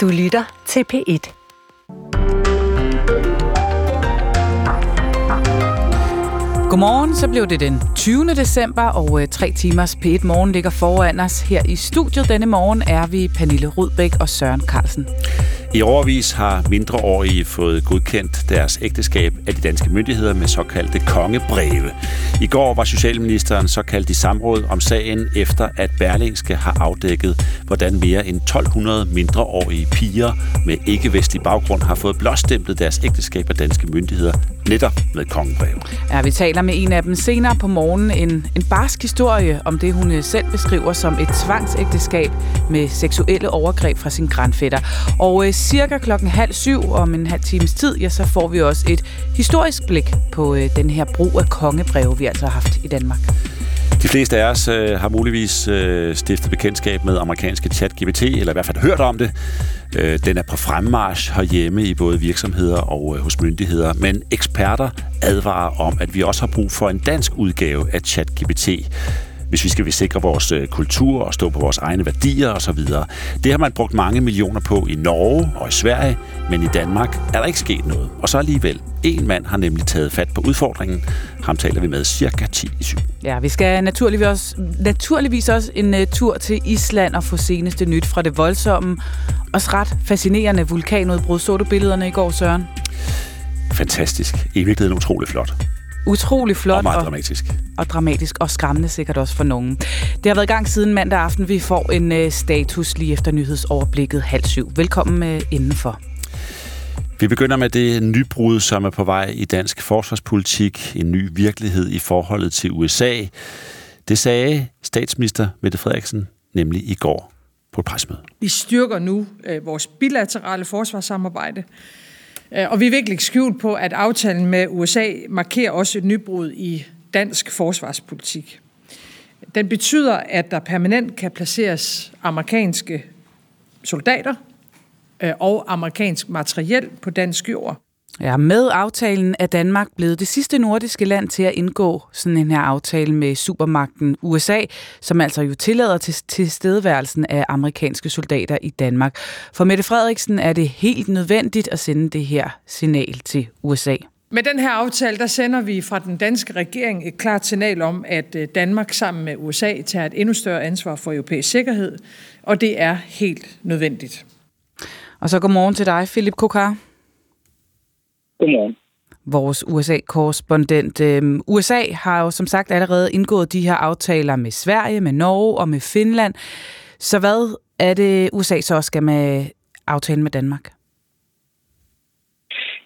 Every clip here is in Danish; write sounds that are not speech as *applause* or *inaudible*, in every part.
Du lytter til P1. Godmorgen, så blev det den 20. december, og øh, tre timers P1 Morgen ligger foran os. Her i studiet denne morgen er vi Pernille Rudbæk og Søren Carlsen. I overvis har mindreårige fået godkendt deres ægteskab af de danske myndigheder med såkaldte kongebreve. I går var Socialministeren såkaldt i samråd om sagen, efter at Berlingske har afdækket, hvordan mere end 1200 mindreårige piger med ikke-vestlig baggrund har fået blåstemplet deres ægteskab af danske myndigheder netop med kongebreve. Ja, vi taler med en af dem senere på morgen. En, en barsk historie om det, hun øh, selv beskriver som et tvangsægteskab med seksuelle overgreb fra sin grandfætter. Og øh, cirka klokken halv syv om en halv times tid, ja, så får vi også et historisk blik på øh, den her brug af kongebreve, vi altså har haft i Danmark. De fleste af os øh, har muligvis øh, stiftet bekendtskab med amerikanske chat-GPT, eller i hvert fald hørt om det. Øh, den er på fremmarsch herhjemme i både virksomheder og øh, hos myndigheder, men eksperter advarer om, at vi også har brug for en dansk udgave af chat-GPT hvis vi skal sikre vores øh, kultur og stå på vores egne værdier osv. Det har man brugt mange millioner på i Norge og i Sverige, men i Danmark er der ikke sket noget. Og så alligevel, en mand har nemlig taget fat på udfordringen. Ham taler vi med cirka 10 i 7. Ja, vi skal naturligvis også, naturligvis også en uh, tur til Island og få seneste nyt fra det voldsomme, også ret fascinerende vulkanudbrud. Så du billederne i går, Søren? Fantastisk. I virkeligheden utrolig flot. Utrolig flot. Og meget dramatisk. Og, og dramatisk og skræmmende sikkert også for nogen. Det har været i gang siden mandag aften. Vi får en uh, status lige efter nyhedsoverblikket halv syv. Velkommen uh, indenfor. Vi begynder med det nybrud, som er på vej i dansk forsvarspolitik. En ny virkelighed i forholdet til USA. Det sagde statsminister Mette Frederiksen nemlig i går på et presmøde. Vi styrker nu uh, vores bilaterale forsvarssamarbejde. Øh, og vi er virkelig skjult på, at aftalen med USA markerer også et nybrud i dansk forsvarspolitik. Den betyder, at der permanent kan placeres amerikanske soldater øh, og amerikansk materiel på dansk jord. Ja, med aftalen er Danmark blevet det sidste nordiske land til at indgå sådan en her aftale med supermagten USA, som altså jo tillader til tilstedeværelsen af amerikanske soldater i Danmark. For Mette Frederiksen er det helt nødvendigt at sende det her signal til USA. Med den her aftale, der sender vi fra den danske regering et klart signal om, at Danmark sammen med USA tager et endnu større ansvar for europæisk sikkerhed, og det er helt nødvendigt. Og så godmorgen til dig, Philip Kokar. Godmorgen. Vores USA-korrespondent. Øhm, USA har jo som sagt allerede indgået de her aftaler med Sverige, med Norge og med Finland. Så hvad er det, USA så skal med aftalen med Danmark?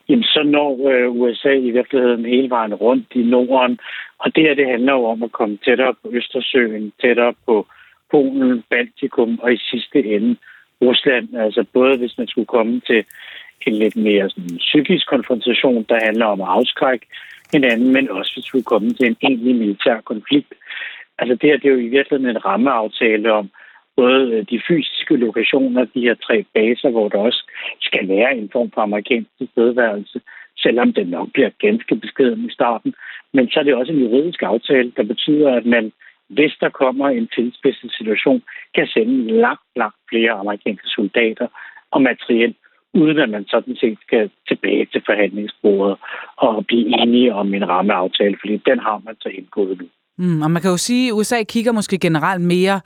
Jamen, så når øh, USA i virkeligheden hele vejen rundt i Norden. Og det her, det handler jo om at komme tættere på Østersøen, tættere på Polen, Baltikum og i sidste ende Rusland. Altså både hvis man skulle komme til en lidt mere sådan, psykisk konfrontation, der handler om at afskrække hinanden, men også hvis vi skulle komme til en egentlig militær konflikt. Altså det her, det er jo i virkeligheden en rammeaftale om både øh, de fysiske lokationer, de her tre baser, hvor der også skal være en form for amerikansk tilstedeværelse, selvom det nok bliver ganske beskeden i starten. Men så er det også en juridisk aftale, der betyder, at man, hvis der kommer en tilspidset situation, kan sende langt, langt flere amerikanske soldater og materiel uden at man sådan set skal tilbage til forhandlingsbordet og blive enige om en rammeaftale, fordi den har man så indgået nu. Mm, og man kan jo sige, at USA kigger måske generelt mere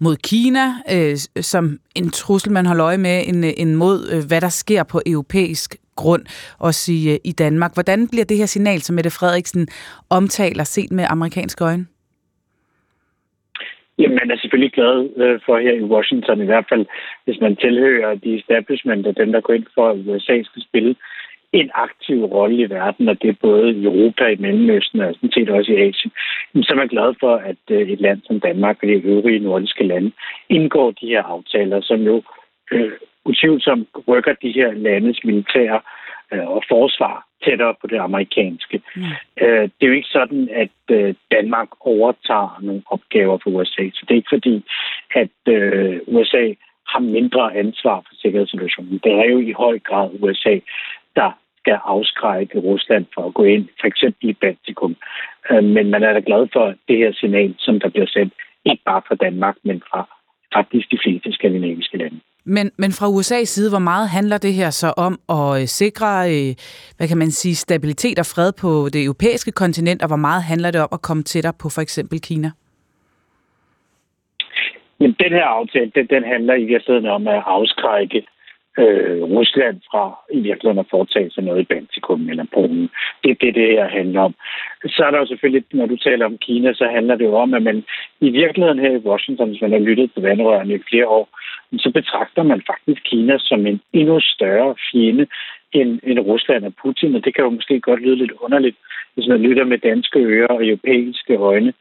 mod Kina, øh, som en trussel, man holder øje med, end, øh, end mod, øh, hvad der sker på europæisk grund, også i, øh, i Danmark. Hvordan bliver det her signal, som Mette Frederiksen omtaler, set med amerikanske øjne? Jamen, man er selvfølgelig glad øh, for her i Washington, i hvert fald hvis man tilhører de establishment og dem, der går ind for, at USA skal spille en aktiv rolle i verden, og det er både i Europa, i Mellemøsten og sådan set også i Asien. Men så er man glad for, at øh, et land som Danmark og de øvrige nordiske lande indgår de her aftaler, som jo øh, utvivlsomt rykker de her landes militære øh, og forsvar tættere på det amerikanske. Mm. Øh, det er jo ikke sådan, at øh, Danmark overtager nogle opgaver for USA. Så det er ikke fordi, at øh, USA har mindre ansvar for sikkerhedssituationen. Det er jo i høj grad USA, der skal afskrække Rusland for at gå ind, for eksempel i Baltikum. Øh, men man er da glad for det her signal, som der bliver sendt, ikke bare fra Danmark, men fra faktisk de fleste skandinaviske lande. Men, men fra USA's side, hvor meget handler det her så om at øh, sikre, øh, hvad kan man sige, stabilitet og fred på det europæiske kontinent, og hvor meget handler det om at komme tættere på for eksempel Kina? Jamen, den her aftale, den, den handler i virkeligheden om at afskrække øh, Rusland fra i virkeligheden at foretage sig noget i Baltikum eller Polen. Det er det, det her handler om. Så er der jo selvfølgelig, når du taler om Kina, så handler det jo om, at man i virkeligheden her i Washington, hvis man har lyttet til vandrørene i flere år, så betragter man faktisk Kina som en endnu større fjende end, end Rusland og Putin, og det kan jo måske godt lyde lidt underligt, hvis man lytter med danske ører og europæiske øjne.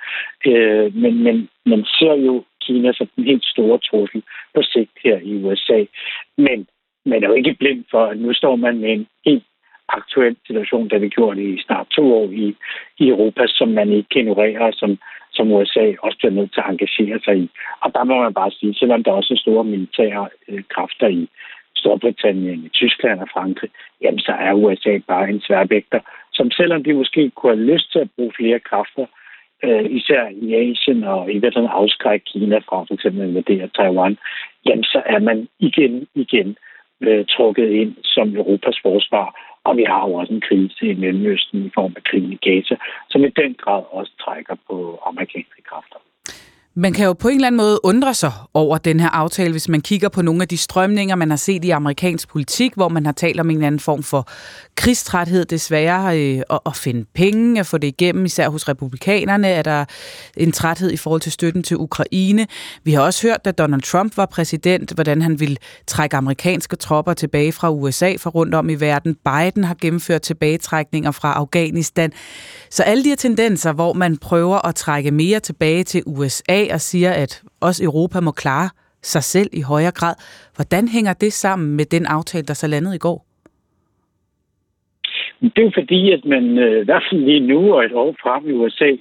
Øh, men, men man ser jo Kina som den helt store trussel på sigt her i USA. Men man er jo ikke blind for, at nu står man med en helt aktuel situation, der vi gjort i snart to år i, i Europa, som man ikke kan ignorere, som, som USA også bliver nødt til at engagere sig i. Og der må man bare sige, selvom der også er store militære øh, kræfter i Storbritannien, i Tyskland og Frankrig, jamen så er USA bare en sværvægter, som selvom de måske kunne have lyst til at bruge flere kræfter, øh, især i Asien og i hvert afskrække Kina fra for eksempel at invadere Taiwan, jamen så er man igen, igen øh, trukket ind som Europas forsvar. Og vi har jo også en krise i Mellemøsten i form af krigen i Gaza, som i den grad også trækker på amerikanske kræfter. Man kan jo på en eller anden måde undre sig over den her aftale, hvis man kigger på nogle af de strømninger, man har set i amerikansk politik, hvor man har talt om en eller anden form for krigstræthed desværre, øh, at, at finde penge, at få det igennem, især hos republikanerne, er der en træthed i forhold til støtten til Ukraine. Vi har også hørt, da Donald Trump var præsident, hvordan han ville trække amerikanske tropper tilbage fra USA fra rundt om i verden. Biden har gennemført tilbagetrækninger fra Afghanistan. Så alle de her tendenser, hvor man prøver at trække mere tilbage til USA, og siger, at også Europa må klare sig selv i højere grad. Hvordan hænger det sammen med den aftale, der så landede i går? Det er jo fordi, at man øh, i hvert fald lige nu og et år frem i USA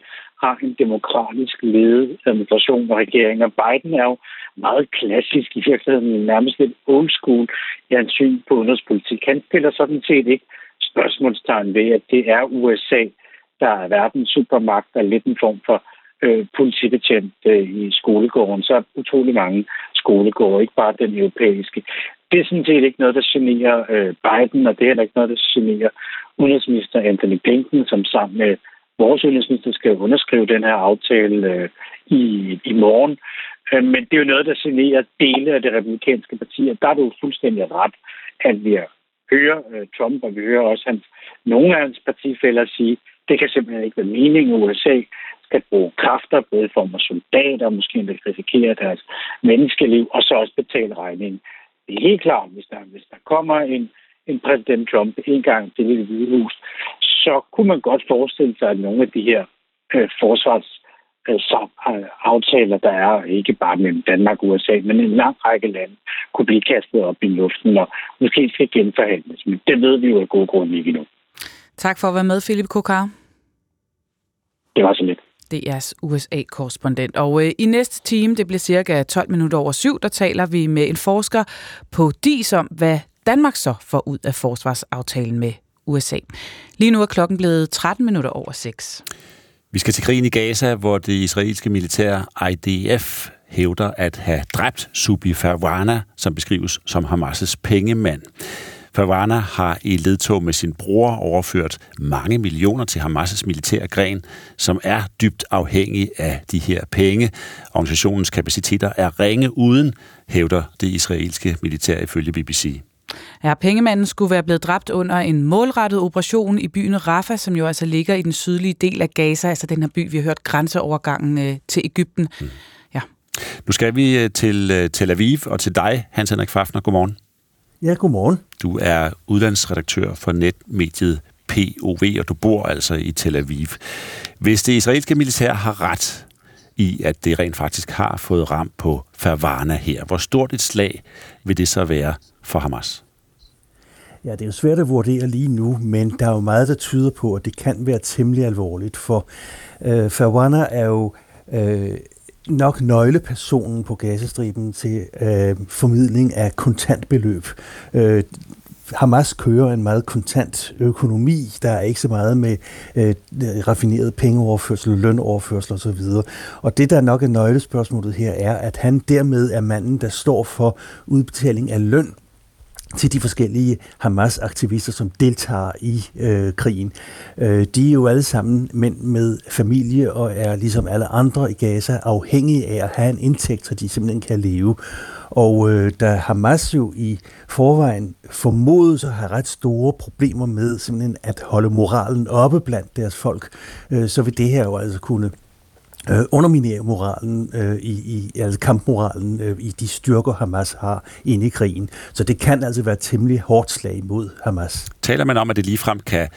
har en demokratisk ledet administration og regering. Og Biden er jo meget klassisk i virkeligheden, nærmest lidt old school i hans syn på udenrigspolitik. Han stiller sådan set ikke spørgsmålstegn ved, at det er USA, der er verdens supermagt, og lidt en form for øh, politibetjent øh, i skolegården, så er utrolig mange skolegårde, ikke bare den europæiske. Det er sådan set ikke noget, der generer øh, Biden, og det er heller ikke noget, der generer udenrigsminister Anthony Blinken, som sammen med vores udenrigsminister skal underskrive den her aftale øh, i, i morgen. Øh, men det er jo noget, der generer dele af det republikanske parti, og der er det jo fuldstændig ret, at vi hører øh, Trump, og vi hører også hans, nogle af hans partifælder sige, det kan simpelthen ikke være meningen, at USA skal bruge kræfter, både i form af soldater, måske endda risikere deres menneskeliv, og så også betale regningen. Det er helt klart, hvis der, hvis der kommer en, en præsident Trump en gang til det hvide hus, så kunne man godt forestille sig, at nogle af de her øh, forsvars øh, aftaler, der er ikke bare mellem Danmark og USA, men en lang række lande, kunne blive kastet op i luften og måske skal genforhandles. Men det ved vi jo af gode grunde ikke endnu. Tak for at være med, Philip Kokar. Det var så lidt. DR's USA-korrespondent. Og øh, i næste time, det bliver cirka 12 minutter over syv, der taler vi med en forsker på DIS om, hvad Danmark så får ud af forsvarsaftalen med USA. Lige nu er klokken blevet 13 minutter over 6. Vi skal til krigen i Gaza, hvor det israelske militær IDF hævder at have dræbt Subi Farwana, som beskrives som Hamas' pengemand. Farwana har i ledtog med sin bror overført mange millioner til Hamas' militære gren, som er dybt afhængig af de her penge. Organisationens kapaciteter er ringe uden, hævder det israelske militær ifølge BBC. Ja, pengemanden skulle være blevet dræbt under en målrettet operation i byen Rafah, som jo altså ligger i den sydlige del af Gaza, altså den her by, vi har hørt grænseovergangen øh, til Ægypten. Hmm. Ja. Nu skal vi øh, til øh, Tel Aviv og til dig, Hans Henrik Fafner. Godmorgen. Ja, godmorgen. Du er udlandsredaktør for netmediet POV, og du bor altså i Tel Aviv. Hvis det israelske militær har ret i, at det rent faktisk har fået ram på Farvana her, hvor stort et slag vil det så være for Hamas? Ja, det er jo svært at vurdere lige nu, men der er jo meget, der tyder på, at det kan være temmelig alvorligt, for øh, Farwana er jo øh, nok nøglepersonen på gasestriben til øh, formidling af kontantbeløb. Øh, Hamas kører en meget kontant økonomi. Der er ikke så meget med øh, raffineret pengeoverførsel, lønoverførsel osv. Og det, der nok er nøglespørgsmålet her, er, at han dermed er manden, der står for udbetaling af løn til de forskellige Hamas-aktivister, som deltager i øh, krigen. Øh, de er jo alle sammen mænd med familie og er ligesom alle andre i Gaza afhængige af at have en indtægt, så de simpelthen kan leve. Og øh, da Hamas jo i forvejen formodes at have ret store problemer med simpelthen at holde moralen oppe blandt deres folk, øh, så vil det her jo altså kunne øh, underminere moralen øh, i, i altså kampmoralen øh, i de styrker Hamas har inde i krigen. Så det kan altså være temmelig hårdt slag mod Hamas. Taler man om, at det ligefrem kan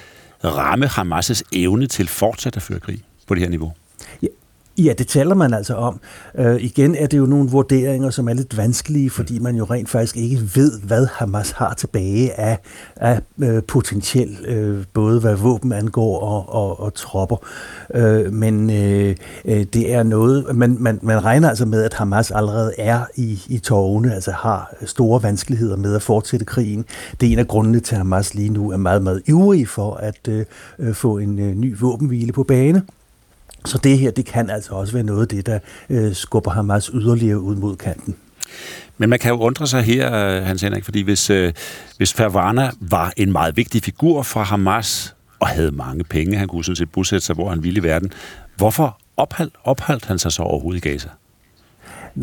ramme Hamas' evne til fortsat at føre krig på det her niveau? Ja, det taler man altså om. Øh, igen er det jo nogle vurderinger, som er lidt vanskelige, fordi man jo rent faktisk ikke ved, hvad Hamas har tilbage af, af øh, potentiel, øh, både hvad våben angår og, og, og tropper. Øh, men øh, øh, det er noget, man, man, man regner altså med, at Hamas allerede er i, i tårne, altså har store vanskeligheder med at fortsætte krigen. Det er en af grundene til, at Hamas lige nu er meget, meget ivrig for at øh, øh få en øh, ny våbenhvile på bane. Så det her, det kan altså også være noget af det, der øh, skubber Hamas yderligere ud mod kanten. Men man kan jo undre sig her, øh, Hans Henrik, fordi hvis, øh, hvis Fervana var en meget vigtig figur for Hamas, og havde mange penge, han kunne sådan set bosætte sig, hvor han ville i verden, hvorfor opholdt, opholdt han sig så overhovedet i Gaza?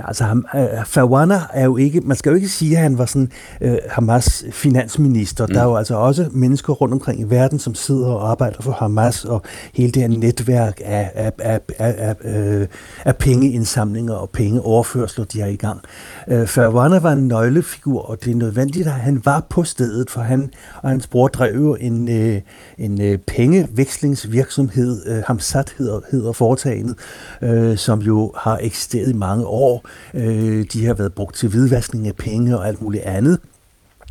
Altså ham, uh, Fawana er jo ikke, man skal jo ikke sige, at han var sådan uh, Hamas finansminister. Mm. Der er jo altså også mennesker rundt omkring i verden, som sidder og arbejder for Hamas, og hele det her netværk af, af, af, af, af, af, af pengeindsamlinger og pengeoverførsler, de er i gang. Uh, Fawana var en nøglefigur, og det er nødvendigt, at han var på stedet, for han og hans bror drev en, uh, en uh, pengevekslingsvirksomhed, uh, Hamsat hedder, hedder foretagendet, uh, som jo har eksisteret i mange år, Øh, de har været brugt til hvidvaskning af penge og alt muligt andet.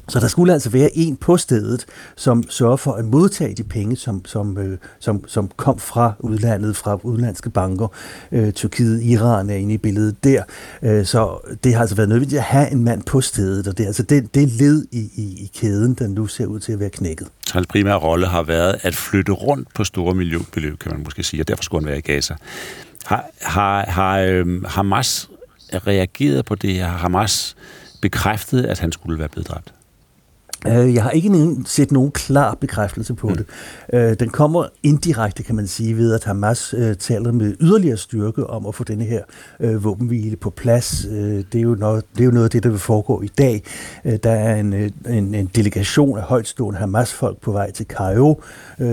Så der skulle altså være en på stedet, som sørger for at modtage de penge, som, som, øh, som, som kom fra udlandet, fra udenlandske banker. Øh, Tyrkiet, Iran er inde i billedet der. Øh, så det har altså været nødvendigt at have en mand på stedet, og det er altså det, det led i, i, i kæden, der nu ser ud til at være knækket. Hans primære rolle har været at flytte rundt på store miljøbeløb, kan man måske sige, og derfor skulle han være i Gaza. Har, har, har øh, Hamas reageret på det? her Hamas bekræftede, at han skulle være blevet dræbt? Øh, jeg har ikke set nogen klar bekræftelse på mm. det. Øh, den kommer indirekte, kan man sige, ved at Hamas øh, taler med yderligere styrke om at få denne her våbenhvile på plads. Det er jo noget, det er jo noget af det, der vil foregå i dag. Der er en, en, en delegation af højtstående Hamas-folk på vej til Cairo,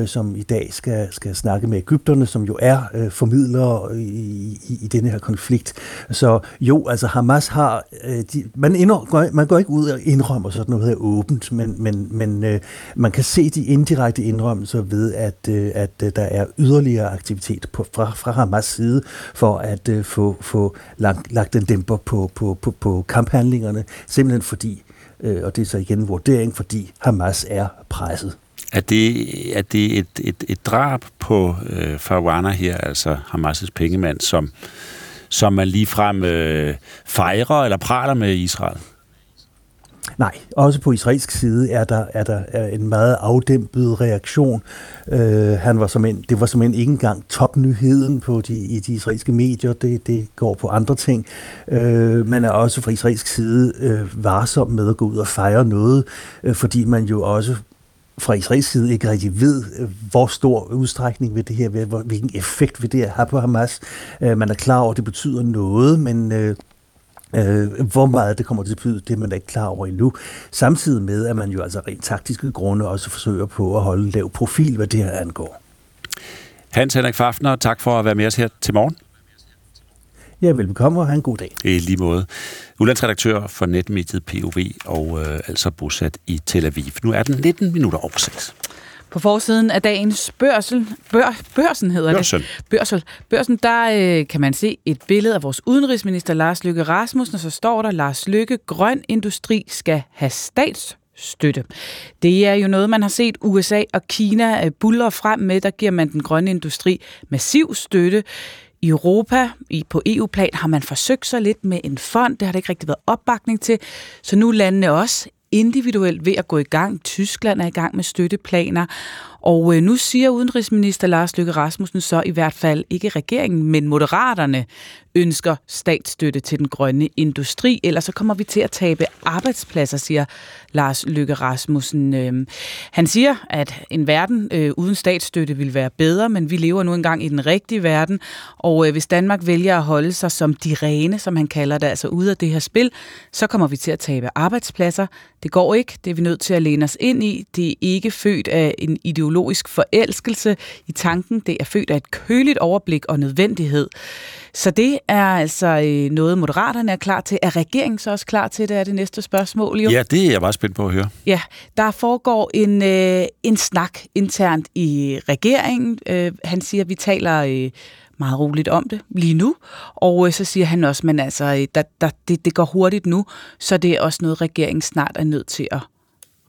som i dag skal, skal snakke med Ægypterne, som jo er formidlere i, i, i denne her konflikt. Så jo, altså Hamas har... De, man, indrømmer, man går ikke ud og indrømmer sådan noget her åbent, men, men, men øh, man kan se de indirekte indrømmelser ved, at, øh, at øh, der er yderligere aktivitet på, fra, fra Hamas side for at øh, få, få lagt, lagt en dæmper på, på, på, på kamphandlingerne, simpelthen fordi, øh, og det er så igen en vurdering, fordi Hamas er presset. Er det, er det et, et, et drab på øh, Farwana her, altså Hamas' pengemand, som, som man ligefrem øh, fejrer eller praler med Israel? Nej, også på israelsk side er der, er der er en meget afdæmpet reaktion. Øh, han var som en, det var som en ikke engang topnyheden på de, i de israelske medier. Det, det går på andre ting. Øh, man er også fra israelsk side øh, varsom med at gå ud og fejre noget, øh, fordi man jo også fra israelsk side ikke rigtig ved, øh, hvor stor udstrækning vil det her hvilken effekt vil det have på Hamas. Øh, man er klar over, at det betyder noget, men øh, øh, hvor meget det kommer til at betyde, det er man da ikke klar over endnu. Samtidig med, at man jo altså rent taktiske grunde også forsøger på at holde lav profil, hvad det her angår. Hans Henrik Fafner, tak for at være med os her til morgen. Ja, velbekomme og have en god dag. I lige måde. Udlandsredaktør for netmediet POV og øh, altså bosat i Tel Aviv. Nu er den 19 minutter over 6. På forsiden af dagens børsel, bør, børsen hedder børsen. det. Børsel. Børsen, der øh, kan man se et billede af vores udenrigsminister Lars Lykke Rasmussen, og så står der, Lars Lykke, grøn industri skal have stats støtte. Det er jo noget, man har set USA og Kina øh, buller frem med. Der giver man den grønne industri massiv støtte. I Europa, i, på EU-plan, har man forsøgt sig lidt med en fond. Det har der ikke rigtig været opbakning til. Så nu landene også individuelt ved at gå i gang. Tyskland er i gang med støtteplaner, og øh, nu siger udenrigsminister Lars Løkke Rasmussen så i hvert fald ikke regeringen, men moderaterne ønsker statsstøtte til den grønne industri, ellers så kommer vi til at tabe arbejdspladser, siger Lars Løkke Rasmussen. Øhm, han siger, at en verden øh, uden statsstøtte vil være bedre, men vi lever nu engang i den rigtige verden, og øh, hvis Danmark vælger at holde sig som de rene, som han kalder det, altså ude af det her spil, så kommer vi til at tabe arbejdspladser. Det går ikke, det er vi nødt til at læne os ind i. Det er ikke født af en ideologisk forelskelse i tanken, det er født af et køligt overblik og nødvendighed. Så det er altså øh, noget, Moderaterne er klar til. Er regeringen så også klar til det, er det næste spørgsmål? Jo? Ja, det er jeg meget spændt på at høre. Ja, der foregår en, øh, en snak internt i regeringen. Øh, han siger, at vi taler... Øh, meget roligt om det lige nu. Og øh, så siger han også, at altså, øh, der, der, det, det går hurtigt nu, så det er også noget, regeringen snart er nødt til at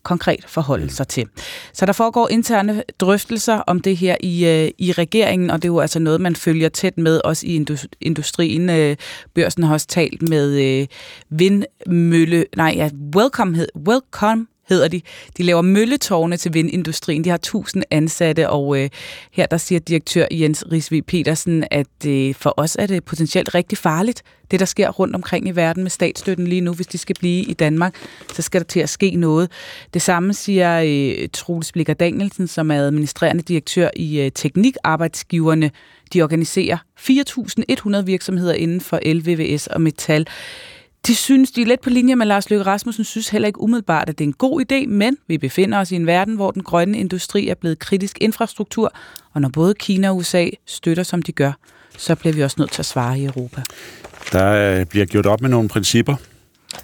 konkret forholde sig til. Så der foregår interne drøftelser om det her i, øh, i regeringen, og det er jo altså noget, man følger tæt med, også i industrien. Øh, børsen har også talt med øh, vindmølle, nej, ja, welcome, welcome hedder de. De laver mølletårne til vindindustrien. De har tusind ansatte, og øh, her der siger direktør Jens Risvig Petersen, at øh, for os er det potentielt rigtig farligt, det der sker rundt omkring i verden med statsstøtten lige nu. Hvis de skal blive i Danmark, så skal der til at ske noget. Det samme siger øh, Troels Blikker Danielsen, som er administrerende direktør i øh, Teknikarbejdsgiverne. De organiserer 4.100 virksomheder inden for LVVS og metal. De synes, de er lidt på linje med Lars Løkke Rasmussen, synes heller ikke umiddelbart, at det er en god idé, men vi befinder os i en verden, hvor den grønne industri er blevet kritisk infrastruktur, og når både Kina og USA støtter, som de gør, så bliver vi også nødt til at svare i Europa. Der øh, bliver gjort op med nogle principper,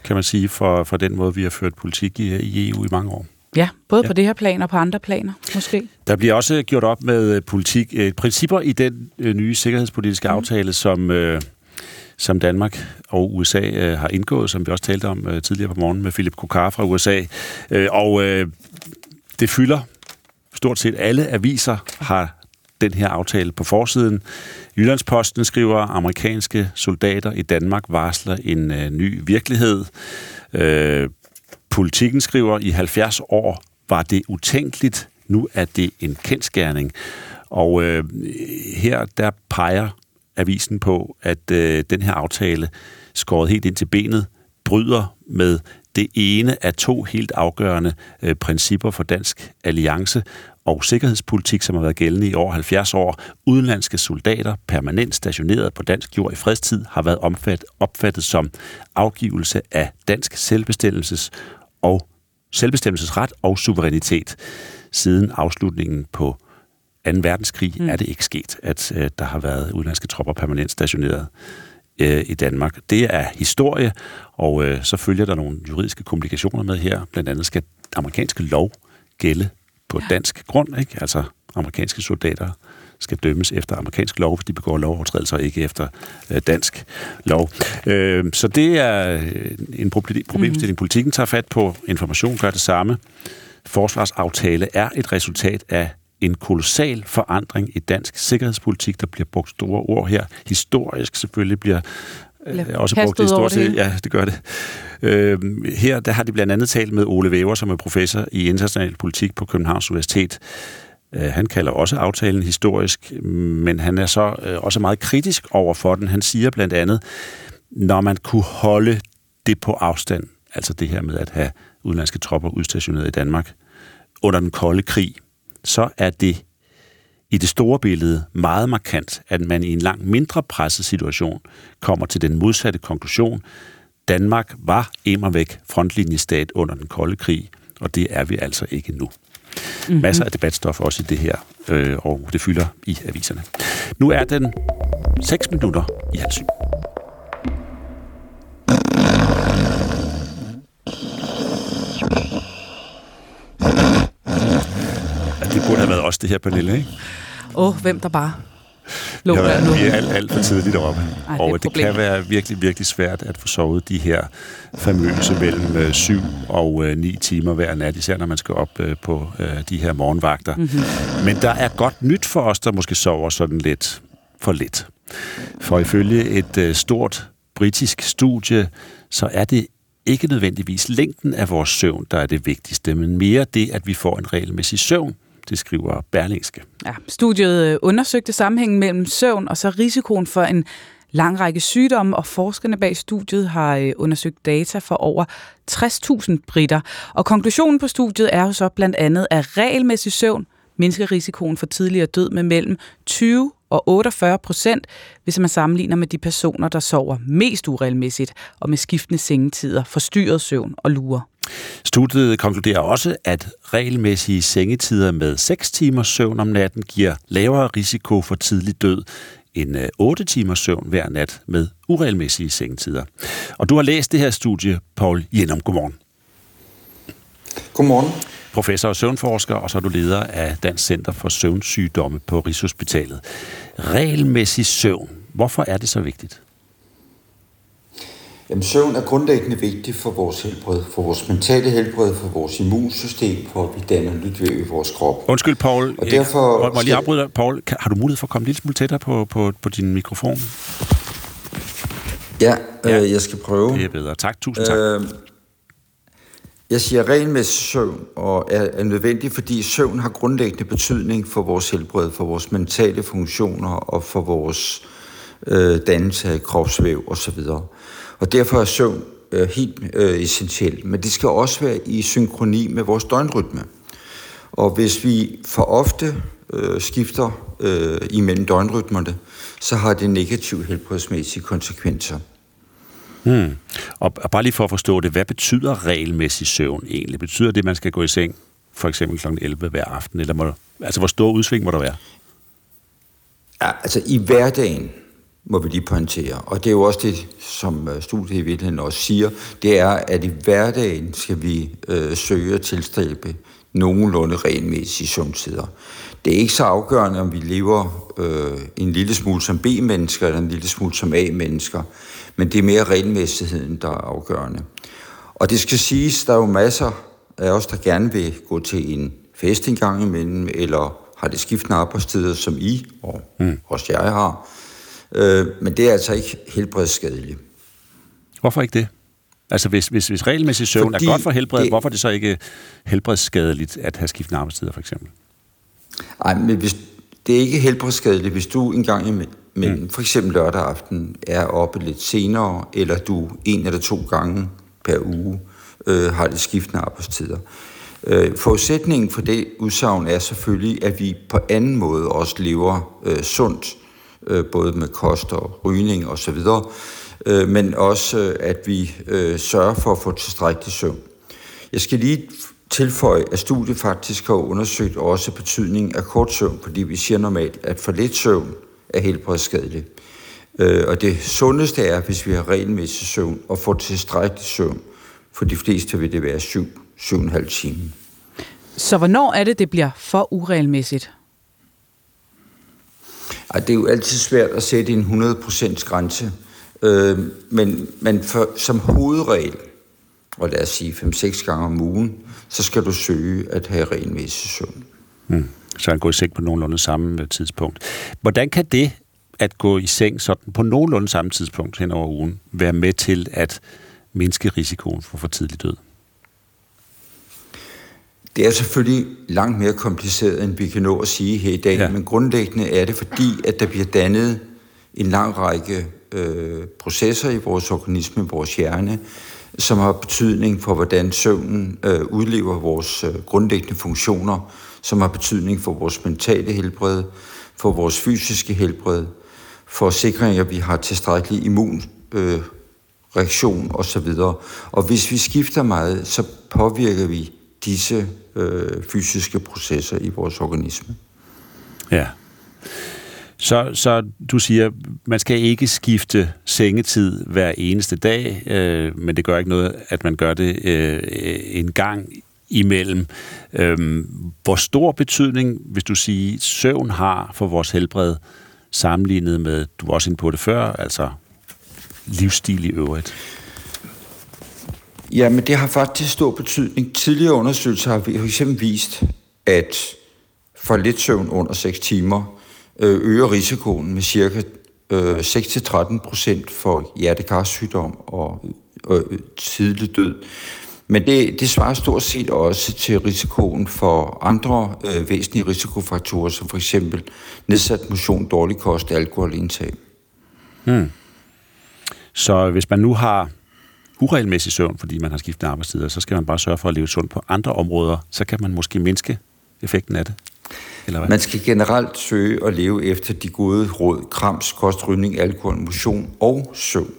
kan man sige, for, for den måde, vi har ført politik i, i EU i mange år. Ja, både ja. på det her plan og på andre planer, måske. Der bliver også gjort op med øh, politik, øh, principper i den øh, nye sikkerhedspolitiske mm. aftale, som... Øh, som Danmark og USA øh, har indgået, som vi også talte om øh, tidligere på morgen med Philip Kokar fra USA. Øh, og øh, det fylder stort set alle aviser har den her aftale på forsiden. Jyllandsposten skriver, at amerikanske soldater i Danmark varsler en øh, ny virkelighed. Øh, politikken skriver, i 70 år var det utænkeligt. Nu er det en kendskærning. Og øh, her der peger avisen på, at øh, den her aftale, skåret helt ind til benet, bryder med det ene af to helt afgørende øh, principper for dansk alliance og sikkerhedspolitik, som har været gældende i over 70 år. Udenlandske soldater, permanent stationeret på dansk jord i fredstid, har været omfat, opfattet som afgivelse af dansk selvbestemmelses og selvbestemmelsesret og suverænitet siden afslutningen på 2. verdenskrig mm. er det ikke sket, at øh, der har været udenlandske tropper permanent stationeret øh, i Danmark. Det er historie, og øh, så følger der nogle juridiske komplikationer med her. Blandt andet skal amerikanske lov gælde på dansk grund, ikke? Altså amerikanske soldater skal dømmes efter amerikansk lov, hvis de begår lovovertrædelser, ikke efter øh, dansk lov. Øh, så det er øh, en problemstilling, mm. politikken tager fat på. Information gør det samme. Forsvarsaftale er et resultat af en kolossal forandring i dansk sikkerhedspolitik. Der bliver brugt store ord her. Historisk selvfølgelig bliver øh, også brugt historisk. Ja, det gør det. Øh, her der har de blandt andet talt med Ole Væver, som er professor i international politik på Københavns Universitet. Øh, han kalder også aftalen historisk, men han er så øh, også meget kritisk over for den. Han siger blandt andet, når man kunne holde det på afstand, altså det her med at have udenlandske tropper udstationeret i Danmark under den kolde krig, så er det i det store billede meget markant, at man i en langt mindre presset situation kommer til den modsatte konklusion. Danmark var immer væk frontlinjestat under den kolde krig, og det er vi altså ikke nu. Mm-hmm. Masser af debatstof også i det her, øh, og det fylder i aviserne. Nu er den 6 minutter i halv syv. Det burde have været også det her, Pernille, ikke? Åh, oh, hvem der bare lå der nu. Vi er alt, alt for tidligt oppe. Ej, og det, det kan være virkelig, virkelig svært at få sovet de her famøse mellem 7 øh, og 9 øh, timer hver nat, især når man skal op øh, på de her morgenvagter. Mm-hmm. Men der er godt nyt for os, der måske sover sådan lidt for lidt. For ifølge et stort britisk studie, så er det ikke nødvendigvis længden af vores søvn, der er det vigtigste, men mere det, at vi får en regelmæssig søvn, det skriver Berlingske. Ja, studiet øh, undersøgte sammenhængen mellem søvn og så risikoen for en lang række sygdomme, og forskerne bag studiet har øh, undersøgt data for over 60.000 britter. Og konklusionen på studiet er jo så blandt andet, at regelmæssig søvn mindsker risikoen for tidligere død med mellem 20 og 48 procent, hvis man sammenligner med de personer, der sover mest uregelmæssigt og med skiftende sengetider, forstyrret søvn og lurer. Studiet konkluderer også, at regelmæssige sengetider med 6 timers søvn om natten giver lavere risiko for tidlig død end 8 timers søvn hver nat med uregelmæssige sengetider. Og du har læst det her studie, Paul Jenum. Godmorgen. Godmorgen. Professor og søvnforsker, og så er du leder af Dansk Center for Søvnsygdomme på Rigshospitalet. Regelmæssig søvn. Hvorfor er det så vigtigt? Jamen, søvn er grundlæggende vigtigt for vores helbred, for vores mentale helbred, for vores immunsystem, for at vi danner nyt væv i vores krop. Undskyld, Paul. Og derfor, må jeg lige afbryde dig? Paul, har du mulighed for at komme lidt smule tættere på, på, på din mikrofon? Ja, ja. Øh, jeg skal prøve. Det er bedre. Tak, tusind tak. Øh, jeg siger regelmæssig søvn og er, er nødvendig, fordi søvn har grundlæggende betydning for vores helbred, for vores mentale funktioner og for vores øh, dannelse af kropsvæv osv. Og derfor er søvn øh, helt øh, essentielt. Men det skal også være i synkroni med vores døgnrytme. Og hvis vi for ofte øh, skifter øh, imellem døgnrytmerne, så har det negative helbredsmæssige konsekvenser. Hmm. Og, og bare lige for at forstå det, hvad betyder regelmæssig søvn egentlig? Betyder det, at man skal gå i seng for eksempel kl. 11 hver aften? Eller må, altså, hvor stor udsving må der være? Ja, altså i hverdagen må vi lige pointere, og det er jo også det, som øh, studiet i virkeligheden også siger, det er, at i hverdagen skal vi øh, søge at tilstræbe nogenlunde regelmæssige søvntider. Det er ikke så afgørende, om vi lever øh, en lille smule som B-mennesker eller en lille smule som A-mennesker, men det er mere regelmæssigheden, der er afgørende. Og det skal siges, der er jo masser af os, der gerne vil gå til en fest en gang imellem, eller har det skiftende arbejdstider, som I og mm. også jeg har. Øh, men det er altså ikke helbredsskadeligt. Hvorfor ikke det? Altså hvis, hvis, hvis regelmæssig søvn Fordi er godt for helbredet, det, hvorfor er det så ikke helbredsskadeligt at have skiftende arbejdstider for eksempel? Nej, men hvis, det er ikke helbredsskadeligt, hvis du en gang imellem, mm. for eksempel lørdag aften, er oppe lidt senere, eller du en eller to gange per uge øh, har det skiftende arbejdstider. Øh, forudsætningen for det udsagn er selvfølgelig, at vi på anden måde også lever øh, sundt, øh, Øh, både med kost og rygning osv., øh, men også øh, at vi øh, sørger for at få tilstrækkelig søvn. Jeg skal lige tilføje, at studiet faktisk har undersøgt også betydningen af kort søvn, fordi vi siger normalt, at for lidt søvn er helbredsskadeligt. Øh, og det sundeste er, hvis vi har regelmæssig søvn og får tilstrækkelig søvn. For de fleste vil det være 7-7,5 timer. Så hvornår er det, det bliver for uregelmæssigt? Ej, det er jo altid svært at sætte en 100% grænse. Øh, men men for, som hovedregel, og lad os sige 5-6 gange om ugen, så skal du søge at have regelmæssig søvn. Mm. Så han går i seng på nogenlunde samme øh, tidspunkt. Hvordan kan det at gå i seng sådan på nogenlunde samme tidspunkt hen over ugen være med til at mindske risikoen for for tidlig død? Det er selvfølgelig langt mere kompliceret, end vi kan nå at sige her i dag, ja. men grundlæggende er det fordi, at der bliver dannet en lang række øh, processer i vores organisme, vores hjerne, som har betydning for, hvordan søvnen øh, udlever vores øh, grundlæggende funktioner, som har betydning for vores mentale helbred, for vores fysiske helbred, for sikring, at vi har tilstrækkelig immun øh, osv. Og hvis vi skifter meget, så påvirker vi disse øh, fysiske processer i vores organisme. Ja. Så, så du siger, man skal ikke skifte sengetid hver eneste dag, øh, men det gør ikke noget, at man gør det øh, en gang imellem. Øh, hvor stor betydning, hvis du siger, søvn har for vores helbred, sammenlignet med, du var også inde på det før, altså livsstil i øvrigt? Jamen, det har faktisk stor betydning. Tidligere undersøgelser har for eksempel vist, at for lidt søvn under 6 timer øh, øger risikoen med cirka øh, 6-13 procent for hjertekarsygdom og øh, tidlig død. Men det, det svarer stort set også til risikoen for andre øh, væsentlige risikofaktorer, som for eksempel nedsat motion, dårlig kost, alkoholindtag. Hmm. Så hvis man nu har uregelmæssig søvn, fordi man har skiftet arbejdstider, så skal man bare sørge for at leve sundt på andre områder. Så kan man måske mindske effekten af det. Eller hvad? Man skal generelt søge at leve efter de gode råd, krams, kost, rygning, alkohol, motion og søvn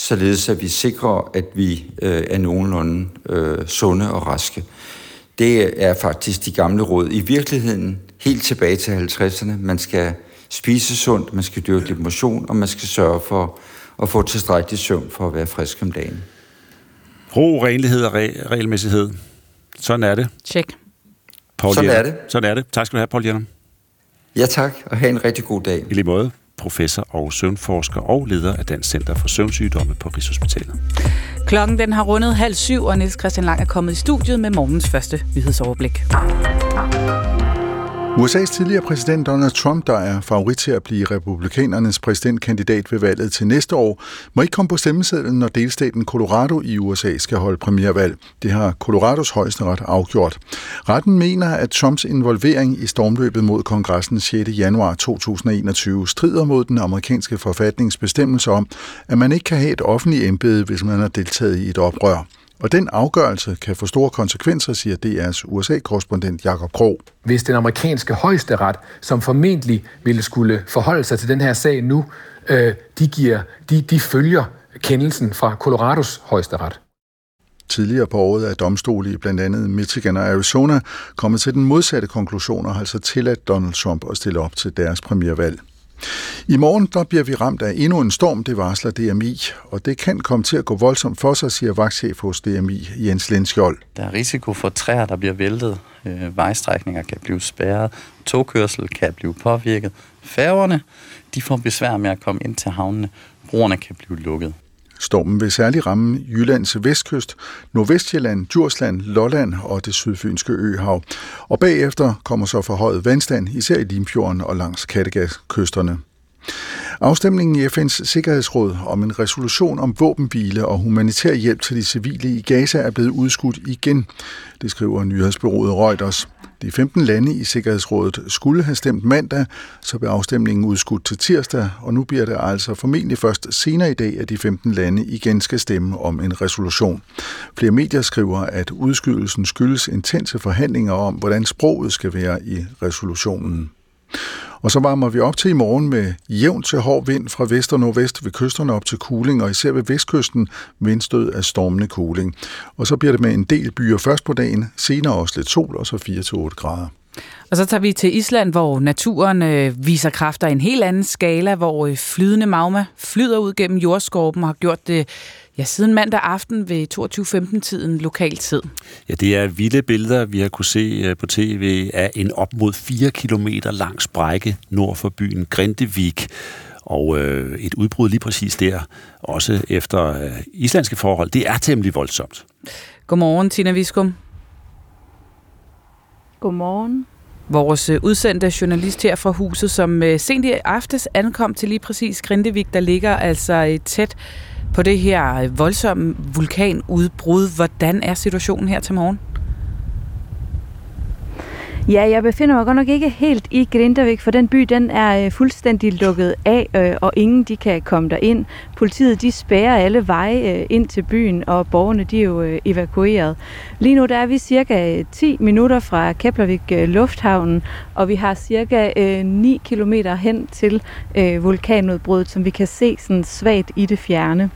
således at vi sikrer, at vi øh, er nogenlunde øh, sunde og raske. Det er faktisk de gamle råd. I virkeligheden helt tilbage til 50'erne. Man skal spise sundt, man skal dyrke lidt motion, og man skal sørge for at få tilstrækkelig søvn for at være frisk om dagen. Ro, renlighed og re- regelmæssighed. Sådan er det. Tjek. Paul Sådan Jenner. er det. Sådan er det. Tak skal du have, Paul Jenner. Ja, tak, og have en rigtig god dag. I lige måde professor og søvnforsker og leder af Dansk Center for Søvnsygdomme på Rigshospitalet. Klokken den har rundet halv syv, og Niels Christian Lang er kommet i studiet med morgens første nyhedsoverblik. USA's tidligere præsident Donald Trump, der er favorit til at blive republikanernes præsidentkandidat ved valget til næste år, må ikke komme på stemmesedlen, når delstaten Colorado i USA skal holde premiervalg. Det har Colorados højesteret afgjort. Retten mener, at Trumps involvering i stormløbet mod kongressen 6. januar 2021 strider mod den amerikanske forfatningsbestemmelse om, at man ikke kan have et offentligt embede, hvis man har deltaget i et oprør. Og den afgørelse kan få store konsekvenser, siger DR's USA-korrespondent Jakob Krog. Hvis den amerikanske højesteret, som formentlig ville skulle forholde sig til den her sag nu, øh, de, giver, de, de følger kendelsen fra Colorados højesteret. Tidligere på året er domstole i blandt andet Michigan og Arizona kommet til den modsatte konklusion og har altså tilladt Donald Trump at stille op til deres premiervalg. I morgen der bliver vi ramt af endnu en storm, det varsler DMI, og det kan komme til at gå voldsomt for sig, siger vagtchef hos DMI, Jens Lindskjold. Der er risiko for træer, der bliver væltet, øh, vejstrækninger kan blive spærret, togkørsel kan blive påvirket, færgerne de får besvær med at komme ind til havnene, broerne kan blive lukket. Stormen vil særlig ramme Jyllands vestkyst, Nordvestjylland, Djursland, Lolland og det sydfynske øhav. Og bagefter kommer så forhøjet vandstand, især i Limfjorden og langs Kattegatkysterne. Afstemningen i FN's Sikkerhedsråd om en resolution om våbenhvile og humanitær hjælp til de civile i Gaza er blevet udskudt igen, det skriver nyhedsbyrået Reuters. De 15 lande i Sikkerhedsrådet skulle have stemt mandag, så blev afstemningen udskudt til tirsdag, og nu bliver det altså formentlig først senere i dag, at de 15 lande igen skal stemme om en resolution. Flere medier skriver, at udskydelsen skyldes intense forhandlinger om, hvordan sproget skal være i resolutionen. Og så varmer vi op til i morgen med jævn til hård vind fra vest og nordvest ved kysterne op til kuling, og især ved vestkysten vindstød af stormende kuling. Og så bliver det med en del byer først på dagen, senere også lidt sol, og så 4-8 grader. Og så tager vi til Island, hvor naturen øh, viser kræfter i en helt anden skala, hvor øh, flydende magma flyder ud gennem jordskorpen og har gjort det Ja, siden mandag aften ved 22.15-tiden lokal tid. Ja, det er vilde billeder, vi har kunne se øh, på tv af en op mod 4 km lang sprække nord for byen Grindevik. Og øh, et udbrud lige præcis der, også efter øh, islandske forhold, det er temmelig voldsomt. Godmorgen, Tina Viskum. Godmorgen. Vores øh, udsendte journalist her fra huset, som øh, sent i aftes ankom til lige præcis Grindevik, der ligger altså tæt på det her voldsomme vulkanudbrud. Hvordan er situationen her til morgen? Ja, jeg befinder mig godt nok ikke helt i Grindavik, for den by den er øh, fuldstændig lukket af, øh, og ingen de kan komme ind. Politiet de spærrer alle veje øh, ind til byen, og borgerne de er jo øh, evakueret. Lige nu der er vi cirka øh, 10 minutter fra Keflavik øh, Lufthavnen, og vi har cirka 9 kilometer hen til vulkanudbruddet, som vi kan se sådan svagt i det fjerne.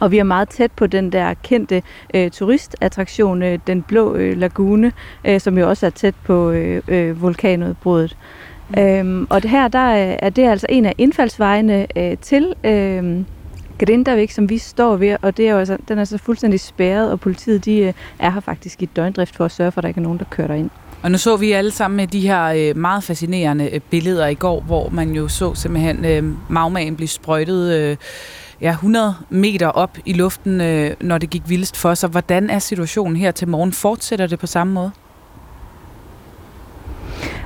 Og vi er meget tæt på den der kendte øh, turistattraktion, øh, den blå øh, lagune, øh, som jo også er tæt på øh, øh, vulkanudbruddet. Mm. Øhm, og det her, der er det altså en af indfaldsvejene øh, til øh, Grindavik, som vi står ved, og det er jo altså, den er så fuldstændig spærret, og politiet de, øh, er her faktisk i døgndrift for at sørge for, at der ikke er nogen, der kører ind. Og nu så vi alle sammen med de her øh, meget fascinerende øh, billeder i går, hvor man jo så simpelthen øh, magmaen blive sprøjtet øh, ja, 100 meter op i luften, øh, når det gik vildest for sig. Hvordan er situationen her til morgen? Fortsætter det på samme måde?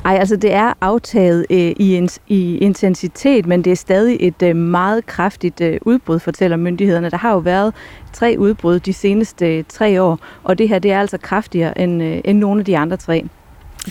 Ej, altså det er aftaget øh, i, i intensitet, men det er stadig et øh, meget kraftigt øh, udbrud, fortæller myndighederne. Der har jo været tre udbrud de seneste øh, tre år, og det her det er altså kraftigere end, øh, end nogle af de andre tre.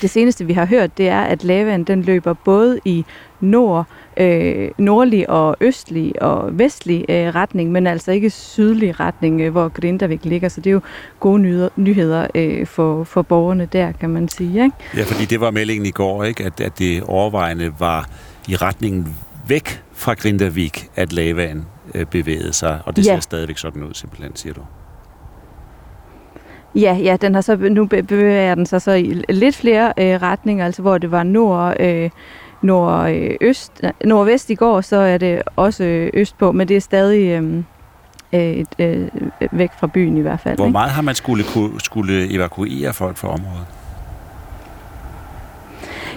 Det seneste, vi har hørt, det er, at lavaen den løber både i nord, øh, nordlig og østlig og vestlig øh, retning, men altså ikke sydlig retning, øh, hvor Grindavik ligger. Så det er jo gode nyheder, nyheder øh, for, for borgerne der, kan man sige. Ikke? Ja, fordi det var meldingen i går, ikke? At, at det overvejende var i retningen væk fra Grindavik, at lavaen øh, bevægede sig, og det ja. ser stadigvæk sådan ud, simpelthen, siger du. Ja, ja, den har så, nu bevæger den sig så i lidt flere øh, retninger, altså hvor det var nord, øh, nordøst, nordvest i går, så er det også øst på, men det er stadig øh, et, øh, væk fra byen i hvert fald. Hvor meget ikke? har man skulle, skulle evakuere folk fra området?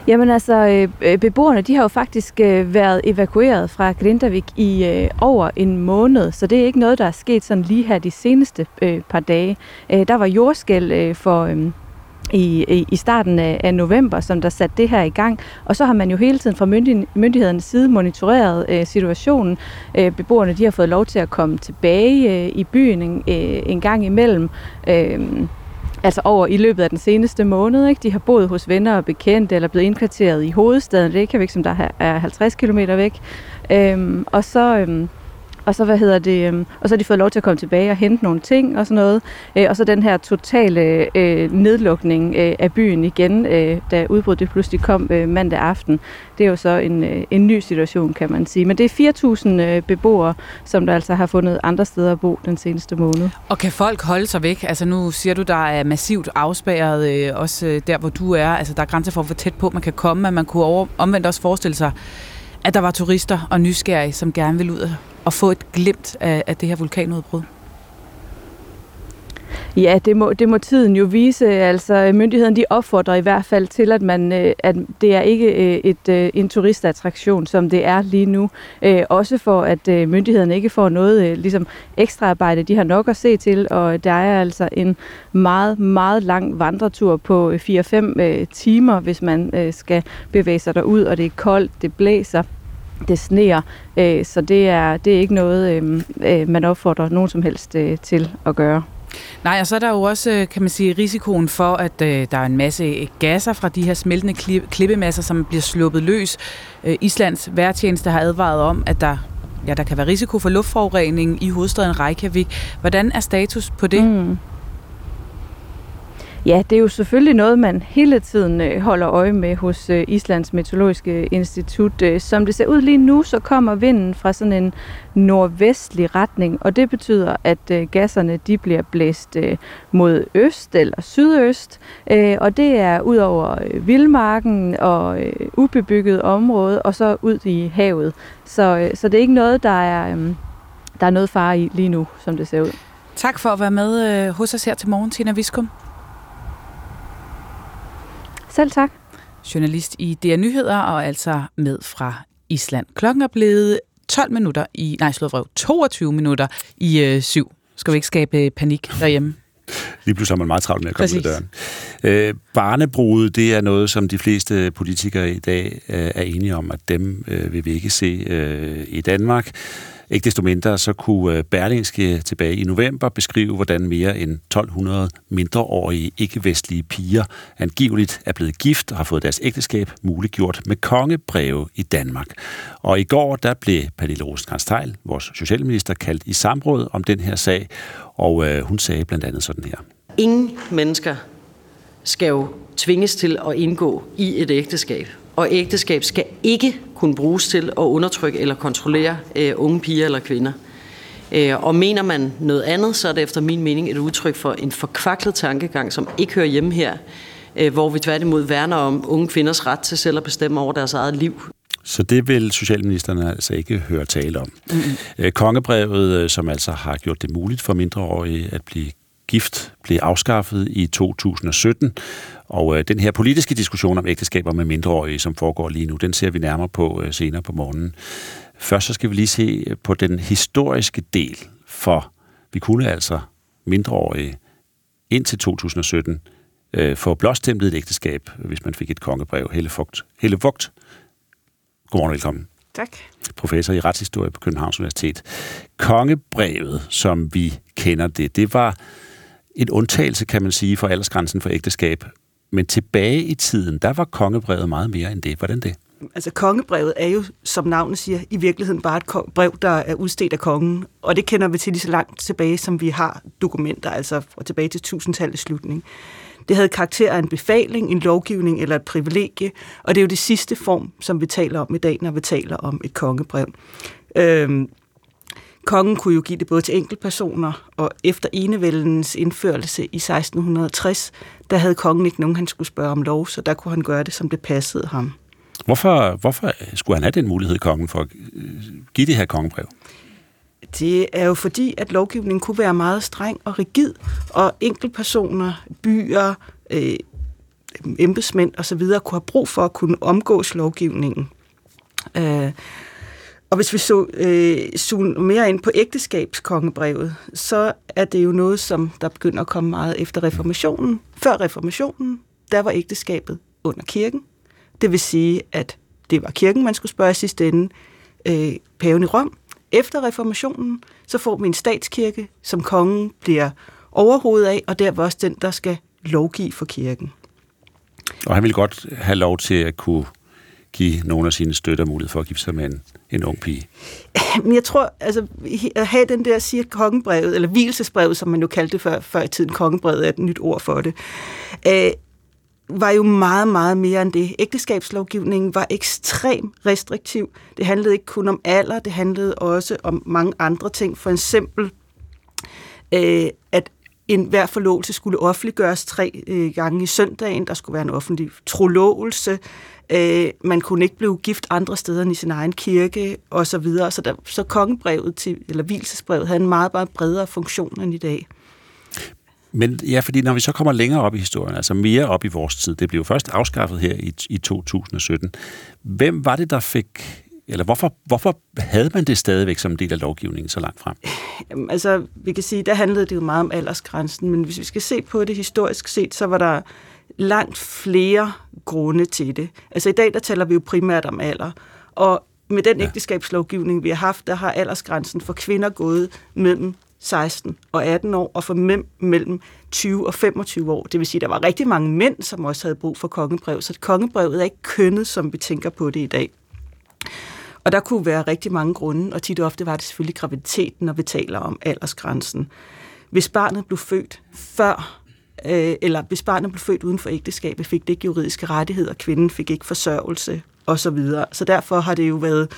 Jamen altså, øh, øh, beboerne de har jo faktisk øh, været evakueret fra Grindavik i øh, over en måned, så det er ikke noget, der er sket sådan lige her de seneste øh, par dage. Øh, der var jordskæld øh, for... Øh, i, i starten af, af november, som der satte det her i gang. Og så har man jo hele tiden fra myndighedernes side monitoreret øh, situationen. Øh, beboerne de har fået lov til at komme tilbage øh, i byen en, øh, en gang imellem. Øh, altså over i løbet af den seneste måned. Ikke? De har boet hos venner og bekendte, eller blevet indkvarteret i hovedstaden, Reykjavik, som der er 50 km væk. Øhm, og så... Øhm, og så, hvad hedder det, øh, og så har de fået lov til at komme tilbage og hente nogle ting og sådan noget. Øh, og så den her totale øh, nedlukning øh, af byen igen, øh, da udbruddet pludselig kom øh, mandag aften. Det er jo så en, øh, en ny situation, kan man sige. Men det er 4.000 øh, beboere, som der altså har fundet andre steder at bo den seneste måned. Og kan folk holde sig væk? Altså nu siger du, der er massivt afspærret, øh, også øh, der hvor du er. Altså der er grænser for, hvor tæt på man kan komme, men man kunne over, omvendt også forestille sig, at der var turister og nysgerrige, som gerne vil ud og få et glimt af, af det her vulkanudbrud? Ja, det må, det må tiden jo vise. Altså, myndighederne de opfordrer i hvert fald til, at, man, øh, at det er ikke øh, et, øh, en turistattraktion, som det er lige nu. Også for, at myndighederne ikke får noget ligesom ekstra arbejde. De har nok at se til, og der er altså en meget, meget lang vandretur på 4-5 timer, hvis man skal bevæge sig derud, og det er koldt, det blæser det sneer, så det er, det er ikke noget, man opfordrer nogen som helst til at gøre. Nej, og så er der jo også, øh, kan man sige, risikoen for, at øh, der er en masse gasser fra de her smeltende klippemasser, som bliver sluppet løs. Øh, Islands værtjeneste har advaret om, at der, ja, der kan være risiko for luftforurening i hovedstaden Reykjavik. Hvordan er status på det? Mm. Ja, det er jo selvfølgelig noget, man hele tiden øh, holder øje med hos øh, Islands Meteorologiske Institut. Øh, som det ser ud lige nu, så kommer vinden fra sådan en nordvestlig retning, og det betyder, at gasserne de bliver blæst mod øst eller sydøst, og det er ud over vildmarken og ubebygget område, og så ud i havet. Så, så det er ikke noget, der er, øhm, der er noget fare i lige nu, som det ser ud. Tak for at være med hos os her til morgen, Tina Viskum. Selv tak. Journalist i DR Nyheder og altså med fra Island. Klokken er blevet 12 minutter i, nej, slået vrøv, 22 minutter i øh, syv. Skal vi ikke skabe panik derhjemme? Lige pludselig har man meget travlt med at komme Præcis. ud af døren. Øh, barnebruget, det er noget, som de fleste politikere i dag øh, er enige om, at dem øh, vil vi ikke se øh, i Danmark. Ikke desto mindre så kunne øh, Berlingske tilbage i november beskrive, hvordan mere end 1200 mindreårige ikke-vestlige piger angiveligt er blevet gift og har fået deres ægteskab muliggjort med kongebreve i Danmark. Og i går der blev Pernille rosenkrantz vores socialminister, kaldt i samråd om den her sag, og øh, hun sagde blandt andet sådan her. Ingen mennesker skal jo tvinges til at indgå i et ægteskab. Og ægteskab skal ikke kunne bruges til at undertrykke eller kontrollere øh, unge piger eller kvinder. Øh, og mener man noget andet, så er det efter min mening et udtryk for en forkvaklet tankegang, som ikke hører hjemme her, øh, hvor vi tværtimod værner om unge kvinders ret til selv at bestemme over deres eget liv. Så det vil Socialministerne altså ikke høre tale om. Mm-hmm. Kongebrevet, som altså har gjort det muligt for mindreårige at blive gift, blev afskaffet i 2017, og øh, den her politiske diskussion om ægteskaber med mindreårige, som foregår lige nu, den ser vi nærmere på øh, senere på morgenen. Først så skal vi lige se på den historiske del, for vi kunne altså mindreårige indtil 2017 øh, få blåstemplet et ægteskab, hvis man fik et kongebrev. Helle Fugt. Helle Fugt. Godmorgen og velkommen. Tak. Professor i retshistorie på Københavns Universitet. Kongebrevet, som vi kender det, det var en undtagelse, kan man sige, for aldersgrænsen for ægteskab. Men tilbage i tiden, der var kongebrevet meget mere end det. Hvordan det? Altså kongebrevet er jo, som navnet siger, i virkeligheden bare et brev, der er udstedt af kongen. Og det kender vi til lige så langt tilbage, som vi har dokumenter, altså tilbage til tusindtallets slutning. Det havde karakter af en befaling, en lovgivning eller et privilegie, og det er jo det sidste form, som vi taler om i dag, når vi taler om et kongebrev. Øhm, kongen kunne jo give det både til enkeltpersoner, og efter enevældens indførelse i 1660, der havde kongen ikke nogen, han skulle spørge om lov, så der kunne han gøre det, som det passede ham. Hvorfor, hvorfor skulle han have den mulighed, kongen, for at give det her kongebrev? Det er jo fordi, at lovgivningen kunne være meget streng og rigid, og enkeltpersoner, byer, øh, embedsmænd osv. kunne have brug for at kunne omgås lovgivningen. Øh, og hvis vi så øh, mere ind på ægteskabskongebrevet, så er det jo noget, som der begynder at komme meget efter reformationen. Før reformationen, der var ægteskabet under kirken. Det vil sige, at det var kirken, man skulle spørge i sidste ende. Øh, paven i Rom efter reformationen, så får vi en statskirke, som kongen bliver overhovedet af, og der var også den, der skal lovgive for kirken. Og han ville godt have lov til at kunne give nogle af sine støtter mulighed for at give sig med en, en ung pige? *clears throat* Men jeg tror, altså, at have den der, siger kongebrevet, eller hvilesesbrevet, som man jo kaldte det før, før i tiden, kongebrevet er et nyt ord for det, øh, var jo meget, meget mere end det. Ægteskabslovgivningen var ekstrem restriktiv. Det handlede ikke kun om alder, det handlede også om mange andre ting. For eksempel, øh, at en hver forlovelse skulle offentliggøres tre øh, gange i søndagen. Der skulle være en offentlig trolovelse. Øh, man kunne ikke blive gift andre steder end i sin egen kirke, og så videre. Så, der, så kongebrevet til, eller hvilesesbrevet havde en meget, meget bredere funktion end i dag. Men ja, fordi når vi så kommer længere op i historien, altså mere op i vores tid, det blev jo først afskaffet her i, i 2017. Hvem var det, der fik eller hvorfor, hvorfor havde man det stadigvæk som en del af lovgivningen så langt frem? Jamen, altså, vi kan sige, der handlede det jo meget om aldersgrænsen, men hvis vi skal se på det historisk set, så var der langt flere grunde til det. Altså i dag, der taler vi jo primært om alder, og med den ja. ægteskabslovgivning, vi har haft, der har aldersgrænsen for kvinder gået mellem 16 og 18 år, og for mænd mellem 20 og 25 år. Det vil sige, at der var rigtig mange mænd, som også havde brug for kongebrev, så kongebrevet er ikke kønnet, som vi tænker på det i dag. Og der kunne være rigtig mange grunde, og tit og ofte var det selvfølgelig graviditeten, når vi taler om aldersgrænsen. Hvis barnet blev født før, øh, eller hvis barnet blev født uden for ægteskabet, fik det ikke juridiske rettigheder, kvinden fik ikke forsørgelse osv. Så, videre. så derfor har det jo været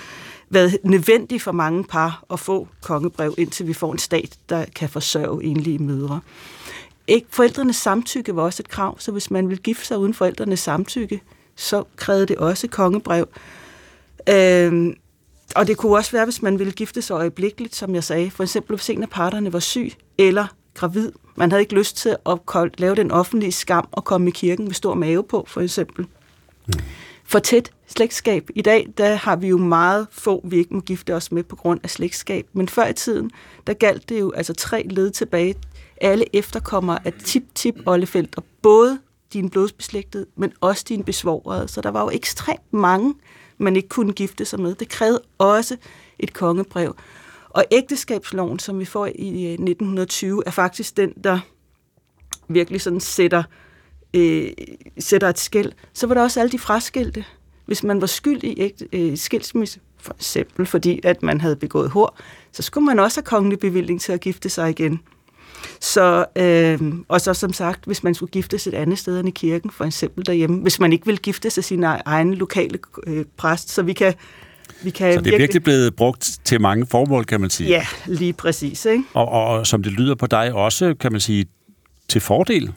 været nødvendigt for mange par at få kongebrev, indtil vi får en stat, der kan forsørge enlige mødre. Ikke forældrenes samtykke var også et krav, så hvis man ville gifte sig uden forældrenes samtykke, så krævede det også kongebrev. Øhm, og det kunne også være, hvis man ville gifte sig øjeblikkeligt, som jeg sagde. For eksempel, hvis en af parterne var syg eller gravid. Man havde ikke lyst til at lave den offentlige skam og komme i kirken med stor mave på, for eksempel. Mm for tæt slægtskab. I dag der har vi jo meget få, vi ikke må gifte os med på grund af slægtskab. Men før i tiden, der galt det jo altså tre led tilbage. Alle efterkommer af tip-tip og både dine blodsbeslægtede, men også dine besvorede. Så der var jo ekstremt mange, man ikke kunne gifte sig med. Det krævede også et kongebrev. Og ægteskabsloven, som vi får i øh, 1920, er faktisk den, der virkelig sådan sætter øh, sætter et skæld, så var der også alle de fraskilte. Hvis man var skyld i øh, skilsmisse, for eksempel fordi at man havde begået hår, så skulle man også have kongelig bevilling til at gifte sig igen. Så, øh, og så som sagt, hvis man skulle giftes et andet sted end i kirken, for eksempel derhjemme, hvis man ikke vil gifte sig sin egen lokale øh, præst, så vi kan vi kan så det er virkelig, virkelig blevet brugt til mange formål, kan man sige. Ja, lige præcis. Ikke? Og, og, og som det lyder på dig også, kan man sige, til fordel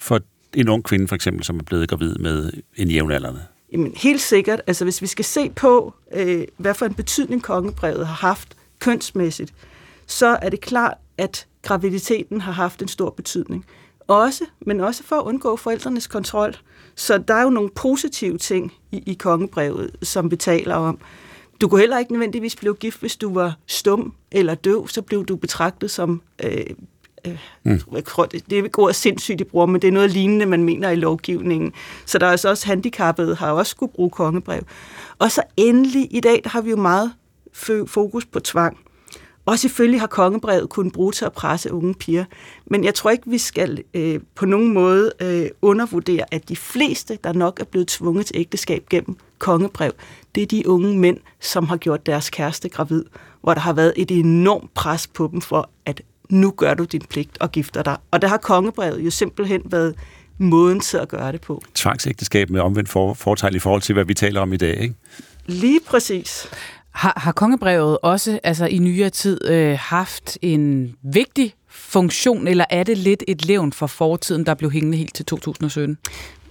for en ung kvinde for eksempel, som er blevet gravid med en jævnaldrende? Jamen, helt sikkert. Altså, hvis vi skal se på, øh, hvad for en betydning kongebrevet har haft kønsmæssigt, så er det klart, at graviditeten har haft en stor betydning. Også, men også for at undgå forældrenes kontrol. Så der er jo nogle positive ting i, i kongebrevet, som vi taler om. Du kunne heller ikke nødvendigvis blive gift, hvis du var stum eller døv, så blev du betragtet som øh, Øh, mm. jeg tror, det, det er ikke ordet sindssygt, de bruger, men det er noget lignende, man mener i lovgivningen. Så der er altså også handicappede, har også skulle bruge kongebrev. Og så endelig, i dag har vi jo meget fokus på tvang. Og selvfølgelig har kongebrevet kunnet bruge til at presse unge piger. Men jeg tror ikke, vi skal øh, på nogen måde øh, undervurdere, at de fleste, der nok er blevet tvunget til ægteskab gennem kongebrev, det er de unge mænd, som har gjort deres kæreste gravid, hvor der har været et enormt pres på dem for, at nu gør du din pligt og gifter dig. Og der har kongebrevet jo simpelthen været måden til at gøre det på. Tvangsægteskab med omvendt for, fortegn i forhold til, hvad vi taler om i dag, ikke? Lige præcis. Har, har kongebrevet også altså i nyere tid øh, haft en vigtig funktion, eller er det lidt et levn for fortiden, der blev hængende helt til 2017?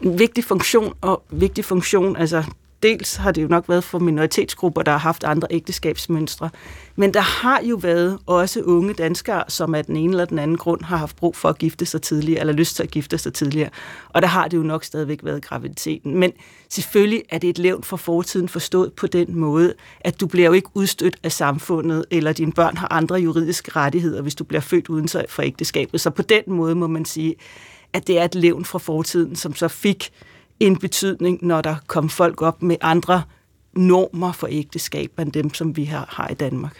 En vigtig funktion, og vigtig funktion, altså dels har det jo nok været for minoritetsgrupper, der har haft andre ægteskabsmønstre, men der har jo været også unge danskere, som af den ene eller den anden grund har haft brug for at gifte sig tidligere, eller lyst til at gifte sig tidligere. Og der har det jo nok stadigvæk været graviditeten. Men selvfølgelig er det et levn fra fortiden forstået på den måde, at du bliver jo ikke udstødt af samfundet, eller dine børn har andre juridiske rettigheder, hvis du bliver født uden for ægteskabet. Så på den måde må man sige, at det er et levn fra fortiden, som så fik en betydning, når der kom folk op med andre normer for ægteskab end dem, som vi har, har i Danmark.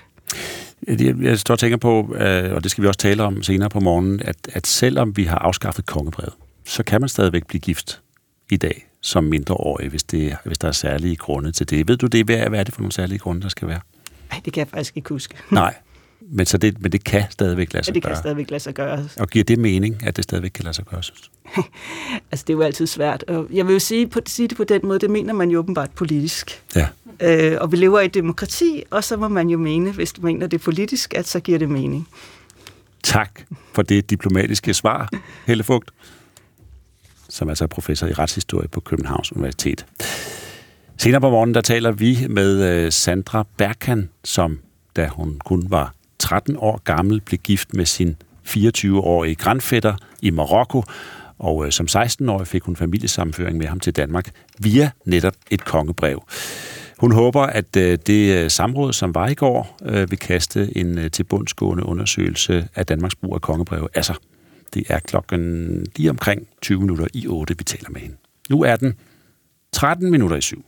Jeg står og tænker på, øh, og det skal vi også tale om senere på morgenen, at, at selvom vi har afskaffet kongebrevet, så kan man stadigvæk blive gift i dag som mindreårig, hvis, det, hvis der er særlige grunde til det. Ved du det? Hvad er det for nogle særlige grunde, der skal være? Nej, det kan jeg faktisk ikke huske. Nej, men, så det, men det kan stadigvæk lade sig gøre? det kan gøre. stadigvæk lade sig gøre. Og giver det mening, at det stadigvæk kan lade sig gøre, synes *laughs* altså, det er jo altid svært. Og jeg vil jo sige, på, sige det på den måde, det mener man jo åbenbart politisk. Ja. Øh, og vi lever i et demokrati, og så må man jo mene, hvis du mener det er politisk, at så giver det mening. Tak for det diplomatiske svar, Helle Fugt, som altså er professor i retshistorie på Københavns Universitet. Senere på morgenen, der taler vi med øh, Sandra Berkan, som da hun kun var 13 år gammel, blev gift med sin 24-årige grandfætter i Marokko, og øh, som 16-årig fik hun familiesammenføring med ham til Danmark via netop et kongebrev. Hun håber, at øh, det øh, samråd, som var i går, øh, vil kaste en øh, tilbundsgående undersøgelse af Danmarks brug af kongebrev. Altså, det er klokken lige omkring 20 minutter i 8, vi taler med hende. Nu er den 13 minutter i 7.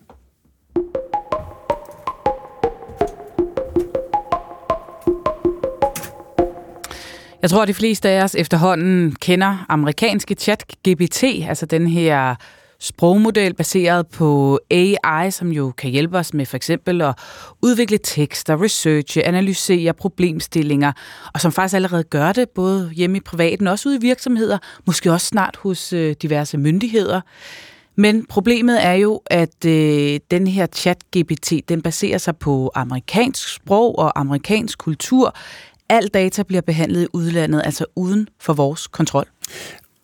Jeg tror, at de fleste af os efterhånden kender amerikanske chat-GPT, altså den her sprogmodel baseret på AI, som jo kan hjælpe os med for eksempel at udvikle tekster, researche, analysere problemstillinger, og som faktisk allerede gør det, både hjemme i privaten og også ude i virksomheder, måske også snart hos øh, diverse myndigheder. Men problemet er jo, at øh, den her chat-GPT, den baserer sig på amerikansk sprog og amerikansk kultur, Al data bliver behandlet i udlandet, altså uden for vores kontrol.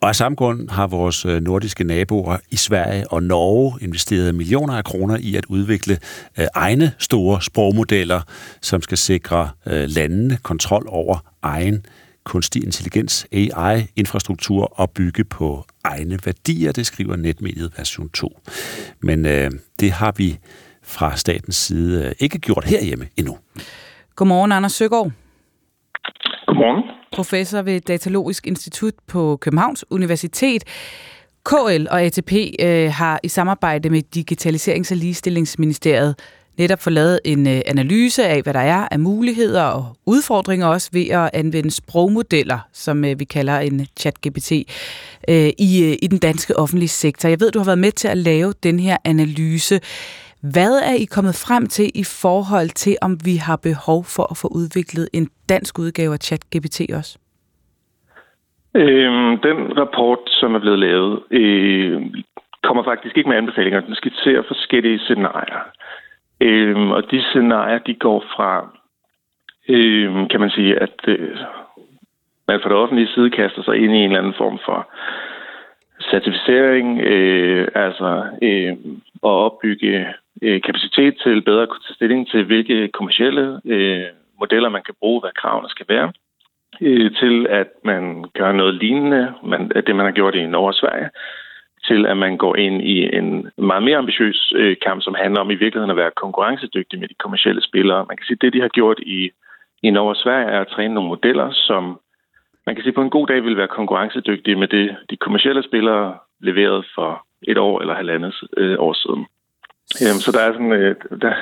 Og af samme grund har vores øh, nordiske naboer i Sverige og Norge investeret millioner af kroner i at udvikle øh, egne store sprogmodeller, som skal sikre øh, landene kontrol over egen kunstig intelligens, AI-infrastruktur og bygge på egne værdier, det skriver netmediet version 2. Men øh, det har vi fra statens side ikke gjort herhjemme endnu. Godmorgen, Anders Søgaard. Godmorgen. Professor ved Datalogisk Institut på Københavns Universitet. KL og ATP øh, har i samarbejde med Digitaliserings- og Ligestillingsministeriet netop fået lavet en øh, analyse af, hvad der er af muligheder og udfordringer også ved at anvende sprogmodeller, som øh, vi kalder en chat-GPT, øh, i, øh, i den danske offentlige sektor. Jeg ved, du har været med til at lave den her analyse. Hvad er I kommet frem til i forhold til, om vi har behov for at få udviklet en dansk udgave af ChatGPT også? Øhm, den rapport, som er blevet lavet, øh, kommer faktisk ikke med anbefalinger. Den skitserer forskellige scenarier. Øhm, og de scenarier, de går fra, øhm, kan man sige, at øh, man fra det offentlige side kaster sig ind i en eller anden form for certificering, øh, altså øh, at opbygge øh, kapacitet til bedre at kunne tage stilling til, hvilke kommersielle øh, modeller man kan bruge, hvad kravene skal være, øh, til at man gør noget lignende, man, det man har gjort i Norge og Sverige, til at man går ind i en meget mere ambitiøs øh, kamp, som handler om i virkeligheden at være konkurrencedygtig med de kommersielle spillere. Man kan sige, at det, de har gjort i, i Norge og Sverige, er at træne nogle modeller, som man kan sige, på en god dag vil være konkurrencedygtige med det, de kommercielle spillere leverede for et år eller halvandet øh, år siden. Øhm, så der er sådan, øh, der,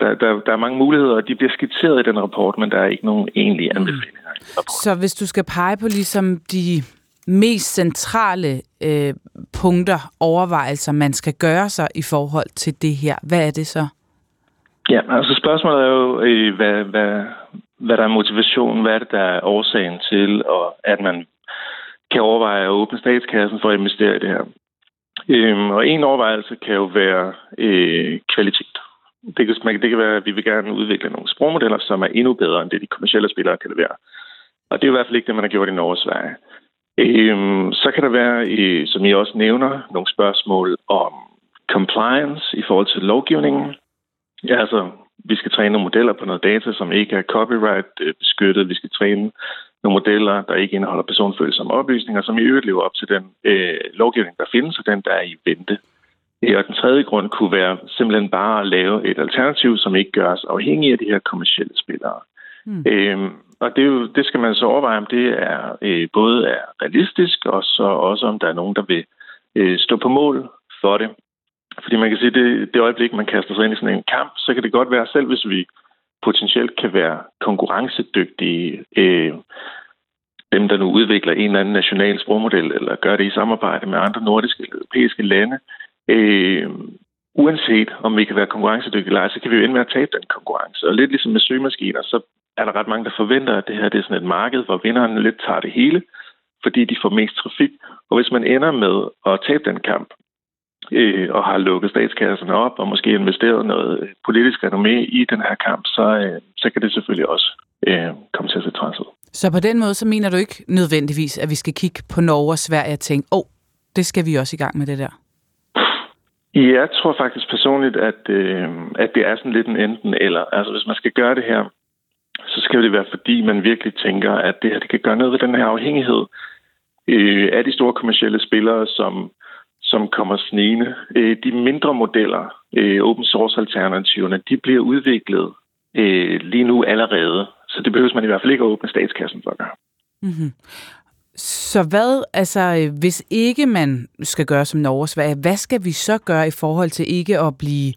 der, der, der er mange muligheder, og de bliver skitseret i den rapport, men der er ikke nogen egentlige mm. anbefalinger. Mm. Så hvis du skal pege på ligesom de mest centrale øh, punkter, overvejelser, man skal gøre sig i forhold til det her, hvad er det så? Ja, altså spørgsmålet er jo, øh, hvad, hvad, hvad der er motivationen, hvad er det, der er årsagen til, og at man kan overveje at åbne statskassen for at investere i det her. Øhm, og en overvejelse kan jo være øh, kvalitet. Det kan, det kan være, at vi vil gerne udvikle nogle sprogmodeller, som er endnu bedre end det, de kommersielle spillere kan levere. Og det er i hvert fald ikke det, man har gjort i Norge og Sverige. Øhm, så kan der være, øh, som I også nævner, nogle spørgsmål om compliance i forhold til lovgivningen. Ja, altså, vi skal træne nogle modeller på noget data, som ikke er copyright-beskyttet. Øh, vi skal træne nogle modeller, der ikke indeholder personfølsomme oplysninger, som i øvrigt lever op til den øh, lovgivning, der findes, og den, der er i vente. Og den tredje grund kunne være simpelthen bare at lave et alternativ, som ikke gør os afhængige af de her kommersielle spillere. Mm. Øhm, og det, er jo, det skal man så overveje, om det er øh, både er realistisk, og så også om der er nogen, der vil øh, stå på mål for det. Fordi man kan sige, det, det øjeblik, man kaster sig ind i sådan en kamp, så kan det godt være, selv hvis vi potentielt kan være konkurrencedygtige, øh, dem der nu udvikler en eller anden national sprogmodel, eller gør det i samarbejde med andre nordiske eller europæiske lande, øh, uanset om vi kan være konkurrencedygtige eller ej, så kan vi jo ende med at tabe den konkurrence. Og lidt ligesom med søgemaskiner, så er der ret mange, der forventer, at det her det er sådan et marked, hvor vinderne lidt tager det hele, fordi de får mest trafik. Og hvis man ender med at tabe den kamp, øh, og har lukket statskasserne op, og måske investeret noget politisk renommé i den her kamp, så, øh, så kan det selvfølgelig også øh, komme til at se træs ud. Så på den måde, så mener du ikke nødvendigvis, at vi skal kigge på Norge og Sverige og tænke, åh, oh, det skal vi også i gang med det der? Jeg tror faktisk personligt, at, øh, at det er sådan lidt en enten eller. Altså hvis man skal gøre det her, så skal det være, fordi man virkelig tænker, at det her det kan gøre noget ved den her afhængighed øh, af de store kommersielle spillere, som, som kommer snigende. Øh, de mindre modeller, øh, open source alternativerne, de bliver udviklet øh, lige nu allerede. Så det behøver man i hvert fald ikke at åbne statskassen for at gøre. Mm-hmm. Så hvad, altså, hvis ikke man skal gøre som Norge Sverige, hvad skal vi så gøre i forhold til ikke at blive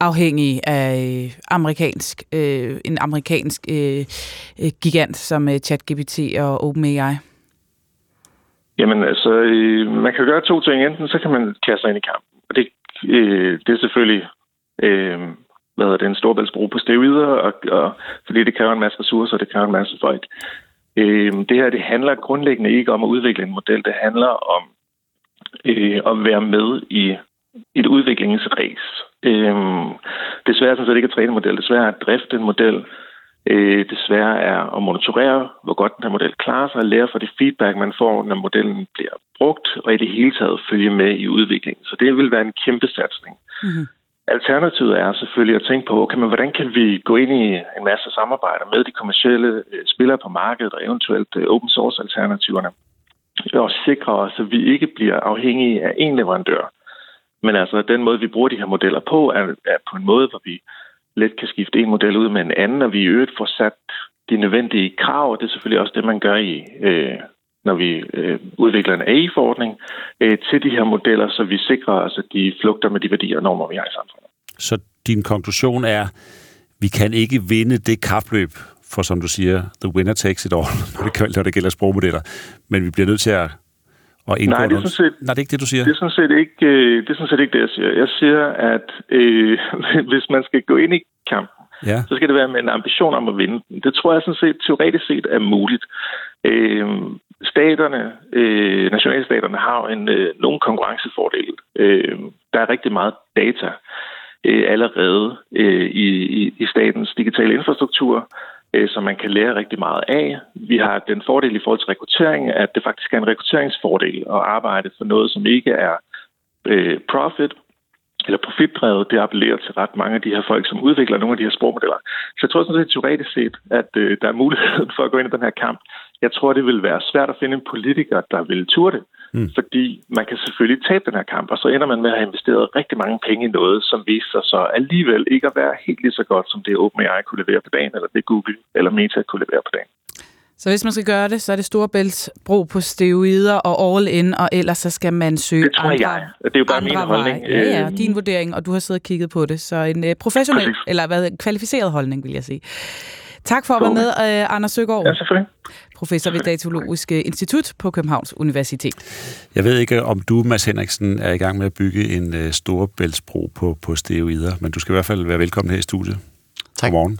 afhængig af øh, amerikansk, øh, en amerikansk øh, øh gigant som øh, ChatGPT og OpenAI? Jamen altså, øh, man kan gøre to ting. Enten så kan man kaste sig ind i kampen, og det, øh, det er selvfølgelig øh, hvad hedder det, en storbæltsbro på steroider, og, og, fordi det kræver en masse ressourcer, og det kræver en masse folk. Øh, det her, det handler grundlæggende ikke om at udvikle en model, det handler om øh, at være med i et udviklingsræs. Øh, det svære er sådan set ikke at træne en model, det svære er at drifte en model, øh, det svære er at monitorere, hvor godt den her model klarer sig, og lære fra det feedback, man får, når modellen bliver brugt, og i det hele taget følge med i udviklingen. Så det vil være en kæmpe satsning. Mm-hmm. Alternativet er selvfølgelig at tænke på, okay, men hvordan kan vi gå ind i en masse samarbejder med de kommercielle øh, spillere på markedet og eventuelt øh, open source alternativerne, og sikre os, at vi ikke bliver afhængige af en leverandør. Men altså, den måde, vi bruger de her modeller på, er, er på en måde, hvor vi let kan skifte en model ud med en anden, og vi i øvrigt får sat de nødvendige krav, og det er selvfølgelig også det, man gør i øh, når vi øh, udvikler en AI-forordning, øh, til de her modeller, så vi sikrer altså, at de flugter med de værdier og normer, vi har i samfundet. Så din konklusion er, vi kan ikke vinde det kapløb, for som du siger, the winner takes it all, *laughs* når det, når det gælder sprogmodeller. Men vi bliver nødt til at, indgå Nej, det er, sådan set, Nej, det er ikke det, du siger. Det er sådan set ikke, øh, det, er sådan set ikke det, jeg siger. Jeg siger, at øh, *laughs* hvis man skal gå ind i kampen, ja. så skal det være med en ambition om at vinde Det tror jeg sådan set teoretisk set er muligt. Øh, staterne, øh, nationalstaterne har en øh, nogen konkurrencefordel. Øh, der er rigtig meget data øh, allerede øh, i, i, i statens digitale infrastruktur, øh, som man kan lære rigtig meget af. Vi har den fordel i forhold til rekruttering, at det faktisk er en rekrutteringsfordel at arbejde for noget, som ikke er øh, profit, eller profitdrevet, det appellerer til ret mange af de her folk, som udvikler nogle af de her sprogmodeller. Så jeg tror sådan set teoretisk set, at øh, der er mulighed for at gå ind i den her kamp. Jeg tror, det vil være svært at finde en politiker, der vil turde det. Mm. Fordi man kan selvfølgelig tabe den her kamp, og så ender man med at have investeret rigtig mange penge i noget, som viser sig så alligevel ikke at være helt lige så godt, som det OpenAI kunne levere på dagen, eller det Google eller Meta kunne levere på dagen. Så hvis man skal gøre det, så er det Storebæltsbro på steroider og all in, og ellers så skal man søge Det tror andre, jeg. Det er jo bare min holdning. veje. Ja, ja, Øh, din vurdering, og du har siddet og kigget på det. Så en øh, professionel, Præcis. eller hvad, kvalificeret holdning, vil jeg sige. Tak for at være med, øh, Anders Søgaard. Ja, selvfølgelig. Professor ved Datalogisk Institut på Københavns Universitet. Jeg ved ikke, om du, Mads Henriksen, er i gang med at bygge en øh, storebæltsbro på, på steroider, men du skal i hvert fald være velkommen her i studiet. Tak. Godmorgen.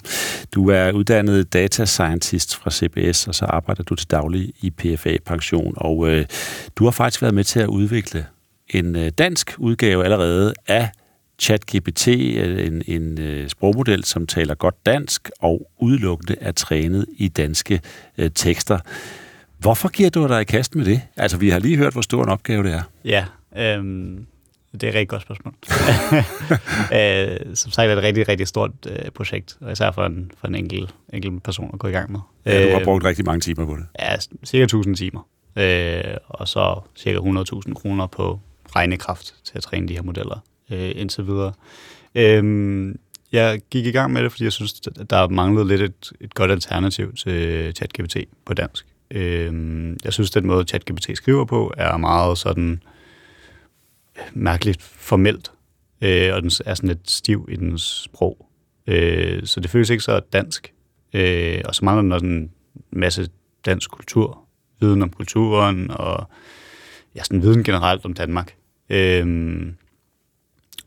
Du er uddannet data scientist fra CBS, og så arbejder du til daglig i PFA Pension, og øh, du har faktisk været med til at udvikle en øh, dansk udgave allerede af ChatGPT, øh, en, en øh, sprogmodel, som taler godt dansk og udelukkende er trænet i danske øh, tekster. Hvorfor giver du dig i kast med det? Altså, vi har lige hørt, hvor stor en opgave det er. Ja, øhm, det er et rigtig godt spørgsmål. *laughs* øh, som sagt er det et rigtig, rigtig stort øh, projekt, og især for en, for en enkelt, enkelt person at gå i gang med. Ja, du har Øh, brugt rigtig mange timer på det. Ja, cirka 1000 timer. Øh, og så cirka 100.000 kroner på regnekraft til at træne de her modeller øh, indtil videre. Øhm, jeg gik i gang med det, fordi jeg synes, at der manglede lidt et, et godt alternativ til ChatGPT på dansk. Øhm, jeg synes, at den måde, ChatGPT skriver på, er meget sådan øh, mærkeligt formelt, øh, og den er sådan lidt stiv i dens sprog. Øh, så det føles ikke så dansk. Øh, og så mangler den også en masse dansk kultur, viden om kulturen, og ja, sådan viden generelt om Danmark. Øh,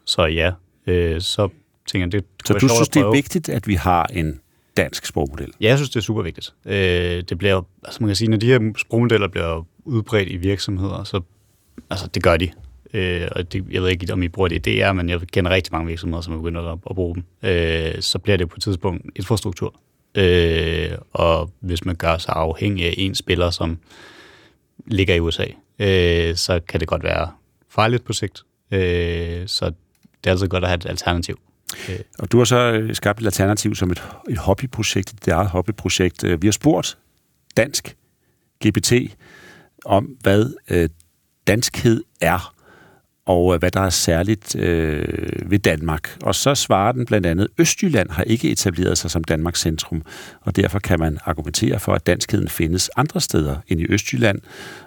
så ja, øh, så tænker jeg, det Så du synes, det er vigtigt, at vi har en dansk sprogmodel? Ja, jeg synes, det er super vigtigt. Øh, det bliver, altså man kan sige, når de her sprogmodeller bliver udbredt i virksomheder, så altså, det gør de. Øh, og det, jeg ved ikke, om I bruger det i DR, men jeg kender rigtig mange virksomheder, som er begyndt at, at bruge dem. Øh, så bliver det på et tidspunkt infrastruktur. Øh, og hvis man gør sig afhængig af en spiller, som ligger i USA, øh, så kan det godt være farligt på sigt. Øh, så det er altid godt at have et alternativ. Okay. Og du har så øh, skabt et alternativ som et, et hobbyprojekt, et eget hobbyprojekt. Øh, vi har spurgt dansk GPT om, hvad øh, danskhed er, og øh, hvad der er særligt øh, ved Danmark. Og så svarer den blandt andet, Østjylland har ikke etableret sig som Danmarks centrum, og derfor kan man argumentere for, at danskheden findes andre steder end i Østjylland.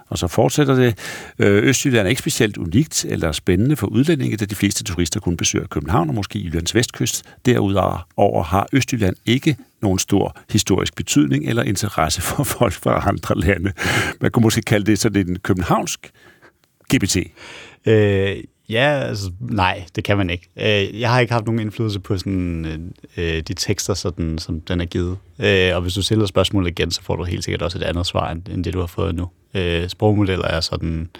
Og så fortsætter det, øh, Østjylland er ikke specielt unikt eller spændende for udlændinge, da de fleste turister kun besøger København og måske Jyllands vestkyst. Derudover har Østjylland ikke nogen stor historisk betydning eller interesse for folk fra andre lande. Man kunne måske kalde det sådan en københavnsk GPT. Øh, ja, altså, nej, det kan man ikke. Øh, jeg har ikke haft nogen indflydelse på sådan, øh, de tekster, sådan, som den er givet. Øh, og hvis du stiller spørgsmålet igen, så får du helt sikkert også et andet svar, end, end det, du har fået nu. Øh, sprogmodeller er sådan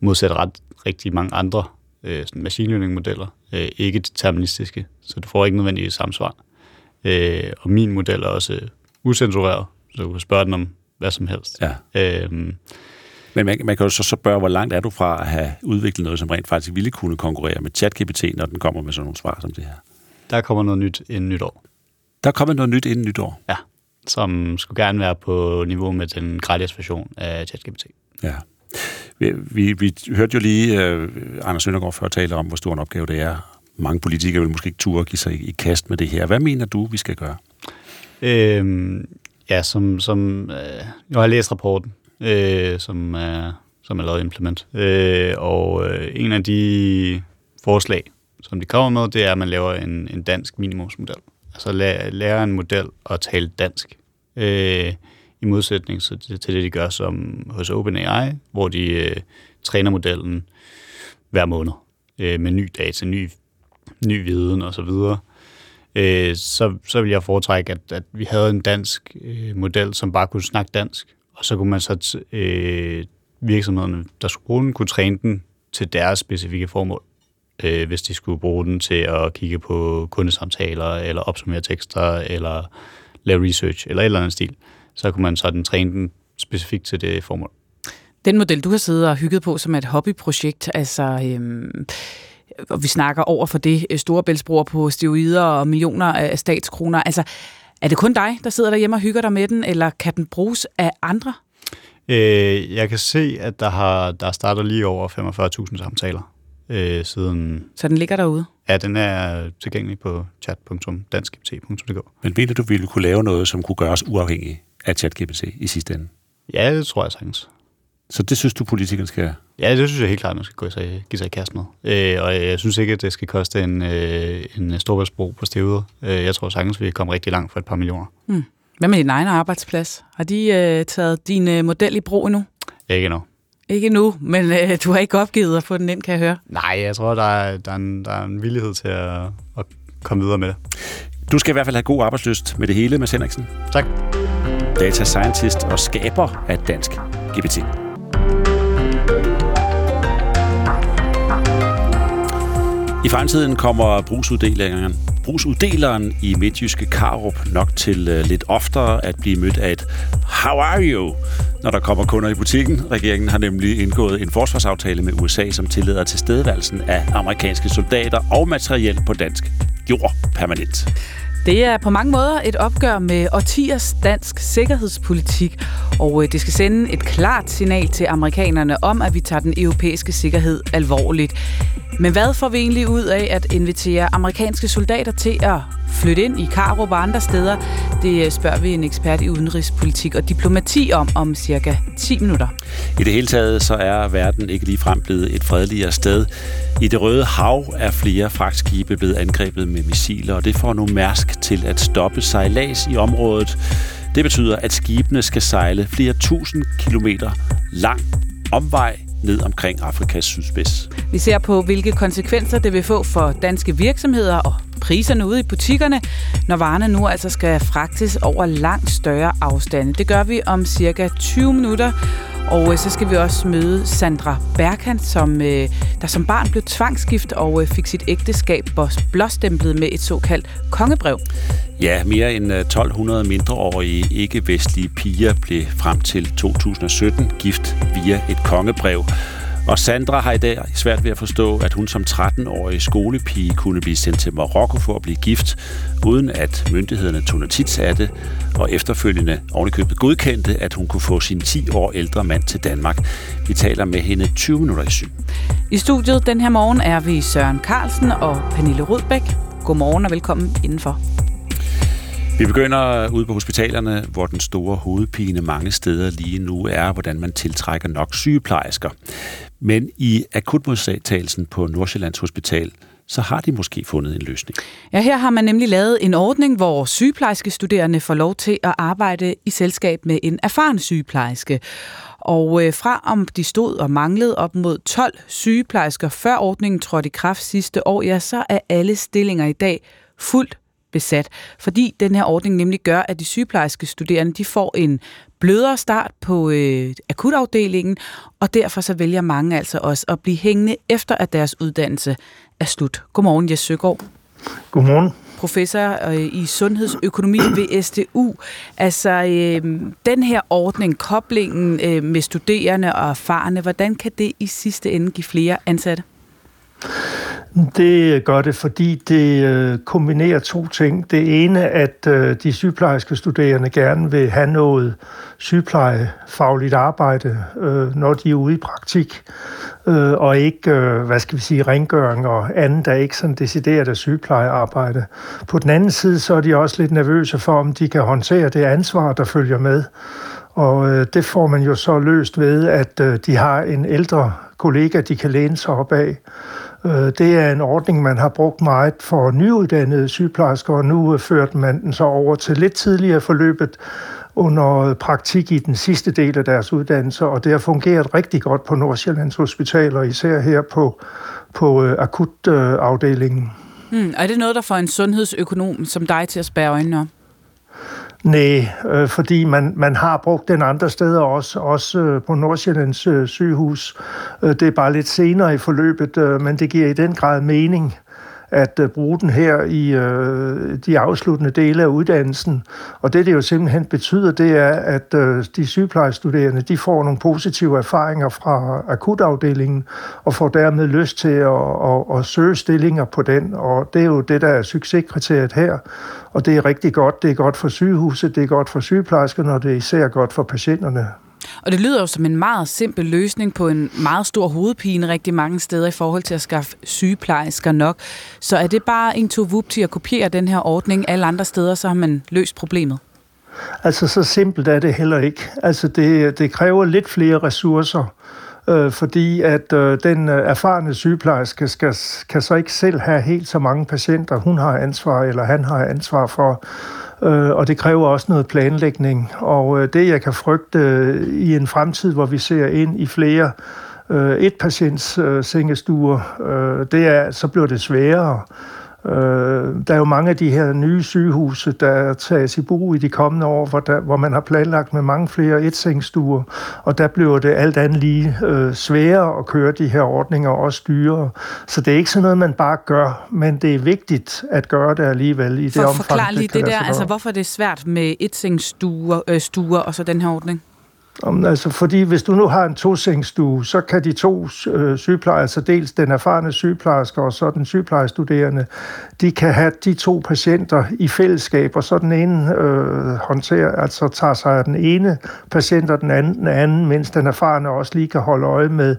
modsat ret rigtig mange andre øh, sådan machine learning-modeller, øh, ikke deterministiske, så du får ikke nødvendigvis samme svar. Øh, og min model er også usensureret, så du kan spørge den om hvad som helst. Ja. Øh, Men man, man kan jo så spørge, hvor langt er du fra at have udviklet noget, som rent faktisk ville kunne konkurrere med ChatGPT, når den kommer med sådan nogle svar som det her? der kommer noget nyt inden nytår. Der er kommet noget nyt inden nytår. Ja, som skulle gerne være på niveau med den gratis version af ChatGPT. Ja. Vi, vi, vi hørte jo lige uh, Anders Søndergaard før tale om, hvor stor en opgave det er. Mange politikere vil måske ikke turde give sig i, i kast med det her. Hvad mener du, vi skal gøre? Øhm, ja, som, som øh, jeg har læst rapporten, øh, som, er, som er lavet implement. Øh, og øh, en af de forslag, som de kommer med, det er, at man laver en, en dansk minimumsmodel. Altså læ- lærer en model at tale dansk. Øh, I modsætning til, til det, de gør som hos OpenAI, hvor de øh, træner modellen hver måned øh, med ny data, ny, ny viden osv., øh, så, så vil jeg foretrække, at, at vi havde en dansk øh, model, som bare kunne snakke dansk, og så kunne man så t- øh, virksomhederne, der skulle bruge den, kunne træne den til deres specifikke formål. Øh, hvis de skulle bruge den til at kigge på kundesamtaler, eller opsummere tekster, eller lave research, eller et eller andet stil, så kunne man sådan træne den specifikt til det formål. Den model, du har siddet og hygget på som et hobbyprojekt, altså... Øhm og vi snakker over for det øh, store bæltsbror på steroider og millioner af statskroner. Altså, er det kun dig, der sidder derhjemme og hygger dig med den, eller kan den bruges af andre? Øh, jeg kan se, at der har der starter lige over 45.000 samtaler øh, siden... Så den ligger derude? Ja, den er tilgængelig på chat.danskpt.dk. Men mener du, vi ville kunne lave noget, som kunne gøre os uafhængige af ChatGPT i sidste ende? Ja, det tror jeg sagtens. Så det synes du, politikerne skal... Ja, det synes jeg helt klart, man skal gå sig, give sig i kast med. Øh, og jeg synes ikke, at det skal koste en, øh, en storvældsbro på stedet. Øh, jeg tror sagtens, vi kommer rigtig langt for et par millioner. Hmm. Hvad med din egen arbejdsplads? Har de øh, taget din øh, model i brug endnu? Ikke endnu. Ikke nu, men øh, du har ikke opgivet at få den ind, kan jeg høre. Nej, jeg tror, der er, der er, en, der er en villighed til at, at komme videre med det. Du skal i hvert fald have god arbejdsløst med det hele, Mads Henriksen. Tak. Data scientist og skaber af Dansk GPT. I fremtiden kommer brugsuddelingen, brugsuddeleren i Midtjyske Karup nok til øh, lidt oftere at blive mødt af et How are you? Når der kommer kunder i butikken. Regeringen har nemlig indgået en forsvarsaftale med USA, som tillader tilstedeværelsen af amerikanske soldater og materiel på dansk jord permanent. Det er på mange måder et opgør med årtiers dansk sikkerhedspolitik, og øh, det skal sende et klart signal til amerikanerne om, at vi tager den europæiske sikkerhed alvorligt. Men hvad får vi egentlig ud af at invitere amerikanske soldater til at flytte ind i Karup og andre steder? Det øh, spørger vi en ekspert i udenrigspolitik og diplomati om om cirka 10 minutter. I det hele taget så er verden ikke ligefrem blevet et fredeligere sted. I det røde hav er flere fragtskibe blevet angrebet med missiler, og det får nu Mærsk til at stoppe sejlads i området. Det betyder, at skibene skal sejle flere tusind kilometer lang omvej ned omkring Afrikas sydspids. Vi ser på, hvilke konsekvenser det vil få for danske virksomheder og priserne ude i butikkerne, når varerne nu altså skal fragtes over langt større afstande. Det gør vi om cirka 20 minutter. Og øh, så skal vi også møde Sandra Berkan, som øh, der som barn blev tvangsgift og øh, fik sit ægteskab blåstemplet med et såkaldt kongebrev. Ja, mere end 1200 mindreårige ikke-vestlige piger blev frem til 2017 gift via et kongebrev. Og Sandra har i dag svært ved at forstå, at hun som 13-årig skolepige kunne blive sendt til Marokko for at blive gift, uden at myndighederne tog notits af det, og efterfølgende ovenikøbet godkendte, at hun kunne få sin 10 år ældre mand til Danmark. Vi taler med hende 20 minutter i syv. I studiet den her morgen er vi Søren Carlsen og Pernille Rudbæk. Godmorgen og velkommen indenfor. Vi begynder ude på hospitalerne, hvor den store hovedpine mange steder lige nu er, hvordan man tiltrækker nok sygeplejersker. Men i akutmodtagelsen på Nordsjællands Hospital, så har de måske fundet en løsning. Ja, her har man nemlig lavet en ordning, hvor sygeplejerske studerende får lov til at arbejde i selskab med en erfaren sygeplejerske. Og øh, fra om de stod og manglede op mod 12 sygeplejersker, før ordningen trådte i kraft sidste år, ja, så er alle stillinger i dag fuldt besat, fordi den her ordning nemlig gør, at de sygeplejerske studerende de får en blødere start på øh, akutafdelingen, og derfor så vælger mange altså også at blive hængende efter, at deres uddannelse er slut. Godmorgen, Jes Søgaard. Godmorgen. Professor øh, i sundhedsøkonomi ved SDU. Altså, øh, den her ordning, koblingen øh, med studerende og erfarne, hvordan kan det i sidste ende give flere ansatte? Det gør det, fordi det øh, kombinerer to ting. Det ene, at øh, de sygeplejerske studerende gerne vil have noget sygeplejefagligt arbejde, øh, når de er ude i praktik, øh, og ikke, øh, hvad skal vi sige, rengøring og andet, der ikke sådan decideret af sygeplejearbejde. På den anden side, så er de også lidt nervøse for, om de kan håndtere det ansvar, der følger med. Og øh, det får man jo så løst ved, at de har en ældre kollega, de kan læne sig op af. Øh, det er en ordning, man har brugt meget for nyuddannede sygeplejersker, og nu førte man den så over til lidt tidligere forløbet under praktik i den sidste del af deres uddannelse, og det har fungeret rigtig godt på Nordsjællands Hospital, og især her på, på øh, akutafdelingen. Hmm, er det noget, der får en sundhedsøkonom som dig til at spære øjnene om? Nej, øh, fordi man, man har brugt den andre steder også, også øh, på Nordsjællands øh, sygehus. Øh, det er bare lidt senere i forløbet, øh, men det giver i den grad mening at øh, bruge den her i øh, de afsluttende dele af uddannelsen. Og det, det jo simpelthen betyder, det er, at øh, de sygeplejestuderende, de får nogle positive erfaringer fra akutafdelingen, og får dermed lyst til at, at, at søge stillinger på den. Og det er jo det, der er succeskriteriet her. Og det er rigtig godt. Det er godt for sygehuset, det er godt for sygeplejerskerne, og det er især godt for patienterne. Og det lyder jo som en meget simpel løsning på en meget stor hovedpine rigtig mange steder i forhold til at skaffe sygeplejersker nok. Så er det bare en to til at kopiere den her ordning alle andre steder, så har man løst problemet? Altså, så simpelt er det heller ikke. Altså, det, det kræver lidt flere ressourcer, øh, fordi at øh, den øh, erfarne sygeplejerske skal, kan så ikke selv have helt så mange patienter, hun har ansvar, eller han har ansvar for. Øh, og det kræver også noget planlægning. Og øh, det, jeg kan frygte øh, i en fremtid, hvor vi ser ind i flere øh, et patients øh, sengestuer, øh, det er, så bliver det sværere. Øh, der er jo mange af de her nye sygehuse, der tages i brug i de kommende år, hvor, der, hvor man har planlagt med mange flere etsengstuer, og der bliver det alt andet lige øh, sværere at køre de her ordninger, og også dyrere. Så det er ikke sådan noget, man bare gør, men det er vigtigt at gøre det alligevel i For det omfang, lige det, kan det der, altså hvorfor er det svært med etsengstuer øh, stuer, og så den her ordning? Om, altså, fordi hvis du nu har en tosengstue, så kan de to øh, sygeplejersker, altså dels den erfarne sygeplejerske og så den sygeplejestuderende, de kan have de to patienter i fællesskab, og så den ene øh, håndterer, altså tager sig af den ene patient og den anden, den anden, mens den erfarne også lige kan holde øje med,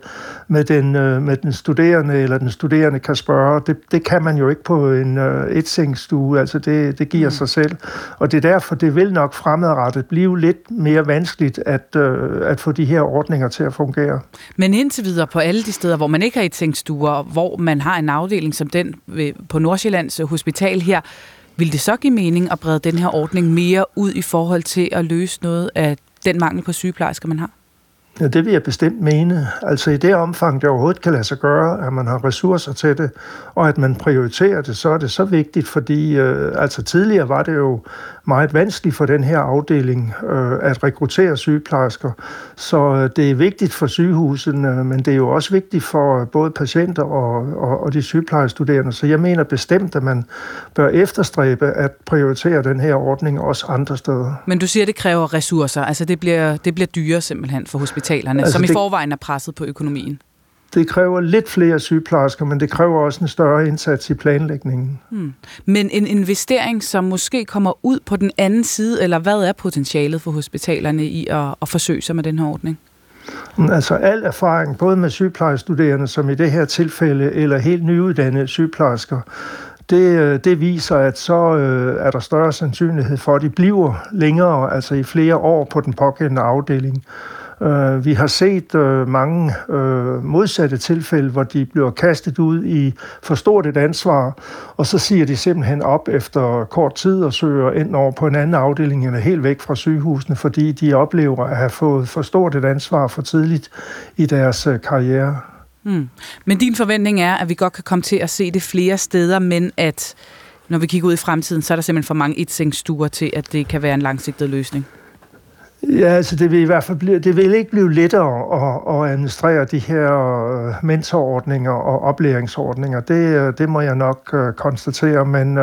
med, den, øh, med den studerende, eller den studerende kan spørge. Det, det kan man jo ikke på en øh, etsengstue, altså det, det giver mm. sig selv. Og det er derfor, det vil nok fremadrettet blive lidt mere vanskeligt at, øh, at få de her ordninger til at fungere. Men indtil videre på alle de steder, hvor man ikke har etsengstuer, hvor man har en afdeling som den ved- på Nordsjællands øh, Hospital her, vil det så give mening at brede den her ordning mere ud i forhold til at løse noget af den mangel på sygeplejersker, man har? Ja, det vil jeg bestemt mene. Altså i det omfang, det overhovedet kan lade sig gøre, at man har ressourcer til det, og at man prioriterer det, så er det så vigtigt, fordi øh, altså tidligere var det jo meget vanskeligt for den her afdeling øh, at rekruttere sygeplejersker. Så øh, det er vigtigt for sygehusen, øh, men det er jo også vigtigt for øh, både patienter og, og, og de sygeplejestuderende. Så jeg mener bestemt, at man bør efterstræbe at prioritere den her ordning også andre steder. Men du siger, at det kræver ressourcer. Altså det bliver, det bliver dyre simpelthen for hospitalerne, altså som i det- forvejen er presset på økonomien. Det kræver lidt flere sygeplejersker, men det kræver også en større indsats i planlægningen. Hmm. Men en investering, som måske kommer ud på den anden side, eller hvad er potentialet for hospitalerne i at, at forsøge sig med den her ordning? Men Altså al erfaring, både med sygeplejestuderende, som i det her tilfælde, eller helt nyuddannede sygeplejersker, det, øh, det viser, at så øh, er der større sandsynlighed for, at de bliver længere, altså i flere år på den pågældende afdeling. Øh, vi har set øh, mange øh, modsatte tilfælde, hvor de bliver kastet ud i for stort et ansvar, og så siger de simpelthen op efter kort tid og søger ind over på en anden afdeling eller helt væk fra sygehusene, fordi de oplever at have fået for stort et ansvar for tidligt i deres øh, karriere. Mm. Men din forventning er, at vi godt kan komme til at se det flere steder, men at når vi kigger ud i fremtiden, så er der simpelthen for mange etsengstuer til, at det kan være en langsigtet løsning. Ja, altså det vil i hvert fald blive, det vil ikke blive lettere at, at administrere de her øh, mentorordninger og oplæringsordninger. Det, øh, det må jeg nok øh, konstatere, men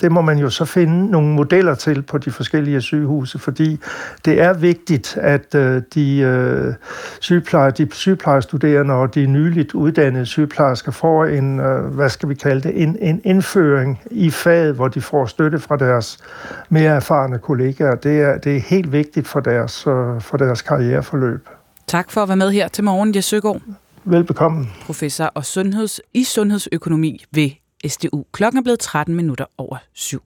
det må man jo så finde nogle modeller til på de forskellige sygehuse, fordi det er vigtigt, at de, øh, sygeplejer, de sygeplejestuderende og de nyligt uddannede sygeplejersker får en, hvad skal vi kalde det, en, en indføring i faget, hvor de får støtte fra deres mere erfarne kollegaer. Det er, det er helt vigtigt for deres, øh, for deres karriereforløb. Tak for at være med her til morgen, Jes Søgaard, Velbekomme. professor og sundheds, i sundhedsøkonomi ved SDU. Klokken er blevet 13 minutter over syv.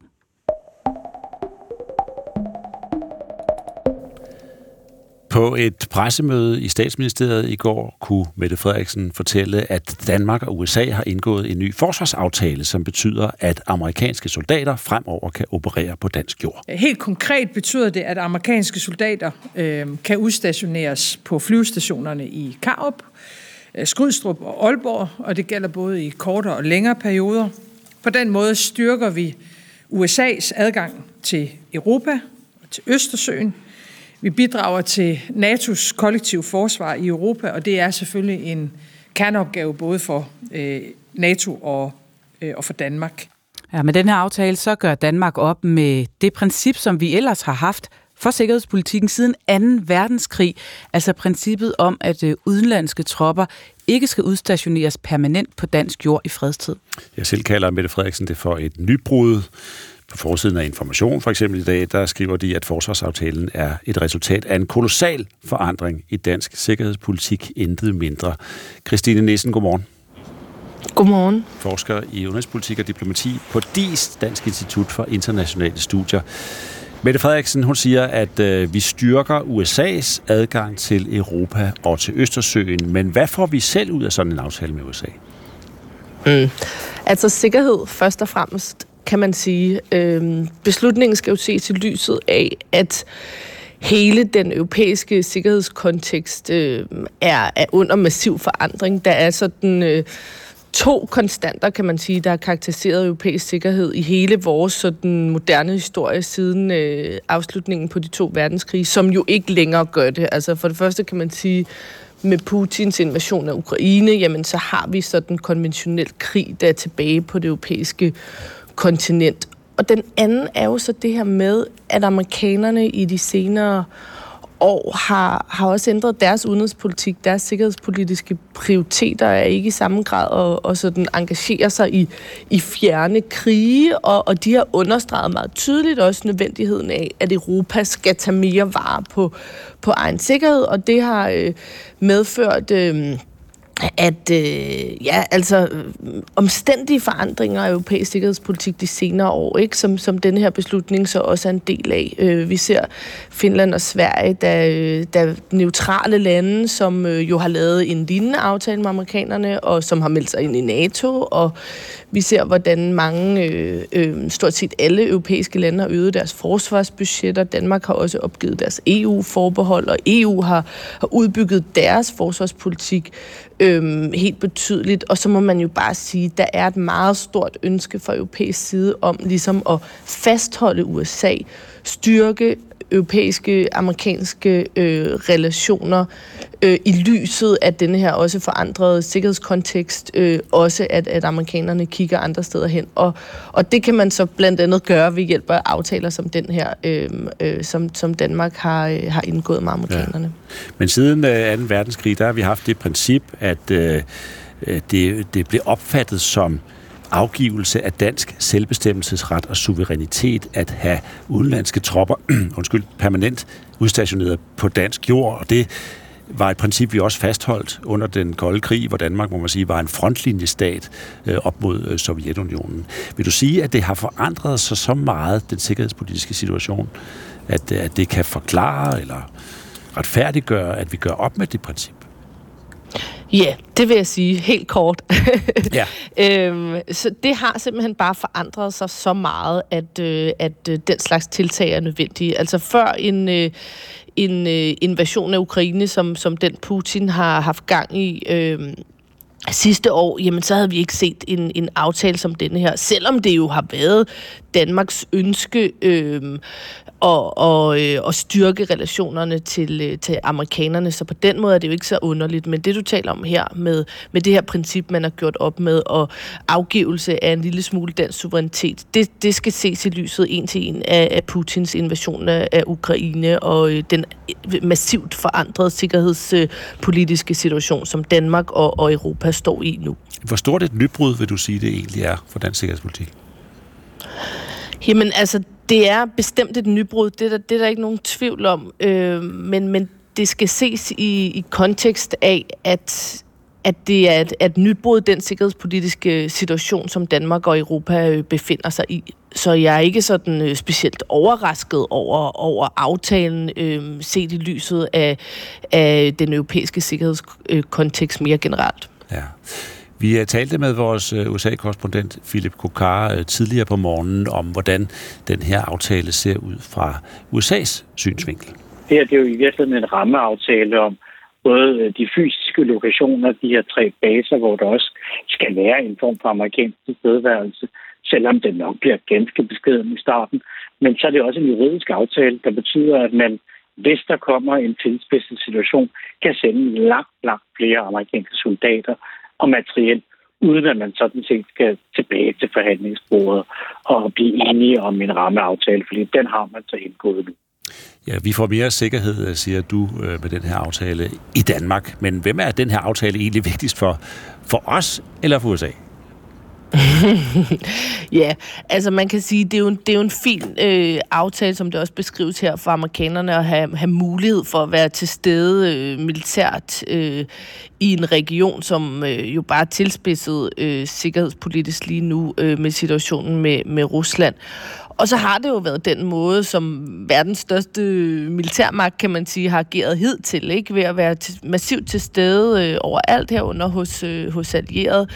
På et pressemøde i statsministeriet i går kunne Mette Frederiksen fortælle, at Danmark og USA har indgået en ny forsvarsaftale, som betyder, at amerikanske soldater fremover kan operere på dansk jord. Helt konkret betyder det, at amerikanske soldater øh, kan udstationeres på flyvestationerne i Karup, øh, Skrydstrup og Aalborg, og det gælder både i kortere og længere perioder. På den måde styrker vi USA's adgang til Europa og til Østersøen. Vi bidrager til NATO's kollektive forsvar i Europa, og det er selvfølgelig en kerneopgave både for øh, NATO og, øh, og for Danmark. Ja, med den her aftale, så gør Danmark op med det princip, som vi ellers har haft for sikkerhedspolitikken siden 2. verdenskrig. Altså princippet om, at øh, udenlandske tropper ikke skal udstationeres permanent på dansk jord i fredstid. Jeg selv kalder Mette Frederiksen det for et nybrud. På forsiden af Information for eksempel i dag, der skriver de, at forsvarsaftalen er et resultat af en kolossal forandring i dansk sikkerhedspolitik, intet mindre. Christine Nissen, godmorgen. Godmorgen. Forsker i udenrigspolitik og diplomati på DIS, Dansk Institut for Internationale Studier. Mette Frederiksen, hun siger, at øh, vi styrker USA's adgang til Europa og til Østersøen. Men hvad får vi selv ud af sådan en aftale med USA? Mm. Altså sikkerhed først og fremmest, kan man sige. Øhm, beslutningen skal jo ses i lyset af, at hele den europæiske sikkerhedskontekst øh, er, er under massiv forandring. Der er sådan... Øh, to konstanter, kan man sige, der har karakteriseret europæisk sikkerhed i hele vores sådan, moderne historie siden øh, afslutningen på de to verdenskrige, som jo ikke længere gør det. Altså for det første kan man sige, med Putins invasion af Ukraine, jamen så har vi sådan konventionel krig, der er tilbage på det europæiske kontinent. Og den anden er jo så det her med, at amerikanerne i de senere år har, har også ændret deres udenrigspolitik, deres sikkerhedspolitiske prioriteter er ikke i samme grad og, og sådan engagerer sig i, i fjerne krige, og, og de har understreget meget tydeligt også nødvendigheden af, at Europa skal tage mere vare på, på egen sikkerhed, og det har øh, medført... Øh, at øh, ja, altså øh, omstændige forandringer af europæisk sikkerhedspolitik de senere år, ikke, som, som denne her beslutning så også er en del af. Øh, vi ser Finland og Sverige, der, øh, der neutrale lande, som øh, jo har lavet en lignende aftale med amerikanerne, og som har meldt sig ind i NATO, og vi ser, hvordan mange, øh, øh, stort set alle europæiske lande har øget deres forsvarsbudgetter. Danmark har også opgivet deres EU-forbehold, og EU har, har udbygget deres forsvarspolitik øh, helt betydeligt. Og så må man jo bare sige, at der er et meget stort ønske fra europæisk side om ligesom at fastholde USA, styrke europæiske, amerikanske øh, relationer øh, i lyset af denne her også forandrede sikkerhedskontekst, øh, også at, at amerikanerne kigger andre steder hen. Og, og det kan man så blandt andet gøre ved hjælp af aftaler som den her, øh, øh, som, som Danmark har, øh, har indgået med amerikanerne. Ja. Men siden øh, 2. verdenskrig, der har vi haft det princip, at øh, øh det, det blev opfattet som afgivelse af dansk selvbestemmelsesret og suverænitet at have udenlandske tropper *clears throat* undskyld, permanent udstationeret på dansk jord. Og det var et princip, vi også fastholdt under den kolde krig, hvor Danmark, må man sige, var en frontlinjestat øh, op mod øh, Sovjetunionen. Vil du sige, at det har forandret sig så meget, den sikkerhedspolitiske situation, at, øh, at det kan forklare eller retfærdiggøre, at vi gør op med det princip? Ja, det vil jeg sige helt kort. *laughs* ja. øhm, så det har simpelthen bare forandret sig så meget, at, øh, at øh, den slags tiltag er nødvendige. Altså før en, øh, en øh, invasion af Ukraine, som, som den Putin har haft gang i... Øh, sidste år, jamen så havde vi ikke set en, en aftale som denne her, selvom det jo har været Danmarks ønske øh, og, og, øh, og styrke relationerne til, øh, til amerikanerne. Så på den måde er det jo ikke så underligt. Men det, du taler om her med, med det her princip, man har gjort op med, og afgivelse af en lille smule dansk suverænitet, det, det skal ses i lyset en til en af, af Putins invasion af, af Ukraine og øh, den massivt forandrede sikkerhedspolitiske situation, som Danmark og, og Europa står i nu. Hvor stort et nybrud vil du sige, det egentlig er for dansk sikkerhedspolitik? Jamen altså, det er bestemt et nybrud, det er der, det er der ikke nogen tvivl om, øh, men, men det skal ses i, i kontekst af, at, at det er et, et nybrud, den sikkerhedspolitiske situation, som Danmark og Europa øh, befinder sig i. Så jeg er ikke sådan øh, specielt overrasket over, over aftalen, øh, set i lyset af, af den europæiske sikkerhedskontekst mere generelt. Ja. Vi øh, talte med vores øh, USA-korrespondent Philip Kokar øh, tidligere på morgenen om, hvordan den her aftale ser ud fra USA's synsvinkel. Det her det er jo i virkeligheden en rammeaftale om både de fysiske lokationer, de her tre baser, hvor der også skal være en form for amerikansk tilstedeværelse, selvom det nok bliver ganske beskeden i starten. Men så er det også en juridisk aftale, der betyder, at man, hvis der kommer en tilspidset situation, kan sende langt, langt flere amerikanske soldater og materiel, uden at man sådan set skal tilbage til forhandlingsbordet og blive enige om en rammeaftale, fordi den har man så indgået nu. Ja, vi får mere sikkerhed, øh, siger du, øh, med den her aftale i Danmark. Men hvem er den her aftale egentlig *laughs* vigtigst for? For os eller for USA? *laughs* ja, altså man kan sige, det er jo en, det er jo en fin øh, aftale, som det også beskrives her for amerikanerne, at have, have mulighed for at være til stede øh, militært øh, i en region, som øh, jo bare er tilspidset øh, sikkerhedspolitisk lige nu øh, med situationen med, med Rusland. Og så har det jo været den måde, som verdens største militærmagt, kan man sige, har ageret hidtil, ikke? ved at være t- massivt til stede øh, overalt herunder hos, øh, hos allierede.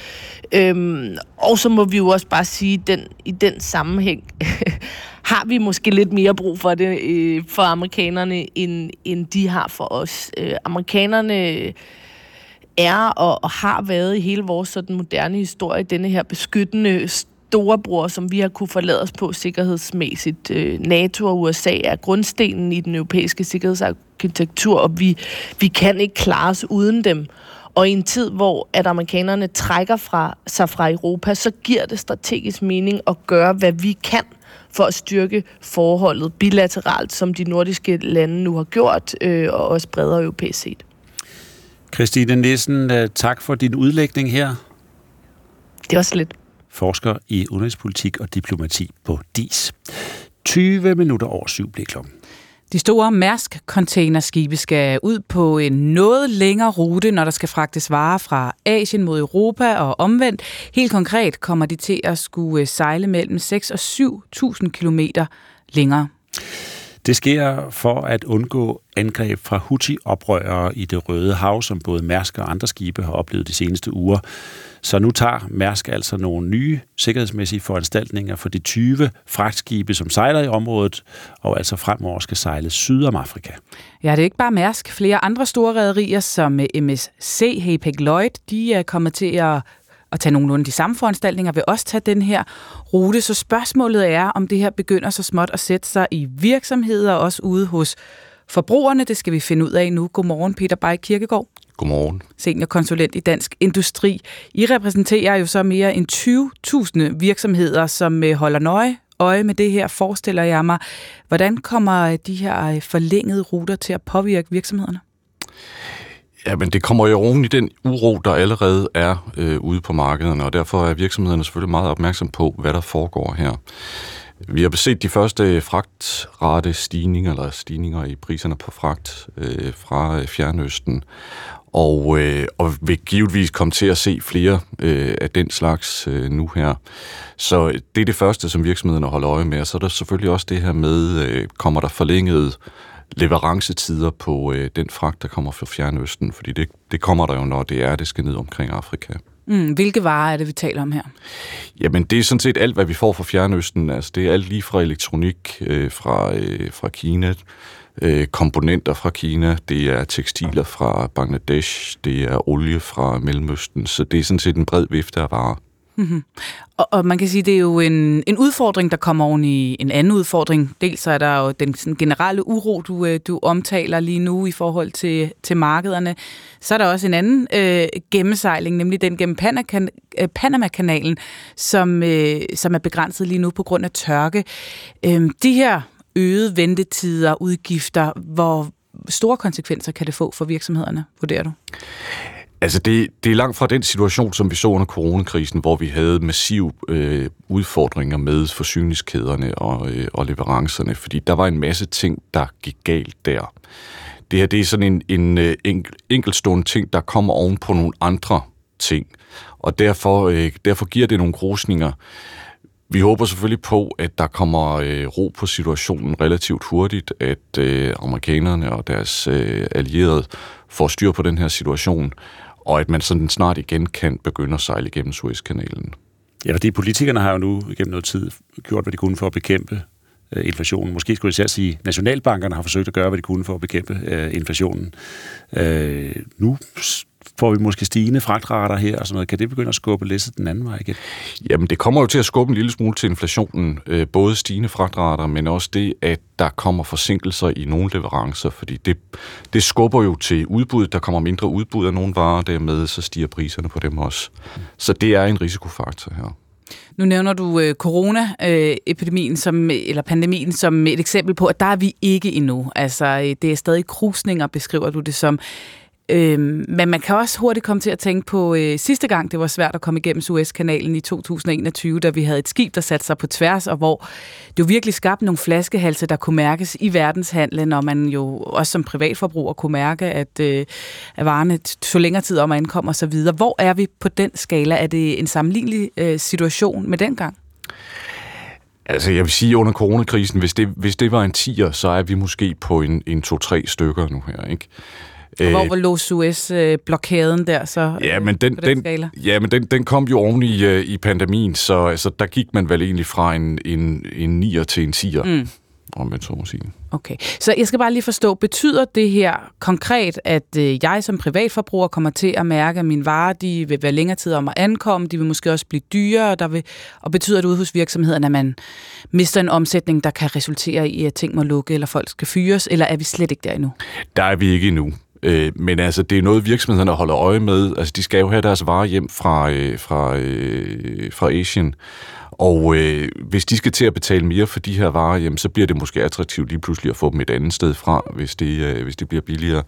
Øhm, og så må vi jo også bare sige, den i den sammenhæng *laughs* har vi måske lidt mere brug for det øh, for amerikanerne, end, end de har for os. Øh, amerikanerne er og, og har været i hele vores sådan moderne historie denne her beskyttende storebror, som vi har kunne forlade os på sikkerhedsmæssigt. Øh, NATO og USA er grundstenen i den europæiske sikkerhedsarkitektur, og vi, vi kan ikke klare os uden dem. Og i en tid, hvor at amerikanerne trækker fra, sig fra Europa, så giver det strategisk mening at gøre, hvad vi kan for at styrke forholdet bilateralt, som de nordiske lande nu har gjort, øh, og også bredere europæisk set. Christine Nissen, øh, tak for din udlægning her. Det var så lidt. Forsker i udenrigspolitik og diplomati på DIS. 20 minutter over syv bliver klokken. De store Mærsk-containerskibe skal ud på en noget længere rute, når der skal fragtes varer fra Asien mod Europa og omvendt. Helt konkret kommer de til at skulle sejle mellem 6 og 7.000 kilometer længere. Det sker for at undgå angreb fra Houthi-oprørere i det Røde Hav, som både Mærsk og andre skibe har oplevet de seneste uger. Så nu tager Mærsk altså nogle nye sikkerhedsmæssige foranstaltninger for de 20 fragtskibe, som sejler i området, og altså fremover skal sejle syd om Afrika. Ja, det er ikke bare Mærsk. Flere andre store rædderier, som MSC, Hapag Lloyd, de er kommet til at at tage nogenlunde de samme foranstaltninger, vil også tage den her rute. Så spørgsmålet er, om det her begynder så småt at sætte sig i virksomheder, også ude hos forbrugerne. Det skal vi finde ud af nu. Godmorgen, Peter Bay Kirkegaard. Godmorgen. Seniorkonsulent i Dansk Industri. I repræsenterer jo så mere end 20.000 virksomheder, som øh, holder nøje øje med det her, forestiller jeg mig. Hvordan kommer de her øh, forlængede ruter til at påvirke virksomhederne? Ja, men det kommer jo oven i den uro, der allerede er øh, ude på markederne, og derfor er virksomhederne selvfølgelig meget opmærksom på, hvad der foregår her. Vi har set de første fragtrate stigninger, eller stigninger i priserne på fragt øh, fra øh, Fjernøsten, og, øh, og vil givetvis komme til at se flere øh, af den slags øh, nu her. Så det er det første, som virksomhederne holder øje med, og så er der selvfølgelig også det her med, øh, kommer der forlænget leverancetider på øh, den fragt, der kommer fra Fjernøsten, fordi det, det kommer der jo, når det er, det skal ned omkring Afrika. Mm, hvilke varer er det, vi taler om her? Jamen, det er sådan set alt, hvad vi får fra Fjernøsten. Altså, det er alt lige fra elektronik øh, fra, øh, fra Kina, øh, komponenter fra Kina, det er tekstiler fra Bangladesh, det er olie fra Mellemøsten, så det er sådan set en bred vifte af varer. Mm-hmm. Og, og man kan sige, det er jo en, en udfordring, der kommer oven i en anden udfordring. Dels er der jo den sådan, generelle uro, du, øh, du omtaler lige nu i forhold til, til markederne. Så er der også en anden øh, gennemsejling, nemlig den gennem øh, Panama-kanalen, som, øh, som er begrænset lige nu på grund af tørke. Øh, de her øgede ventetider, udgifter, hvor store konsekvenser kan det få for virksomhederne, vurderer du? Altså, det, det er langt fra den situation, som vi så under coronakrisen, hvor vi havde massive øh, udfordringer med forsyningskæderne og, øh, og leverancerne, fordi der var en masse ting, der gik galt der. Det her det er sådan en, en, øh, en enkeltstående ting, der kommer oven på nogle andre ting, og derfor, øh, derfor giver det nogle grusninger vi håber selvfølgelig på, at der kommer øh, ro på situationen relativt hurtigt, at øh, amerikanerne og deres øh, allierede får styr på den her situation, og at man sådan snart igen kan begynde at sejle igennem Suezkanalen. Ja, fordi politikerne har jo nu gennem noget tid gjort, hvad de kunne for at bekæmpe øh, inflationen. Måske skulle jeg især sige, at nationalbankerne har forsøgt at gøre, hvad de kunne for at bekæmpe øh, inflationen. Øh, nu får vi måske stigende fragtrater her og sådan noget. Kan det begynde at skubbe læsset den anden vej igen? Jamen, det kommer jo til at skubbe en lille smule til inflationen. Øh, både stigende fragtrater, men også det, at der kommer forsinkelser i nogle leverancer, fordi det, det skubber jo til udbud. Der kommer mindre udbud af nogle varer, dermed så stiger priserne på dem også. Så det er en risikofaktor her. Nu nævner du øh, corona-epidemien som, eller pandemien som et eksempel på, at der er vi ikke endnu. Altså, øh, det er stadig krusninger, beskriver du det som. Øhm, men man kan også hurtigt komme til at tænke på øh, sidste gang, det var svært at komme igennem Suezkanalen i 2021, da vi havde et skib, der satte sig på tværs, og hvor det jo virkelig skabte nogle flaskehalse, der kunne mærkes i verdenshandlen, og man jo også som privatforbruger kunne mærke, at, øh, at varerne tog længere tid om at ankomme osv. Hvor er vi på den skala? Er det en sammenlignelig øh, situation med dengang? Altså, jeg vil sige, under coronakrisen, hvis det, hvis det var en tiger, så er vi måske på en, en to-tre stykker nu her, ikke? Og hvor var Los Suez-blokaden der så? Ja, men den, den, den ja, men den, den kom jo oven i, i pandemien, så altså, der gik man vel egentlig fra en, en, en nier til en tiger, mm. om man så må sige. Okay, så jeg skal bare lige forstå, betyder det her konkret, at øh, jeg som privatforbruger kommer til at mærke, at mine varer de vil være længere tid om at ankomme, de vil måske også blive dyrere, der vil, og betyder det ude hos virksomhederne, at man mister en omsætning, der kan resultere i, at ting må lukke, eller folk skal fyres, eller er vi slet ikke der endnu? Der er vi ikke endnu. Øh, men altså, det er noget, virksomhederne holder øje med. Altså, de skal jo have deres varer hjem fra, øh, fra, øh, fra Asien. Og øh, hvis de skal til at betale mere for de her varer, jamen, så bliver det måske attraktivt lige pludselig at få dem et andet sted fra, hvis det, øh, hvis det bliver billigere.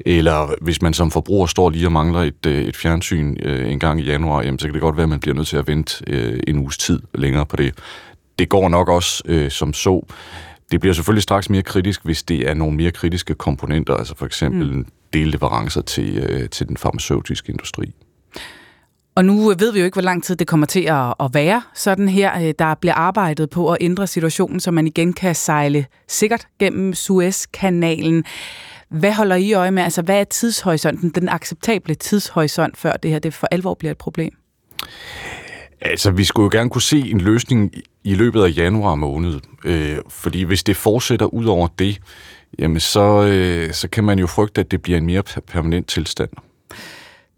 Eller hvis man som forbruger står lige og mangler et, øh, et fjernsyn øh, en gang i januar, jamen, så kan det godt være, at man bliver nødt til at vente øh, en uges tid længere på det. Det går nok også øh, som så. Det bliver selvfølgelig straks mere kritisk, hvis det er nogle mere kritiske komponenter, altså for eksempel mm. delleverancer til, øh, til den farmaceutiske industri. Og nu ved vi jo ikke, hvor lang tid det kommer til at, at være sådan her. Øh, der bliver arbejdet på at ændre situationen, så man igen kan sejle sikkert gennem Suezkanalen. Hvad holder I øje med? Altså, hvad er tidshorisonten, den acceptable tidshorisont, før det her det for alvor bliver et problem? Altså, vi skulle jo gerne kunne se en løsning i løbet af januar måned. Øh, fordi hvis det fortsætter ud over det, jamen så, øh, så kan man jo frygte, at det bliver en mere permanent tilstand.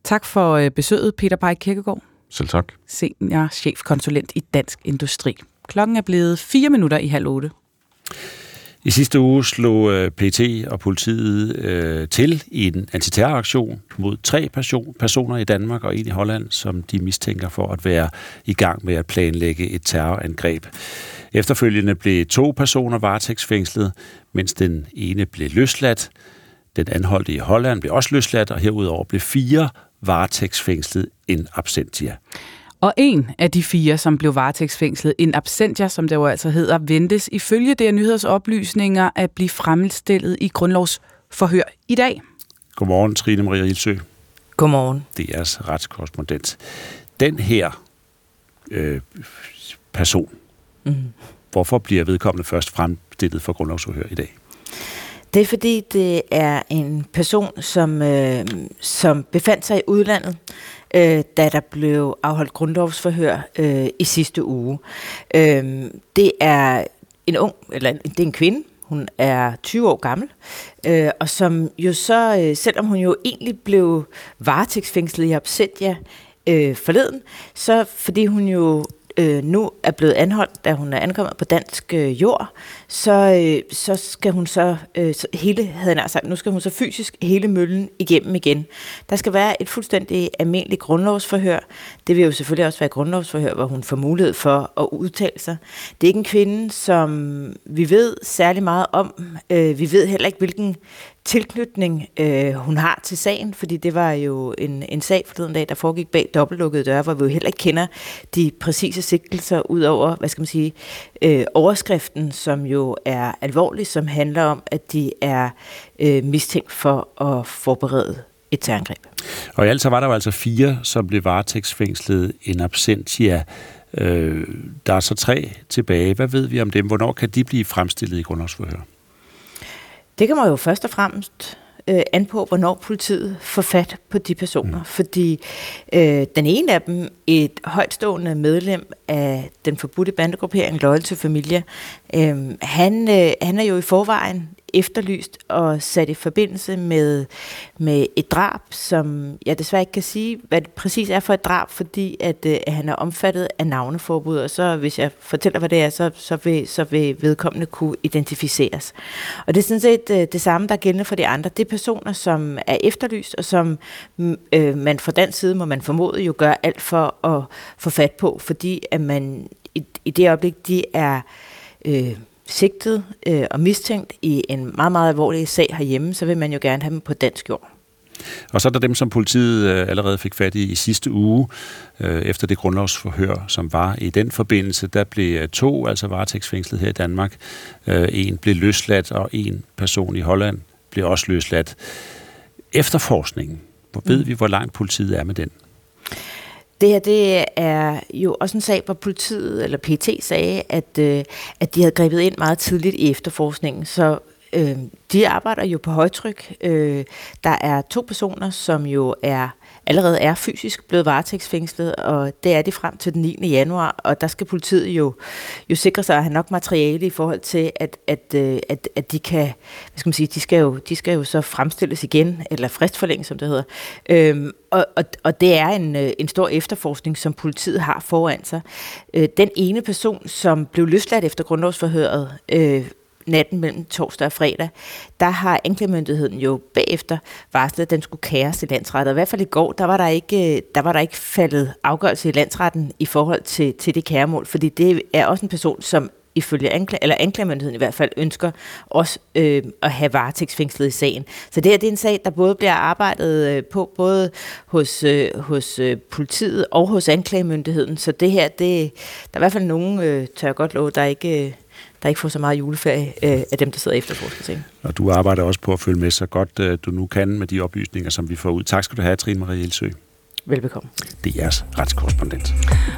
Tak for øh, besøget, Peter Pejk Kirkegaard. Selv tak. Senior chefkonsulent i Dansk Industri. Klokken er blevet fire minutter i halv otte. I sidste uge slog øh, PT og politiet øh, til i en antiterroraktion mod tre personer i Danmark og en i Holland, som de mistænker for at være i gang med at planlægge et terrorangreb. Efterfølgende blev to personer varetægtsfængslet, mens den ene blev løsladt. Den anholdte i Holland blev også løsladt, og herudover blev fire varetægtsfængslet en absentia. Og en af de fire, som blev varetægtsfængslet in absentia, som det jo altså hedder, ventes ifølge det nyhedsoplysninger at blive fremstillet i grundlovsforhør i dag. Godmorgen, Trine Maria Ilsø. Godmorgen. DR's retskorrespondent. Den her øh, person, mm. hvorfor bliver vedkommende først fremstillet for grundlovsforhør i dag? Det er fordi, det er en person, som, øh, som befandt sig i udlandet, øh, da der blev afholdt grundlovsforhør øh, i sidste uge. Øh, det er en ung, eller det er en kvinde, hun er 20 år gammel, øh, og som jo så, øh, selvom hun jo egentlig blev varetægtsfængslet i absentia øh, forleden, så fordi hun jo øh, nu er blevet anholdt, da hun er ankommet på dansk øh, jord, så, øh, så skal hun så, øh, så hele, havde jeg sagt, nu skal hun så fysisk hele møllen igennem igen. Der skal være et fuldstændig almindeligt grundlovsforhør. Det vil jo selvfølgelig også være et grundlovsforhør, hvor hun får mulighed for at udtale sig. Det er ikke en kvinde, som vi ved særlig meget om. Øh, vi ved heller ikke, hvilken tilknytning øh, hun har til sagen, fordi det var jo en, en sag forleden dag, der foregik bag dobbeltlukkede døre, hvor vi jo heller ikke kender de præcise sigtelser ud over, hvad skal man sige, øh, overskriften, som jo er alvorlig, som handler om, at de er øh, mistænkt for at forberede et terrorangreb. Og i alt så var der jo altså fire, som blev varetægtsfængslet en absentia. Øh, der er så tre tilbage. Hvad ved vi om dem? Hvornår kan de blive fremstillet i grundlovsforhør? Det kan man jo først og fremmest øh, an på, hvornår politiet får fat på de personer. Mm. Fordi øh, den ene af dem, et højtstående medlem af den forbudte bandegruppering Loyal to Familia, Øhm, han, øh, han er jo i forvejen efterlyst og sat i forbindelse med, med et drab, som jeg desværre ikke kan sige, hvad det præcis er for et drab, fordi at, øh, han er omfattet af navneforbud, og så hvis jeg fortæller, hvad det er, så, så, vil, så vil vedkommende kunne identificeres. Og det er sådan set øh, det samme, der gælder for de andre. Det er personer, som er efterlyst, og som mm, øh, man fra den side, må man formode, jo gør alt for at få fat på, fordi at man i, i det øjeblik, de er øh, sigtet øh, og mistænkt i en meget, meget alvorlig sag herhjemme, så vil man jo gerne have dem på dansk jord. Og så er der dem, som politiet øh, allerede fik fat i i sidste uge, øh, efter det grundlovsforhør, som var i den forbindelse. Der blev øh, to altså varetægtsfængslet her i Danmark. Øh, en blev løsladt, og en person i Holland blev også løsladt. Efterforskningen, hvor ved mm. vi, hvor langt politiet er med den? Det her det er jo også en sag, hvor politiet eller PT sagde, at, øh, at de havde grebet ind meget tidligt i efterforskningen. Så øh, de arbejder jo på højtryk. Øh, der er to personer, som jo er allerede er fysisk blevet varetægtsfængslet, og det er det frem til den 9. januar, og der skal politiet jo, jo sikre sig at have nok materiale i forhold til, at, at, øh, at, at de kan, hvad skal man sige, de skal, jo, de skal jo så fremstilles igen, eller fristforlænges, som det hedder. Øhm, og, og, og det er en, øh, en stor efterforskning, som politiet har foran sig. Øh, den ene person, som blev løsladt efter grundlovsforhøret, øh, natten mellem torsdag og fredag, der har anklagemyndigheden jo bagefter varslet, at den skulle kæres i landsretten. I hvert fald i går, der var der ikke, øh, der var der ikke faldet afgørelse i landsretten i forhold til, til det kæremål, fordi det er også en person, som ifølge ankla- eller anklagemyndigheden i hvert fald ønsker også øh, at have varetægtsfængslet i sagen. Så det her det er en sag, der både bliver arbejdet øh, på både hos, øh, hos øh, politiet og hos anklagemyndigheden. Så det her, det, der er i hvert fald nogen, øh, tør jeg godt love, der ikke... Øh, der ikke får så meget juleferie øh, af dem, der sidder efter forskningen. Og du arbejder også på at følge med så godt øh, du nu kan med de oplysninger, som vi får ud. Tak skal du have, Trine Marie Elsø. Velbekomme. Det er jeres retskorrespondent.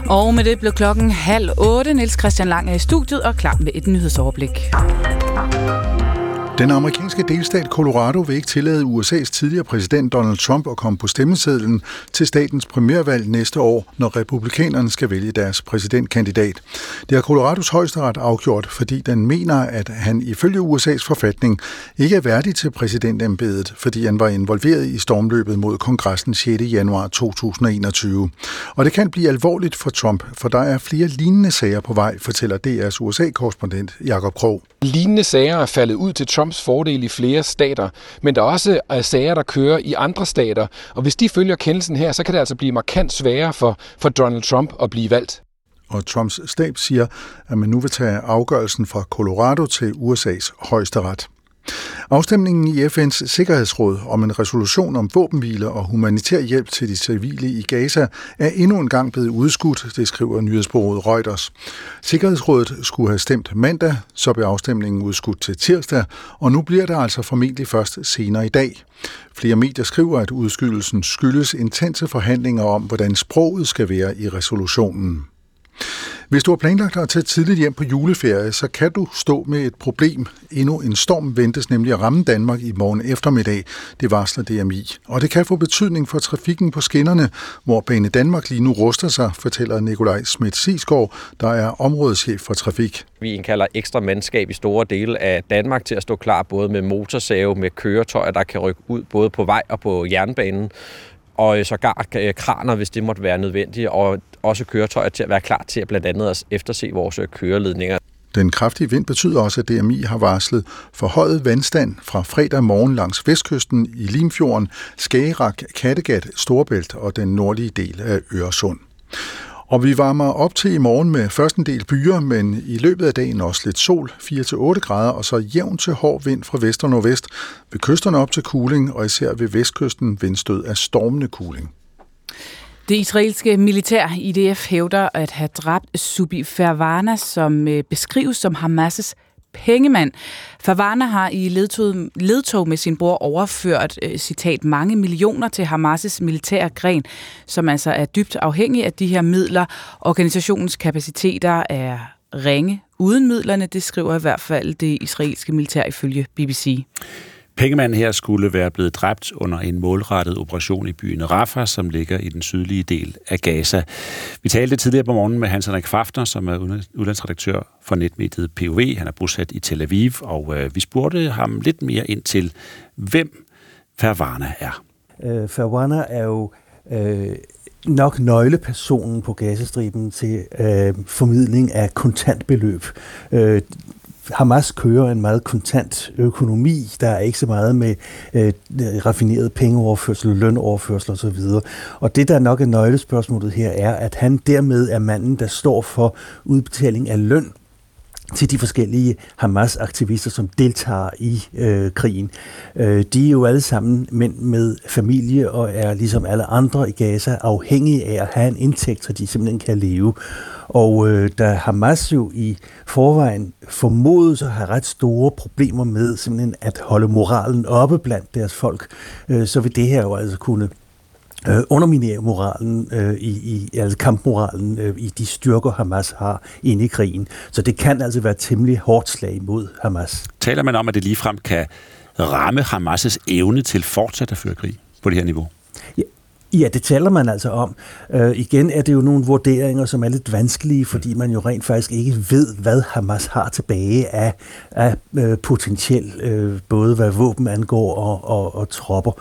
Og med det blev klokken halv otte. Niels Christian Lang er i studiet og klar med et nyhedsoverblik. Den amerikanske delstat Colorado vil ikke tillade USA's tidligere præsident Donald Trump at komme på stemmesedlen til statens primærvalg næste år, når republikanerne skal vælge deres præsidentkandidat. Det har Colorados højesteret afgjort, fordi den mener, at han ifølge USA's forfatning ikke er værdig til præsidentembedet, fordi han var involveret i stormløbet mod kongressen 6. januar 2021. Og det kan blive alvorligt for Trump, for der er flere lignende sager på vej, fortæller DR's USA-korrespondent Jakob Krog. Lignende sager er faldet ud til Trumps fordel i flere stater, men der er også øh, sager, der kører i andre stater, og hvis de følger kendelsen her, så kan det altså blive markant sværere for, for Donald Trump at blive valgt. Og Trumps stab siger, at man nu vil tage afgørelsen fra Colorado til USA's højesteret. Afstemningen i FN's Sikkerhedsråd om en resolution om våbenhvile og humanitær hjælp til de civile i Gaza er endnu en gang blevet udskudt, det skriver nyhedsbureauet Reuters. Sikkerhedsrådet skulle have stemt mandag, så blev afstemningen udskudt til tirsdag, og nu bliver det altså formentlig først senere i dag. Flere medier skriver, at udskydelsen skyldes intense forhandlinger om, hvordan sproget skal være i resolutionen. Hvis du har planlagt at tage tidligt hjem på juleferie, så kan du stå med et problem. Endnu en storm ventes nemlig at ramme Danmark i morgen eftermiddag, det varsler DMI. Og det kan få betydning for trafikken på skinnerne, hvor Bane Danmark lige nu ruster sig, fortæller Nikolaj Schmidt Sisgaard, der er områdeschef for trafik. Vi indkalder ekstra mandskab i store dele af Danmark til at stå klar både med motorsave, med køretøjer, der kan rykke ud både på vej og på jernbanen og øh, sågar øh, kraner, hvis det måtte være nødvendigt, og også køretøjer til at være klar til at blandt andet at efterse vores øh, køreledninger. Den kraftige vind betyder også, at DMI har varslet forhøjet vandstand fra fredag morgen langs vestkysten i Limfjorden, Skagerak, Kattegat, Storbælt og den nordlige del af Øresund. Og vi varmer op til i morgen med først en del byer, men i løbet af dagen også lidt sol, 4-8 grader, og så jævn til hård vind fra vest og nordvest. Ved kysterne op til kuling, og især ved vestkysten vindstød af stormende kuling. Det israelske militær IDF hævder at have dræbt Subi Fervana, som øh, beskrives som Hamas' pengemand. Favana har i ledtog, ledtog med sin bror overført, øh, citat, mange millioner til Hamas' militære gren, som altså er dybt afhængig af de her midler. Organisationens kapaciteter er ringe uden midlerne, det skriver i hvert fald det israelske militær ifølge BBC. Pengemanden her skulle være blevet dræbt under en målrettet operation i byen Rafah, som ligger i den sydlige del af Gaza. Vi talte tidligere på morgenen med Hans Henrik Fafner, som er udlandsredaktør for netmediet POV. Han er bosat i Tel Aviv, og øh, vi spurgte ham lidt mere ind til, hvem Ferwana er. Øh, Ferwana er jo øh, nok nøglepersonen på gazestriben til øh, formidling af kontantbeløb. Øh, Hamas kører en meget kontant økonomi. Der er ikke så meget med øh, raffineret pengeoverførsel, lønoverførsel osv. Og det, der nok er nøglespørgsmålet her, er, at han dermed er manden, der står for udbetaling af løn til de forskellige Hamas-aktivister, som deltager i øh, krigen. Øh, de er jo alle sammen mænd med familie og er ligesom alle andre i Gaza afhængige af at have en indtægt, så de simpelthen kan leve. Og øh, da Hamas jo i forvejen formodes at have ret store problemer med simpelthen at holde moralen oppe blandt deres folk, øh, så vil det her jo altså kunne øh, underminere moralen øh, i, i altså kampmoralen øh, i de styrker, Hamas har inde i krigen. Så det kan altså være temmelig hårdt slag mod Hamas. Taler man om, at det ligefrem kan ramme Hamas' evne til fortsat at føre krig på det her niveau? Ja, Ja, det taler man altså om. Øh, igen er det jo nogle vurderinger, som er lidt vanskelige, fordi man jo rent faktisk ikke ved, hvad Hamas har tilbage af, af øh, potentiel, øh, både hvad våben angår og, og, og tropper.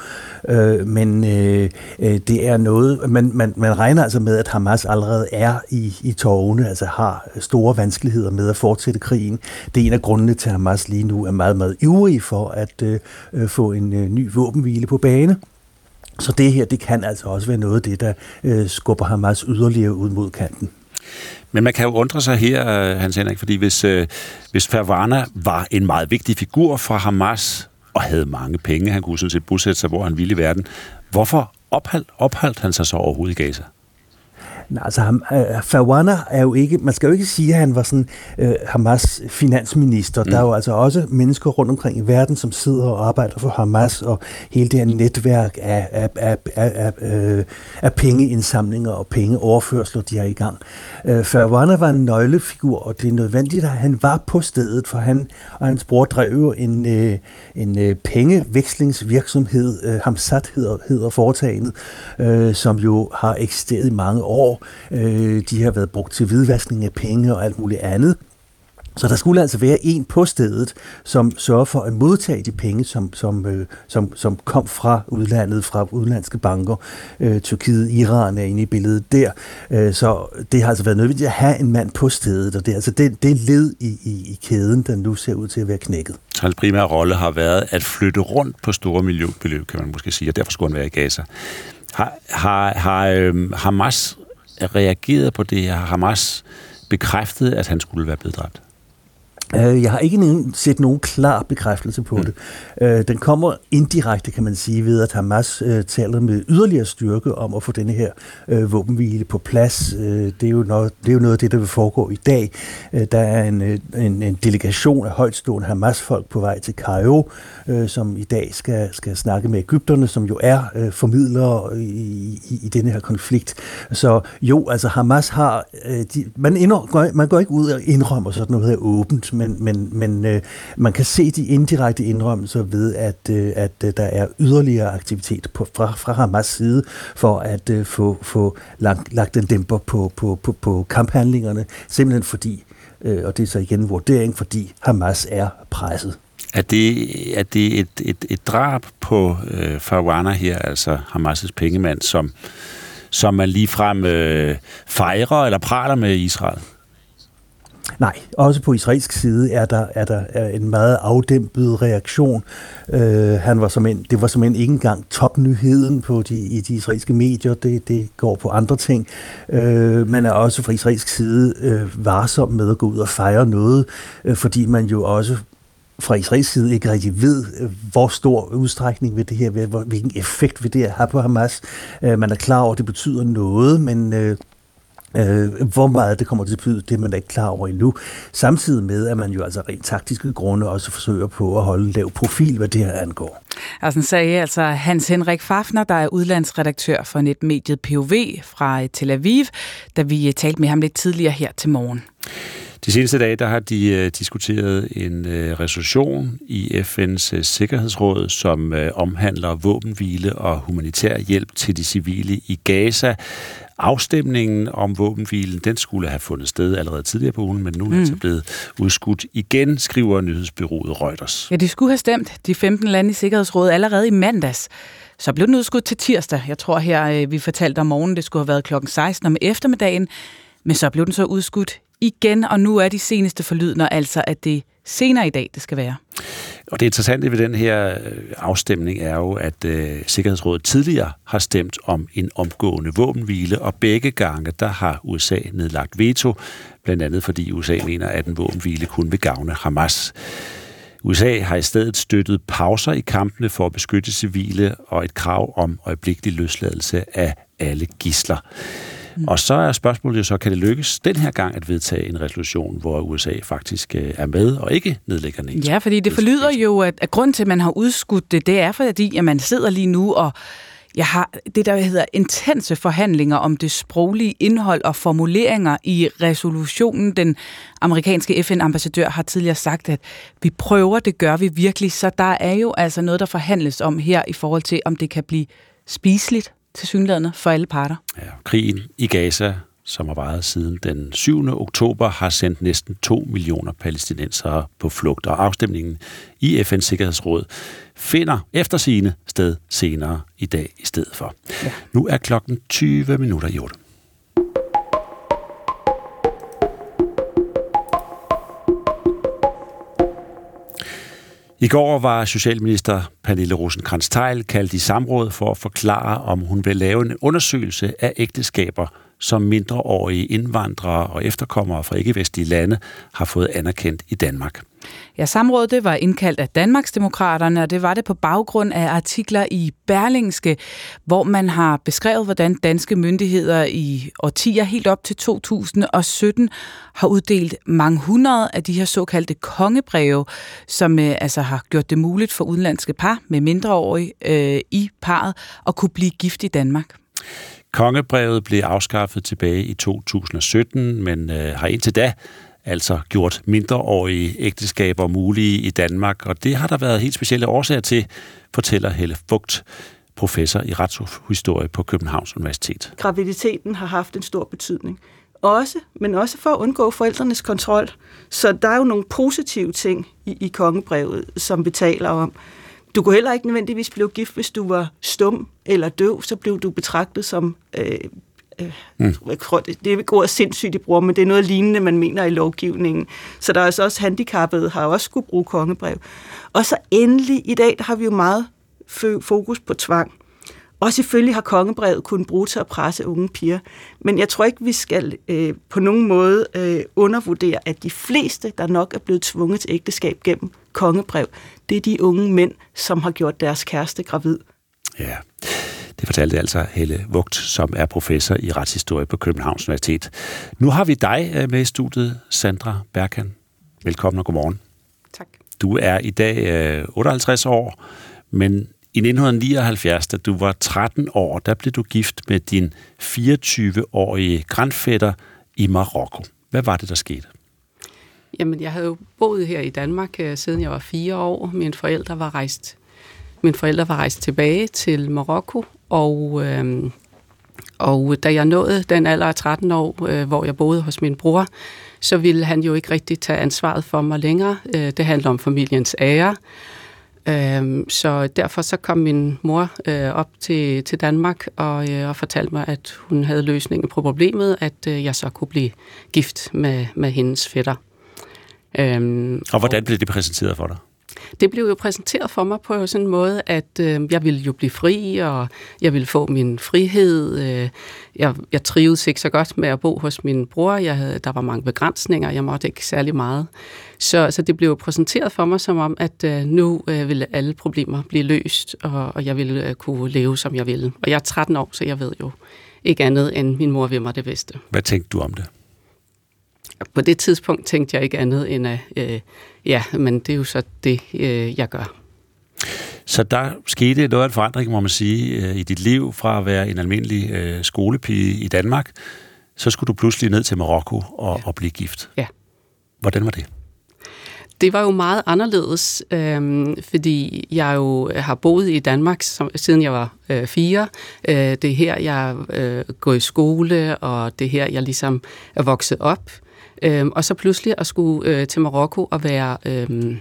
Øh, men øh, øh det er noget, man, man, man regner altså med, at Hamas allerede er i, i tårne, altså har store vanskeligheder med at fortsætte krigen. Det er en af grundene til, at Hamas lige nu er meget, meget ivrig for at øh, øh få en øh, ny våbenhvile på bane. Så det her, det kan altså også være noget af det, der øh, skubber Hamas yderligere ud mod kanten. Men man kan jo undre sig her, øh, Hans Henrik, fordi hvis, øh, hvis Fervana var en meget vigtig figur for Hamas, og havde mange penge, han kunne sådan set bosætte sig, hvor han ville i verden, hvorfor opholdt, opholdt han sig så overhovedet i Gaza? Nej, altså ham, uh, Fawana er jo ikke, man skal jo ikke sige, at han var sådan uh, Hamas finansminister. Mm. Der er jo altså også mennesker rundt omkring i verden, som sidder og arbejder for Hamas, og hele det her netværk af, af, af, af, af, af, af pengeindsamlinger og pengeoverførsler, de har i gang. Uh, Fawana var en nøglefigur, og det er nødvendigt, at han var på stedet, for han og hans bror drev en, uh, en uh, pengevekslingsvirksomhed, uh, Hamsat hedder, hedder foretagendet, uh, som jo har eksisteret i mange år, Øh, de har været brugt til hvidvaskning af penge og alt muligt andet. Så der skulle altså være en på stedet, som sørger for at modtage de penge, som, som, øh, som, som kom fra udlandet, fra udenlandske banker. Øh, Tyrkiet, Iran er inde i billedet der. Øh, så det har altså været nødvendigt at have en mand på stedet, og det er altså det, det led i, i, i kæden, der nu ser ud til at være knækket. Hans primære rolle har været at flytte rundt på store millionbeløb, kan man måske sige, og derfor skulle han være i Gaza. Har, har, har øh, Hamas reageret på det her? Hamas bekræftede, at han skulle være blevet dræbt? Øh, jeg har ikke set nogen klar bekræftelse på mm. det. Øh, den kommer indirekte, kan man sige, ved at Hamas øh, taler med yderligere styrke om at få denne her våbenhvile på plads. Det er jo noget, det er jo noget af det, der vil foregå i dag. Der er en, en, en delegation af højtstående Hamas-folk på vej til Cairo, som i dag skal, skal snakke med Ægypterne, som jo er formidlere i, i, i denne her konflikt. Så jo, altså Hamas har... De, man, indrøm, man går ikke ud og indrømmer sådan noget her åbent, men, men, men øh, man kan se de indirekte indrømmelser ved, at, øh, at øh, der er yderligere aktivitet på, fra, fra Hamas side for at øh, få, få lagt, lagt en dæmper på, på, på, på kamphandlingerne, simpelthen fordi, øh, og det er så igen en vurdering, fordi Hamas er presset. Er det, er det et, et, et drab på øh, Farwana her, altså Hamas' pengemand, som, som man ligefrem øh, fejrer eller praler med Israel? Nej, også på israelsk side er der, er der er en meget afdæmpet reaktion. Øh, han var som en, det var som en ikke engang topnyheden på de, i de israelske medier. Det, det går på andre ting. Øh, man er også fra israelsk side øh, varsom med at gå ud og fejre noget, øh, fordi man jo også fra israelsk side ikke rigtig ved, øh, hvor stor udstrækning vil det her være, hvilken effekt vil det have på Hamas. Øh, man er klar over, at det betyder noget, men øh, øh, Øh, hvor meget det kommer til at betyde, det er man da ikke klar over endnu. Samtidig med, at man jo altså rent taktiske grunde også forsøger på at holde en lav profil, hvad det her angår. Altså sagde altså Hans Henrik Fafner, der er udlandsredaktør for netmediet POV fra Tel Aviv, da vi talte med ham lidt tidligere her til morgen. De seneste dage der har de uh, diskuteret en resolution i FN's Sikkerhedsråd, som omhandler våbenhvile og humanitær hjælp til de civile i Gaza. Afstemningen om våbenhvilen, den skulle have fundet sted allerede tidligere på ugen, men nu er mm. altså blevet udskudt igen, skriver nyhedsbyrået Reuters. Ja, de skulle have stemt de 15 lande i Sikkerhedsrådet allerede i mandags. Så blev den udskudt til tirsdag. Jeg tror her, vi fortalte om morgenen, det skulle have været klokken 16 om eftermiddagen, men så blev den så udskudt igen, og nu er de seneste forlydende altså, at det senere i dag, det skal være. Og det interessante ved den her øh, afstemning er jo, at øh, Sikkerhedsrådet tidligere har stemt om en omgående våbenhvile, og begge gange der har USA nedlagt veto, blandt andet fordi USA mener, at en våbenhvile kun vil gavne Hamas. USA har i stedet støttet pauser i kampene for at beskytte civile og et krav om øjeblikkelig løsladelse af alle gisler. Mm. Og så er spørgsmålet jo så, kan det lykkes den her gang at vedtage en resolution, hvor USA faktisk øh, er med og ikke nedlægger NATO? Ja, fordi det forlyder jo, at, at grund til, at man har udskudt det, det er fordi, at man sidder lige nu og jeg har det, der hedder intense forhandlinger om det sproglige indhold og formuleringer i resolutionen. Den amerikanske FN-ambassadør har tidligere sagt, at vi prøver, det gør vi virkelig. Så der er jo altså noget, der forhandles om her i forhold til, om det kan blive spiseligt til synlædende for alle parter. Ja, krigen i Gaza som har varet siden den 7. oktober, har sendt næsten 2 millioner palæstinensere på flugt, og afstemningen i FN's Sikkerhedsråd finder efter sine sted senere i dag i stedet for. Ja. Nu er klokken 20 minutter i 8. I går var Socialminister Pernille rosenkrantz teil kaldt i samråd for at forklare, om hun vil lave en undersøgelse af ægteskaber, som mindreårige indvandrere og efterkommere fra ikke-vestlige lande har fået anerkendt i Danmark. Ja, samrådet det var indkaldt af Danmarksdemokraterne, og det var det på baggrund af artikler i Berlingske, hvor man har beskrevet, hvordan danske myndigheder i årtier helt op til 2017 har uddelt mange hundrede af de her såkaldte kongebreve, som øh, altså har gjort det muligt for udenlandske par med mindreårige øh, i parret at kunne blive gift i Danmark. Kongebrevet blev afskaffet tilbage i 2017, men øh, har indtil da altså gjort mindreårige ægteskaber mulige i Danmark, og det har der været helt specielle årsager til, fortæller Helle Fugt, professor i retshistorie på Københavns Universitet. Graviditeten har haft en stor betydning. Også, men også for at undgå forældrenes kontrol. Så der er jo nogle positive ting i, i kongebrevet, som vi taler om. Du kunne heller ikke nødvendigvis blive gift, hvis du var stum eller døv, så blev du betragtet som... Øh, øh, mm. jeg tror, det, det er ikke ordet sindssygt, de bruger, men det er noget lignende, man mener i lovgivningen. Så der er altså også handicappede, har også skulle bruge kongebrev. Og så endelig, i dag der har vi jo meget fokus på tvang. Og selvfølgelig har kongebrevet kunnet bruge til at presse unge piger. Men jeg tror ikke, vi skal øh, på nogen måde øh, undervurdere, at de fleste, der nok er blevet tvunget til ægteskab gennem kongebrev, det er de unge mænd, som har gjort deres kæreste gravid. Ja, det fortalte altså Helle Vugt, som er professor i retshistorie på Københavns Universitet. Nu har vi dig øh, med i studiet, Sandra Berkan. Velkommen og godmorgen. Tak. Du er i dag 58 øh, år, men i 1979, da du var 13 år, der blev du gift med din 24-årige grandfætter i Marokko. Hvad var det, der skete? Jamen, jeg havde jo boet her i Danmark, øh, siden jeg var fire år. Mine forældre var rejst, mine forældre var rejst tilbage til Marokko, og, øh, og da jeg nåede den alder af 13 år, øh, hvor jeg boede hos min bror, så ville han jo ikke rigtig tage ansvaret for mig længere. Øh, det handler om familiens ære. Øh, så derfor så kom min mor øh, op til, til Danmark og, øh, og fortalte mig, at hun havde løsningen på problemet, at øh, jeg så kunne blive gift med, med hendes fætter. Øhm, og hvordan blev det præsenteret for dig? Det blev jo præsenteret for mig på sådan en måde, at øh, jeg ville jo blive fri, og jeg ville få min frihed. Øh, jeg, jeg trivedes ikke så godt med at bo hos min bror. Jeg havde, der var mange begrænsninger, jeg måtte ikke særlig meget. Så, så det blev præsenteret for mig som om, at øh, nu øh, ville alle problemer blive løst, og, og jeg ville øh, kunne leve, som jeg ville. Og jeg er 13 år, så jeg ved jo ikke andet, end min mor vil mig det bedste. Hvad tænkte du om det? På det tidspunkt tænkte jeg ikke andet end, at øh, ja, men det er jo så det, øh, jeg gør. Så der skete noget af en forandring, må man sige, øh, i dit liv fra at være en almindelig øh, skolepige i Danmark, så skulle du pludselig ned til Marokko og, ja. og blive gift. Ja. Hvordan var det? Det var jo meget anderledes, øh, fordi jeg jo har boet i Danmark som, siden jeg var øh, fire. Øh, det er her, jeg øh, går i skole, og det er her, jeg ligesom er vokset op. Øh, og så pludselig at skulle øh, til Marokko og være... Øh,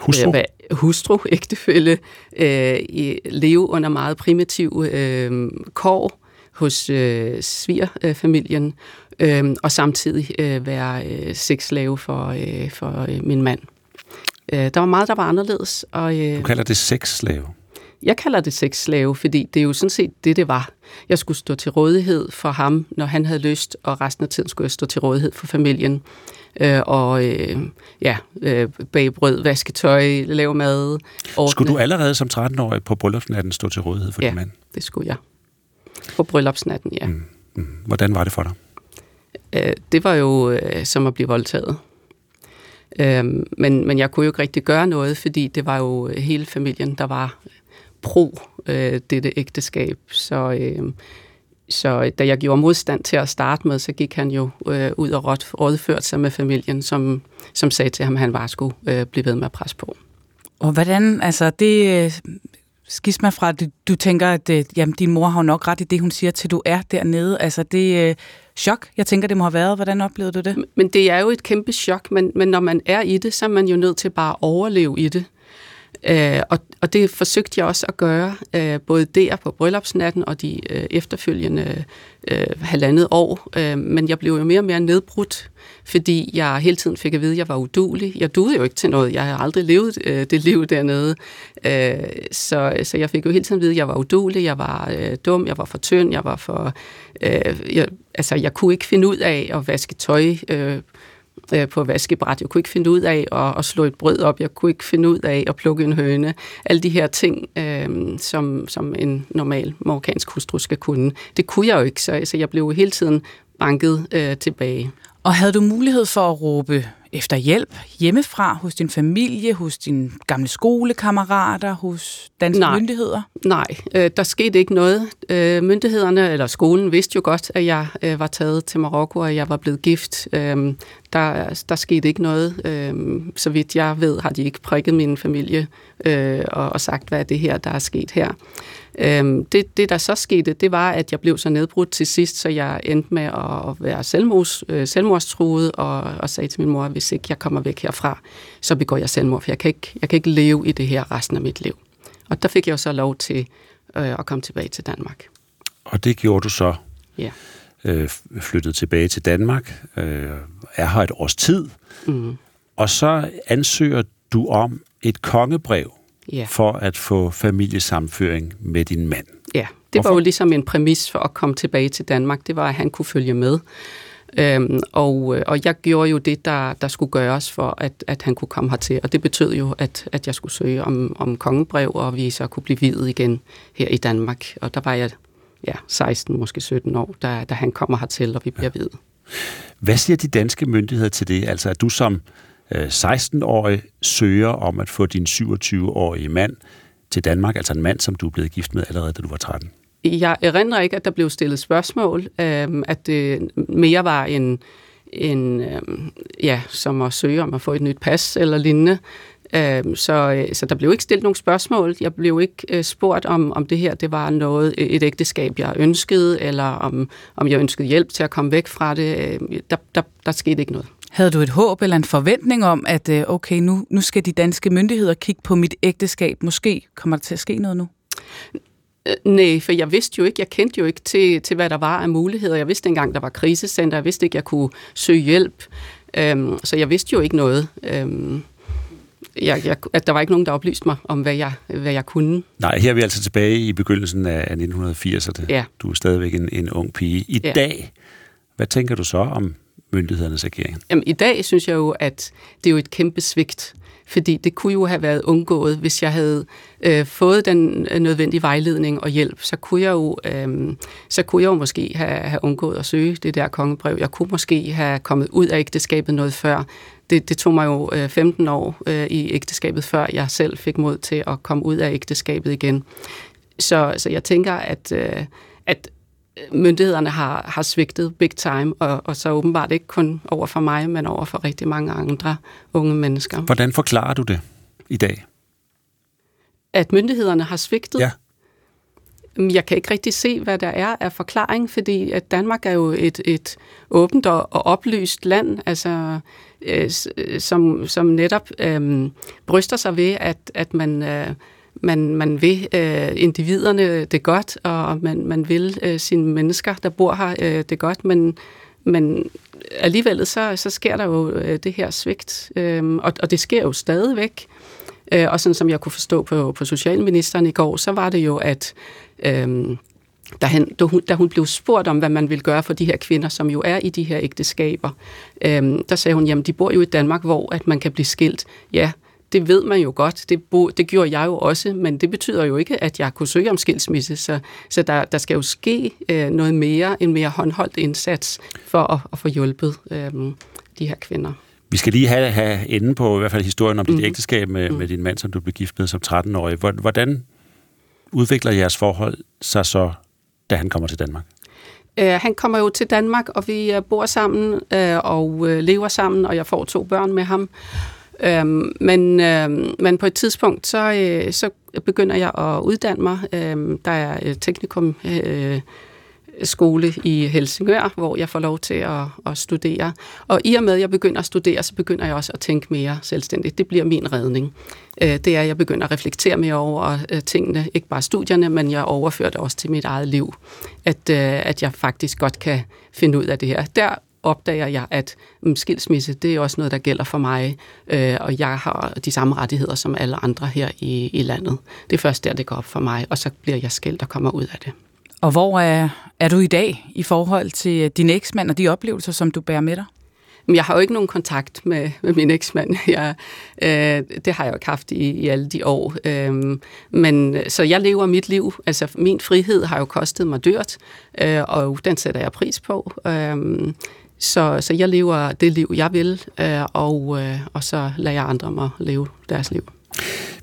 hustru. Øh, være hustru, *laughs* ægtefælde, øh, i, leve under meget primitiv øh, kår hos øh, svigerfamilien, øh, og samtidig øh, være øh, sexslave for, øh, for øh, min mand. Øh, der var meget, der var anderledes. Og, øh, du kalder det sexslave? Jeg kalder det sexslave, fordi det er jo sådan set det, det var. Jeg skulle stå til rådighed for ham, når han havde lyst, og resten af tiden skulle jeg stå til rådighed for familien. Øh, og øh, ja, øh, bage brød, vaske tøj, lave mad. Ordne. Skulle du allerede som 13-årig på bryllupsnatten stå til rådighed for ja, din mand? det skulle jeg. På bryllupsnatten, ja. Mm. Mm. Hvordan var det for dig? Øh, det var jo øh, som at blive voldtaget. Øh, men, men jeg kunne jo ikke rigtig gøre noget, fordi det var jo hele familien, der var pro øh, dette ægteskab. Så, øh, så da jeg gjorde modstand til at starte med, så gik han jo øh, ud og rådførte sig med familien, som, som sagde til ham, at han bare skulle øh, blive ved med at presse på. Og hvordan, altså det øh, skisma fra, at du, du tænker, at øh, jamen, din mor har jo nok ret i det, hun siger, til du er dernede. Altså det øh, chok, jeg tænker, det må have været. Hvordan oplevede du det? Men det er jo et kæmpe chok, men, men når man er i det, så er man jo nødt til bare at overleve i det. Øh, og, og det forsøgte jeg også at gøre, øh, både der på bryllupsnatten og de øh, efterfølgende øh, halvandet år. Øh, men jeg blev jo mere og mere nedbrudt, fordi jeg hele tiden fik at vide, at jeg var udulig. Jeg duede jo ikke til noget. Jeg havde aldrig levet øh, det liv dernede. Øh, så, så jeg fik jo hele tiden at vide, at jeg var udulig, jeg var øh, dum, jeg var for tynd, jeg var for... Øh, jeg, altså, jeg kunne ikke finde ud af at vaske tøj... Øh, øh, på vaskebræt. Jeg kunne ikke finde ud af at, at slå et brød op. Jeg kunne ikke finde ud af at plukke en høne. Alle de her ting, øh, som, som en normal marokkansk hustru skal kunne. Det kunne jeg jo ikke, så, så jeg blev hele tiden banket øh, tilbage. Og havde du mulighed for at råbe efter hjælp hjemmefra, hos din familie, hos dine gamle skolekammerater, hos danske Nej. myndigheder? Nej, øh, der skete ikke noget. Øh, myndighederne, eller skolen, vidste jo godt, at jeg øh, var taget til Marokko, og jeg var blevet gift. Øh, der, der skete ikke noget. Øh, så vidt jeg ved, har de ikke prikket min familie øh, og, og sagt, hvad er det her, der er sket her. Øhm, det, det, der så skete, det var, at jeg blev så nedbrudt til sidst, så jeg endte med at være selvmords, øh, selvmordstruet og, og sagde til min mor, at hvis ikke jeg kommer væk herfra, så begår jeg selvmord, for jeg kan, ikke, jeg kan ikke leve i det her resten af mit liv. Og der fik jeg jo så lov til øh, at komme tilbage til Danmark. Og det gjorde du så? Ja. Øh, flyttede tilbage til Danmark, øh, er her et års tid, Mm. og så ansøger du om et kongebrev Ja. for at få familiesamføring med din mand. Ja, det var jo ligesom en præmis for at komme tilbage til Danmark. Det var, at han kunne følge med. Øhm, og, øh, og jeg gjorde jo det, der, der skulle gøres for, at, at han kunne komme hertil. Og det betød jo, at, at jeg skulle søge om, om kongebrev, og vi så kunne blive videt igen her i Danmark. Og der var jeg ja, 16, måske 17 år, da, da han kommer hertil, og vi bliver videt. Hvad siger de danske myndigheder til det? Altså, at du som øh, 16-årig søger om at få din 27-årige mand til Danmark, altså en mand, som du er blevet gift med allerede, da du var 13? Jeg erindrer ikke, at der blev stillet spørgsmål, øhm, at det mere var en, en øhm, ja, som at søge om at få et nyt pas eller lignende. Øhm, så, øh, så der blev ikke stillet nogen spørgsmål. Jeg blev ikke øh, spurgt om, om det her det var noget et ægteskab, jeg ønskede, eller om, om jeg ønskede hjælp til at komme væk fra det. Øh, der, der, der skete ikke noget. Havde du et håb eller en forventning om, at øh, okay, nu, nu skal de danske myndigheder kigge på mit ægteskab? Måske kommer der til at ske noget nu? Øh, Nej, for jeg vidste jo ikke, jeg kendte jo ikke til, til, hvad der var af muligheder. Jeg vidste engang, der var krisecenter. Jeg vidste ikke, jeg kunne søge hjælp. Øhm, så jeg vidste jo ikke noget. Øhm, jeg, jeg, at der var ikke nogen, der oplyste mig om, hvad jeg, hvad jeg kunne. Nej, her er vi altså tilbage i begyndelsen af af 1980'erne. Ja. Du er stadigvæk en, en ung pige. I Ja. dag, hvad tænker du så om myndighedernes agering? Jamen, I dag synes jeg jo, at det er jo et kæmpe svigt. Fordi det kunne jo have været undgået, hvis jeg havde øh, fået den øh, nødvendige vejledning og hjælp. Så kunne jeg jo, øh, så kunne jeg jo måske have, have undgået at søge det der kongebrev. Jeg kunne måske have kommet ud af ægteskabet noget før. Det, det tog mig jo øh, 15 år øh, i ægteskabet, før jeg selv fik mod til at komme ud af ægteskabet igen. Så, så jeg tænker, at, øh, at myndighederne har, har svigtet big time, og, og så åbenbart ikke kun over for mig, men over for rigtig mange andre unge mennesker. Hvordan forklarer du det i dag? At myndighederne har svigtet? Ja. Jeg kan ikke rigtig se, hvad der er af forklaring, fordi at Danmark er jo et, et åbent og, og oplyst land, altså, øh, øh, som, som netop øh, bryster sig ved, at, at man, øh, man, man vil øh, individerne det godt, og man, man vil øh, sine mennesker, der bor her, øh, det godt, men, men alligevel så, så sker der jo øh, det her svigt, øh, og, og det sker jo stadigvæk. Øh, og sådan som jeg kunne forstå på, på socialministeren i går, så var det jo, at øhm, da, han, da, hun, da hun blev spurgt om, hvad man vil gøre for de her kvinder, som jo er i de her ægteskaber, øhm, der sagde hun, jamen de bor jo i Danmark, hvor at man kan blive skilt. Ja, det ved man jo godt. Det, bo, det gjorde jeg jo også, men det betyder jo ikke, at jeg kunne søge om skilsmisse. Så, så der, der skal jo ske øh, noget mere, en mere håndholdt indsats for at, at få hjulpet øh, de her kvinder. Vi skal lige have, have enden på i hvert fald historien om dit Mhm. ægteskab med, med din mand, som du blev gift med som 13-årig. Hvor- Hvordan udvikler jeres forhold sig så, da han kommer til Danmark? Øh, han kommer jo til Danmark, og vi øh, bor sammen øh, og øh, lever sammen, og jeg får to børn med ham. Uh, men, uh, men på et tidspunkt, så, øh, så begynder jeg at uddanne mig. Uh, der er teknikum øh, skole i Helsingør, hvor jeg får lov til at, at studere. Og i og med, at jeg begynder at studere, så begynder jeg også at tænke mere selvstændigt. Det bliver min redning. Øh, det er, at jeg begynder at reflektere mere over øh, tingene, ikke bare studierne, men jeg overfører det også til mit eget liv. At, øh, at jeg faktisk godt kan finde ud af det her. Der opdager jeg, at mm, skilsmisse, det er også noget, der gælder for mig, og jeg har de samme rettigheder som alle andre her i, i landet. Det er først der, det går op for mig, og så bliver jeg skilt og kommer ud af det. Og hvor er, er du i dag i forhold til øh, din eksmand og de oplevelser, som du bærer med dig? Jeg har jo ikke nogen kontakt med, med min eksmand. *laughs* Jeg, øh, det har jeg jo ikke haft i, i alle de år. Øhm, øh, men så jeg lever mit liv. Altså min frihed har jo kostet mig dyrt, øh, og den sætter jeg pris på. Øh, så, så jeg lever det liv, jeg vil, øh, og, øh, og så lader jeg andre mig leve deres liv.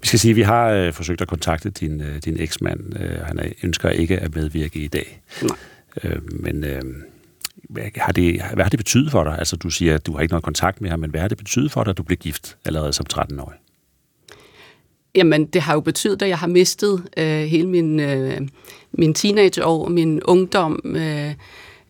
Vi skal sige, at vi har øh, forsøgt at kontakte din, øh, din eksmand. Øh, han ønsker ikke at medvirke i dag. Nej. Øh, men øh, hvad, har det, hvad har det betydet for dig? Altså, du siger, at du har ikke noget kontakt med ham, men hvad har det betydet for dig, at du blev gift allerede som 13-årig? Jamen, det har jo betydet, at jeg har mistet øh, hele min, øh, min teenageår, min ungdom, øh,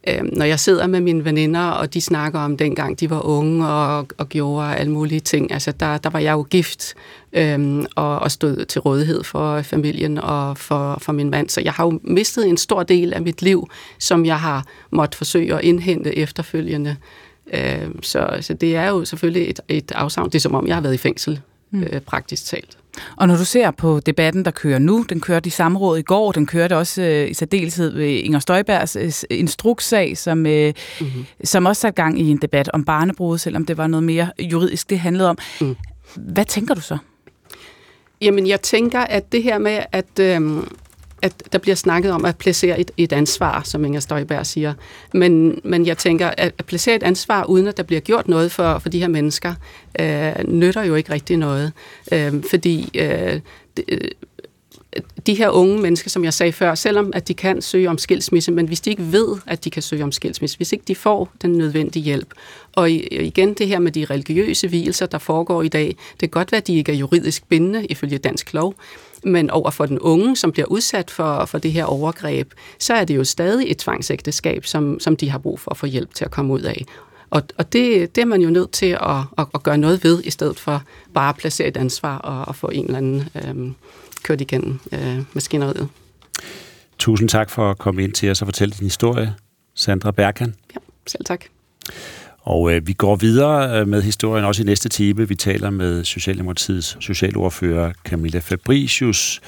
øh, når jeg sidder med mine veninder, og de snakker om dengang de var unge og, og gjorde alle mulige ting, altså der, der var jeg jo gift øh, og, og stod til rådighed for familien og for, for min mand. Så jeg har jo mistet en stor del af mit liv, som jeg har måttet forsøge at indhente efterfølgende. Øh, så, så det er jo selvfølgelig et, et afsavn. Det er som om, jeg har været i fængsel, mm. øh, praktisk talt. Og når du ser på debatten, der kører nu, den kørte i samråd i går, den kørte også øh, i særdeleshed ved Inger Støjbergs øh, instrukssag, som, øh, mm-hmm. som også satte gang i en debat om barnebrud, selvom det var noget mere juridisk, det handlede om. Mm. Hvad tænker du så? Jamen, jeg tænker, at det her med, at... Øh, at der bliver snakket om at placere et, et ansvar, som Inger Støjberg siger. Men, men jeg tænker, at, at placere et ansvar, uden at der bliver gjort noget for, for de her mennesker, øh, nytter jo ikke rigtig noget. Øh, fordi øh, de, øh, de her unge mennesker, som jeg sagde før, selvom at de kan søge om skilsmisse, men hvis de ikke ved, at de kan søge om skilsmisse, hvis ikke de får den nødvendige hjælp, og igen det her med de religiøse hvilelser, der foregår i dag, det kan godt være, at de ikke er juridisk bindende ifølge dansk lov, men over for den unge, som bliver udsat for, for det her overgreb, så er det jo stadig et tvangsægteskab, som, som de har brug for at få hjælp til at komme ud af. Og, og det, det er man jo nødt til at, at, at gøre noget ved, i stedet for bare at placere et ansvar og, og få en eller anden øh, kørt igennem øh, maskineriet. Tusind tak for at komme ind til os og fortælle din historie, Sandra Berkan. Ja, selv tak. Og øh, vi går videre øh, med historien også i næste time. Vi taler med Socialdemokratiets socialordfører Camilla Fabricius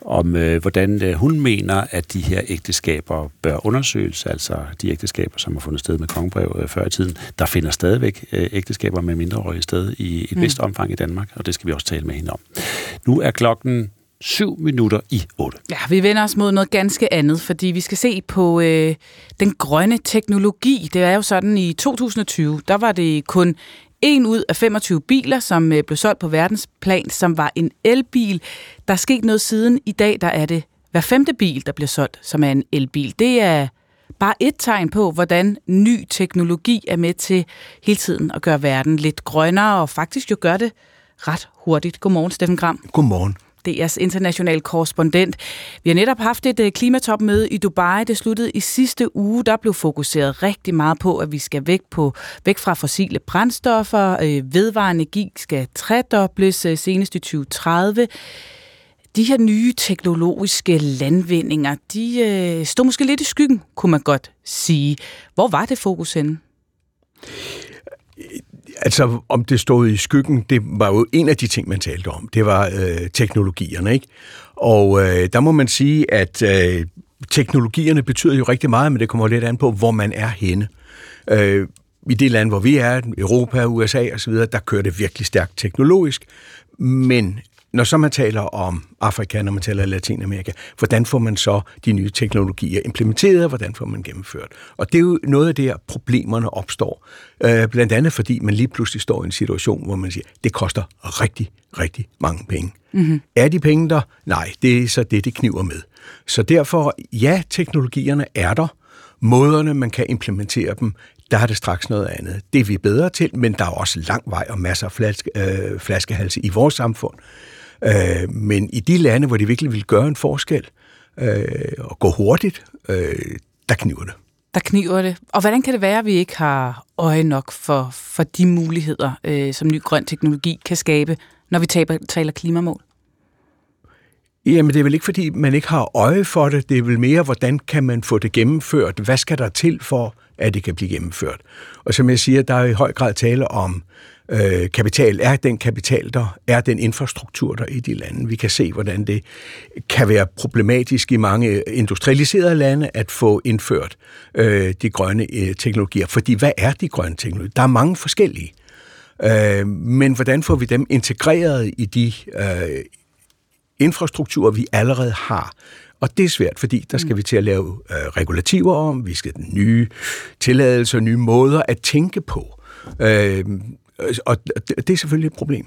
om, øh, hvordan øh, hun mener, at de her ægteskaber bør undersøges, altså de ægteskaber, som har fundet sted med kongebrev øh, før i tiden. Der finder stadigvæk øh, ægteskaber med mindreårige sted i et mm. vist omfang i Danmark, og det skal vi også tale med hende om. Nu er klokken 7 minutter i 8. Ja, vi vender os mod noget ganske andet, fordi vi skal se på øh, den grønne teknologi. Det er jo sådan, i 2020, der var det kun en ud af 25 biler, som øh, blev solgt på verdensplan, som var en elbil. Der er sket noget siden. I dag der er det hver femte bil, der bliver solgt, som er en elbil. Det er bare et tegn på, hvordan ny teknologi er med til hele tiden at gøre verden lidt grønnere, og faktisk jo gør det ret hurtigt. Godmorgen, Steffen Gram. Godmorgen. DR's internationale korrespondent. Vi har netop haft et øh, klimatopmøde i Dubai. Det sluttede i sidste uge. Der blev fokuseret rigtig meget på, at vi skal væk, på, væk fra fossile brændstoffer. Øh, vedvarende energi skal tredobles øh, senest i 2030. De her nye teknologiske landvindinger, de øh, stod måske lidt i skyggen, kunne man godt sige. Hvor var det fokus henne? Altså, om det stod i skyggen, det var jo en af de ting, man talte om. Det var øh, teknologierne, ikke? Og øh, der må man sige, at øh, teknologierne betyder jo rigtig meget, men det kommer lidt an på, hvor man er henne. Øh, I det land, hvor vi er, Europa, USA osv., der kører det virkelig stærkt teknologisk. Men når så man taler om Afrika, når man taler Latinamerika, hvordan får man så de nye teknologier implementeret, hvordan får man gennemført? Og det er jo noget af det her, problemerne opstår. Øh, blandt andet fordi man lige pludselig står i en situation, hvor man siger, det koster rigtig, rigtig mange penge. Mm-hmm. Er de penge der? Nej, det er så det, det kniver med. Så derfor, ja, teknologierne er der. Måderne, man kan implementere dem, der er det straks noget andet. Det er vi bedre til, men der er også lang vej og masser af flaske, øh, flaskehalse i vores samfund. Øh, men i de lande, hvor de virkelig vil gøre en forskel øh, og gå hurtigt, øh, der kniver det. Der kniver det. Og hvordan kan det være, at vi ikke har øje nok for, for de muligheder, øh, som ny grøn teknologi kan skabe, når vi taber, taler klimamål? Jamen, det er vel ikke, fordi man ikke har øje for det. Det er vel mere, hvordan kan man få det gennemført? Hvad skal der til for, at det kan blive gennemført? Og som jeg siger, der er i høj grad tale om øh, kapital. Er den kapital der? Er den infrastruktur der i de lande? Vi kan se, hvordan det kan være problematisk i mange industrialiserede lande at få indført øh, de grønne øh, teknologier. Fordi hvad er de grønne teknologier? Der er mange forskellige. Øh, men hvordan får vi dem integreret i de øh, infrastrukturer, vi allerede har. Og det er svært, fordi der skal vi til at lave øh, regulativer om, vi skal have nye tilladelser, nye måder at tænke på. Øh, Øh, og det er selvfølgelig et problem.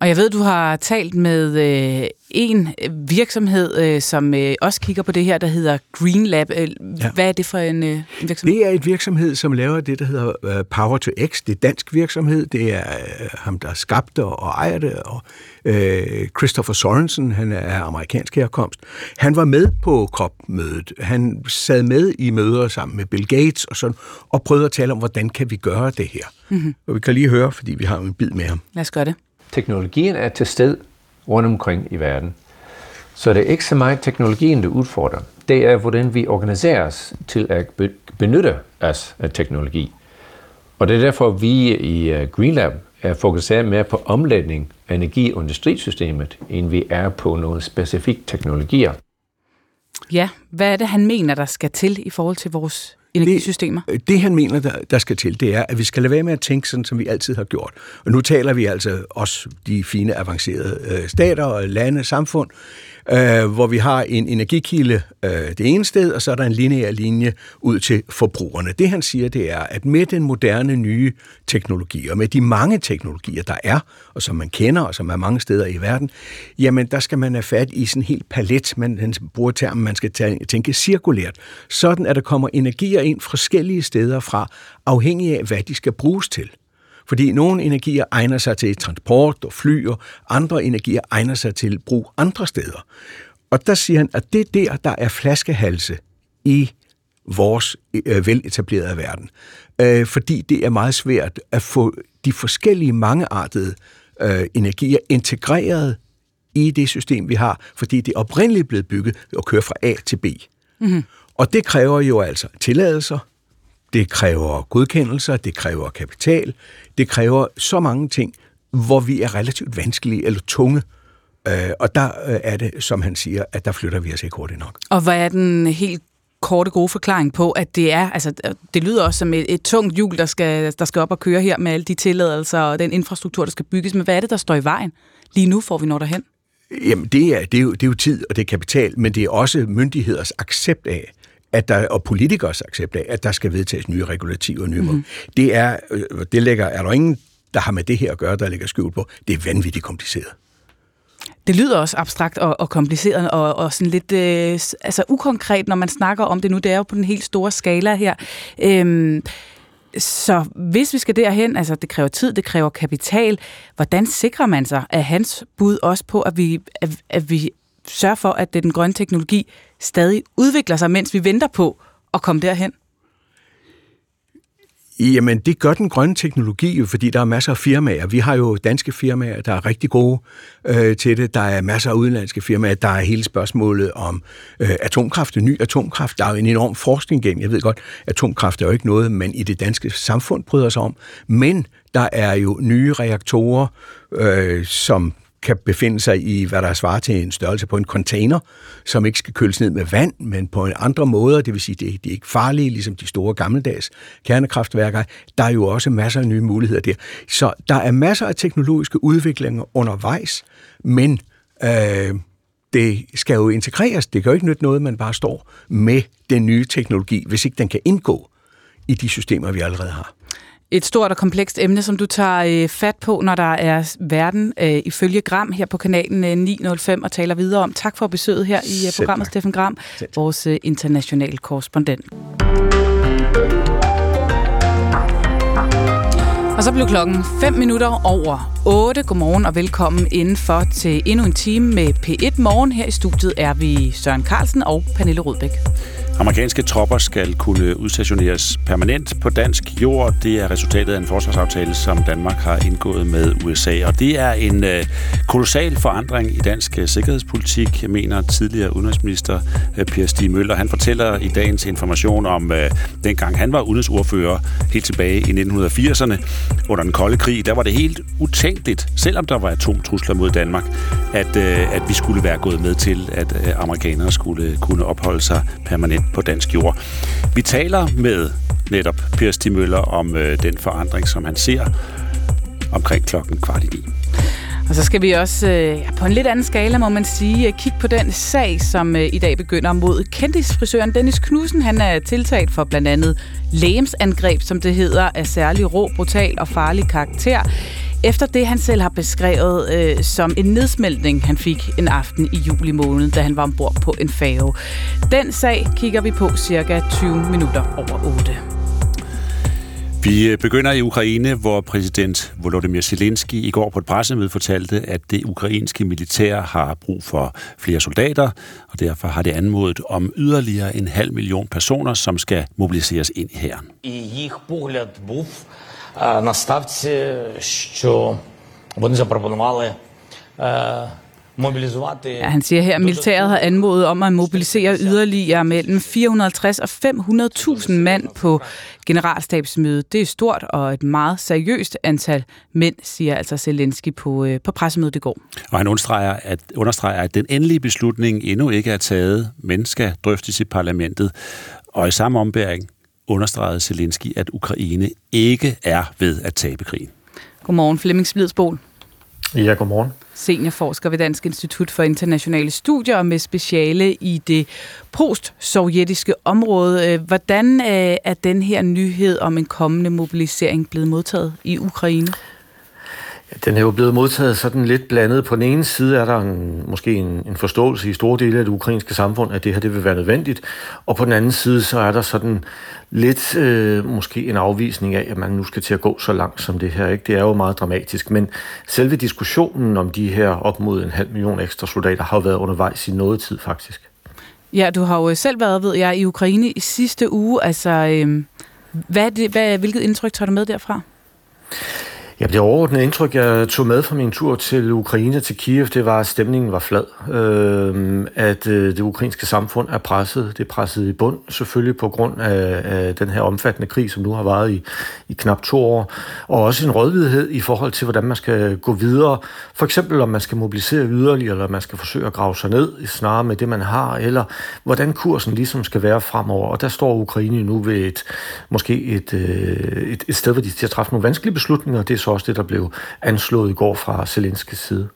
Og jeg ved, du har talt med øh, en virksomhed, øh, som øh, også kigger på det her, der hedder Green Lab. Øh, ja. Hvad er det for en, øh, en virksomhed? Det er et virksomhed, som laver det, der hedder øh, Power to X. Det er dansk virksomhed. Det er øh, ham, der skabte og ejer det. Og, øh, Christopher Sorensen, han er amerikansk herkomst. Han var med på COP-mødet. Han sad med i møder sammen med Bill Gates og, sådan, og prøvede at tale om, hvordan kan vi gøre det her. Mm-hmm. Og vi kan lige høre, fordi vi har en bid med ham. Lad os gøre det. Teknologien er til sted rundt omkring i verden. Så det er ikke så meget teknologien, der udfordrer. Det er, hvordan vi organiserer os til at benytte os af teknologi. Og det er derfor, vi i øh, GreenLab er fokuseret mere på omlægning af energi- og industrisystemet, end vi er på nogle specifikke teknologier. Ja, hvad er det, han mener, der skal til i forhold til vores energisystemer? Det, øh, det han mener, der, der skal til, det er, at vi skal lade være med at tænke sådan, som vi altid har gjort. Og nu taler vi altså også de fine, avancerede øh, stater, lande, samfund, øh, hvor vi har en energikilde øh, det ene sted, og så er der en lineær linje ud til forbrugerne. Det han siger, det er, at med den moderne nye teknologi, og med de mange teknologier, der er, og som man kender, og som er mange steder i verden, jamen der skal man have fat i sådan en helt palet, man han bruger termen, man skal tænke cirkulært, sådan at der kommer energier ind forskellige steder fra, afhængig af, hvad de skal bruges til. Fordi nogle energier egner sig til transport og fly, og andre energier egner sig til brug andre steder. Og der siger han, at det er der, der er flaskehalse i vores øh, veletablerede verden. Øh, fordi det er meget svært at få de forskellige mangeartede øh, energier integreret i det system, vi har, fordi det oprindeligt blevet bygget og kører fra A til B. Mm-hmm. Og det kræver jo altså tilladelser, det kræver godkendelser, det kræver kapital, det kræver så mange ting, hvor vi er relativt vanskelige eller tunge. Øh, og der øh, er det, som han siger, at der flytter vi os ikke hurtigt nok. Og hvad er den helt korte, gode forklaring på, at det er, altså det lyder også som et, et tungt hjul, der skal, der skal op og køre her med alle de tilladelser og den infrastruktur, der skal bygges. Men hvad er det, der står i vejen lige nu, får vi når derhen? Jamen, det er, det, er jo, det er jo tid, og det er kapital, men det er også myndigheders accept af, at der, og politikers accept af, at der skal vedtages nye regulativer og nye mm-hmm. Det er, øh, det lægger, er der ingen, der har med det her at gøre, der ligger skjult på. Det er vanvittigt kompliceret. Det lyder også abstrakt og, og kompliceret og, og sådan lidt øh, altså ukonkret, når man snakker om det nu. Det er jo på den helt store skala her. Øhm, så hvis vi skal derhen, altså det kræver tid, det kræver kapital, hvordan sikrer man sig, at hans bud også på, at vi, at, at vi sørger for, at det, den grønne teknologi stadig udvikler sig, mens vi venter på at komme derhen? Jamen, det gør den grønne teknologi jo, fordi der er masser af firmaer. Vi har jo danske firmaer, der er rigtig gode øh, til det. Der er masser af udenlandske firmaer. Der er hele spørgsmålet om øh, atomkraft, ny atomkraft. Der er jo en enorm forskning gennem. Jeg ved godt, atomkraft er jo ikke noget, man i det danske samfund bryder sig om. Men der er jo nye reaktorer, øh, som kan befinde sig i, hvad der svarer til en størrelse på en container, som ikke skal køles ned med vand, men på en andre måder, det vil sige, det, de er ikke farlige, ligesom de store gammeldags kernekraftværker. Der er jo også masser af nye muligheder der. Så der er masser af teknologiske udviklinger undervejs, men øh, det skal jo integreres. Det kan jo ikke nytte noget, man bare står med den nye teknologi, hvis ikke den kan indgå i de systemer, vi allerede har. Et stort og komplekst emne, som du tager øh, fat på, når der er verden øh, ifølge Gram her på kanalen øh, 905 og taler videre om. Tak for besøget her i øh, programmet, Steffen Gram, vores øh, internationale korrespondent. Og så blev klokken 5 minutter over 8. Godmorgen og velkommen indenfor til endnu en time med P1 Morgen. Her i studiet er vi Søren Carlsen og Pernille Rudbæk. Amerikanske tropper skal kunne udstationeres permanent på dansk jord. Det er resultatet af en forsvarsaftale, som Danmark har indgået med USA. Og det er en øh, kolossal forandring i dansk øh, sikkerhedspolitik, mener tidligere udenrigsminister øh, Per Stig Møller. Han fortæller i dagens information om dengang han var udenrigsordfører helt tilbage i 1980'erne under den kolde krig. Der var det helt utænkeligt, selvom der var atomtrusler mod Danmark, at, at vi skulle være gået med til, at amerikanere skulle kunne opholde sig permanent på dansk jord. Vi taler med netop Per Stig Møller om øh, den forandring, som han ser omkring klokken kvart i ni. Og så skal vi også øh, på en lidt anden skala, må man sige, øh, kigge på den sag, som øh, i dag begynder mod kendisfrisøren Dennis Knudsen. Han er tiltalt for blandt andet lægemsangreb, som det hedder, af særlig rå, brutal og farlig karakter. Efter det, han selv har beskrevet øh, som en nedsmeltning, han fik en aften i juli måned, da han var ombord på en færge. Den sag kigger vi på cirka 20 minutter over 8. Vi øh, begynder i Ukraine, hvor præsident Volodymyr Zelensky i går på et pressemøde fortalte, at det ukrainske militær har brug for flere soldater, og derfor har det anmodet om yderligere en halv million personer, som skal mobiliseres ind i hæren. І їх погляд був е, на ставці, що вони запропонували е, мобілізувати. Ja, han siger her, at militæret har anmodet om at mobilisere yderligere mellem 450 og 500.000 mand på generalstabsmødet. Det er stort og et meget seriøst antal mænd, siger altså Zelensky på, øh, på pressemødet i går. Og han understreger at, understreger, at den endelige beslutning endnu ikke er taget, men skal drøftes i parlamentet. Og i samme ombæring understregede Zelensky, at Ukraine ikke er ved at tabe krigen. Godmorgen, Flemming Splidsbol. Ja, godmorgen. Seniorforsker ved Dansk Institut for Internationale Studier med speciale i det post-sovjetiske område. Hvordan øh, er den her nyhed om en kommende mobilisering blevet modtaget i Ukraine? Den er jo blevet modtaget sådan lidt blandet. På den ene side er der en, måske en, en forståelse i store dele af det ukrainske samfund, at det her det vil være nødvendigt. Og på den anden side, så er der sådan lidt øh, måske en afvisning af, at man nu skal til at gå så langt som det her. Ikke? Det er jo meget dramatisk. Men selve diskussionen om de her op mod en halv million ekstra soldater har jo været undervejs i noget tid faktisk. Ja, du har jo selv været, ved jeg, i Ukraine i sidste uge. Altså, øh, hvad, det, hvad, hvilket indtryk tager du med derfra? Ja, det overordnede indtryk, jeg tog med fra min tur til Ukraine, til Kiev, det var, at stemningen var flad. Øh, at øh, det ukrainske samfund er presset. Det er presset i bund, selvfølgelig på grund af, af den her omfattende krig, som nu har varet i, i knap to år. Og også en rådvidhed i forhold til, hvordan man skal gå videre. For eksempel, om man skal mobilisere yderligere, eller man skal forsøge at grave sig ned, snarere med det, man har, eller hvordan kursen ligesom skal være fremover. Og der står Ukraine nu ved et, måske et, øh, et, et sted, hvor de skal træffe nogle vanskelige beslutninger. Det er så også det, der blev anslået i går fra Zelenskis side.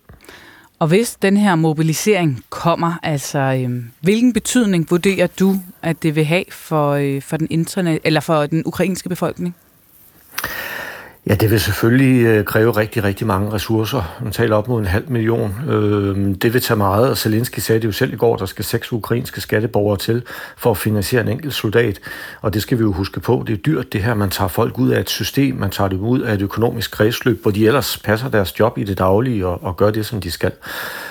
Og hvis den her mobilisering kommer, altså øh, hvilken betydning vurderer du, at det vil have for, øh, for den internet eller for den ukrainske befolkning? Ja, det vil selvfølgelig øh, kræve rigtig, rigtig mange ressourcer. Man taler op mod en halv million. Øh, det vil tage meget, og Zelensky sagde det jo selv i går, der skal seks ukrainske skatteborgere til for at finansiere en enkelt soldat. Og det skal vi jo huske på. Det er dyrt det her, man tager folk ud af et system, man tager dem ud af et økonomisk kredsløb, hvor de ellers passer deres job i det daglige og, og gør det, som de skal.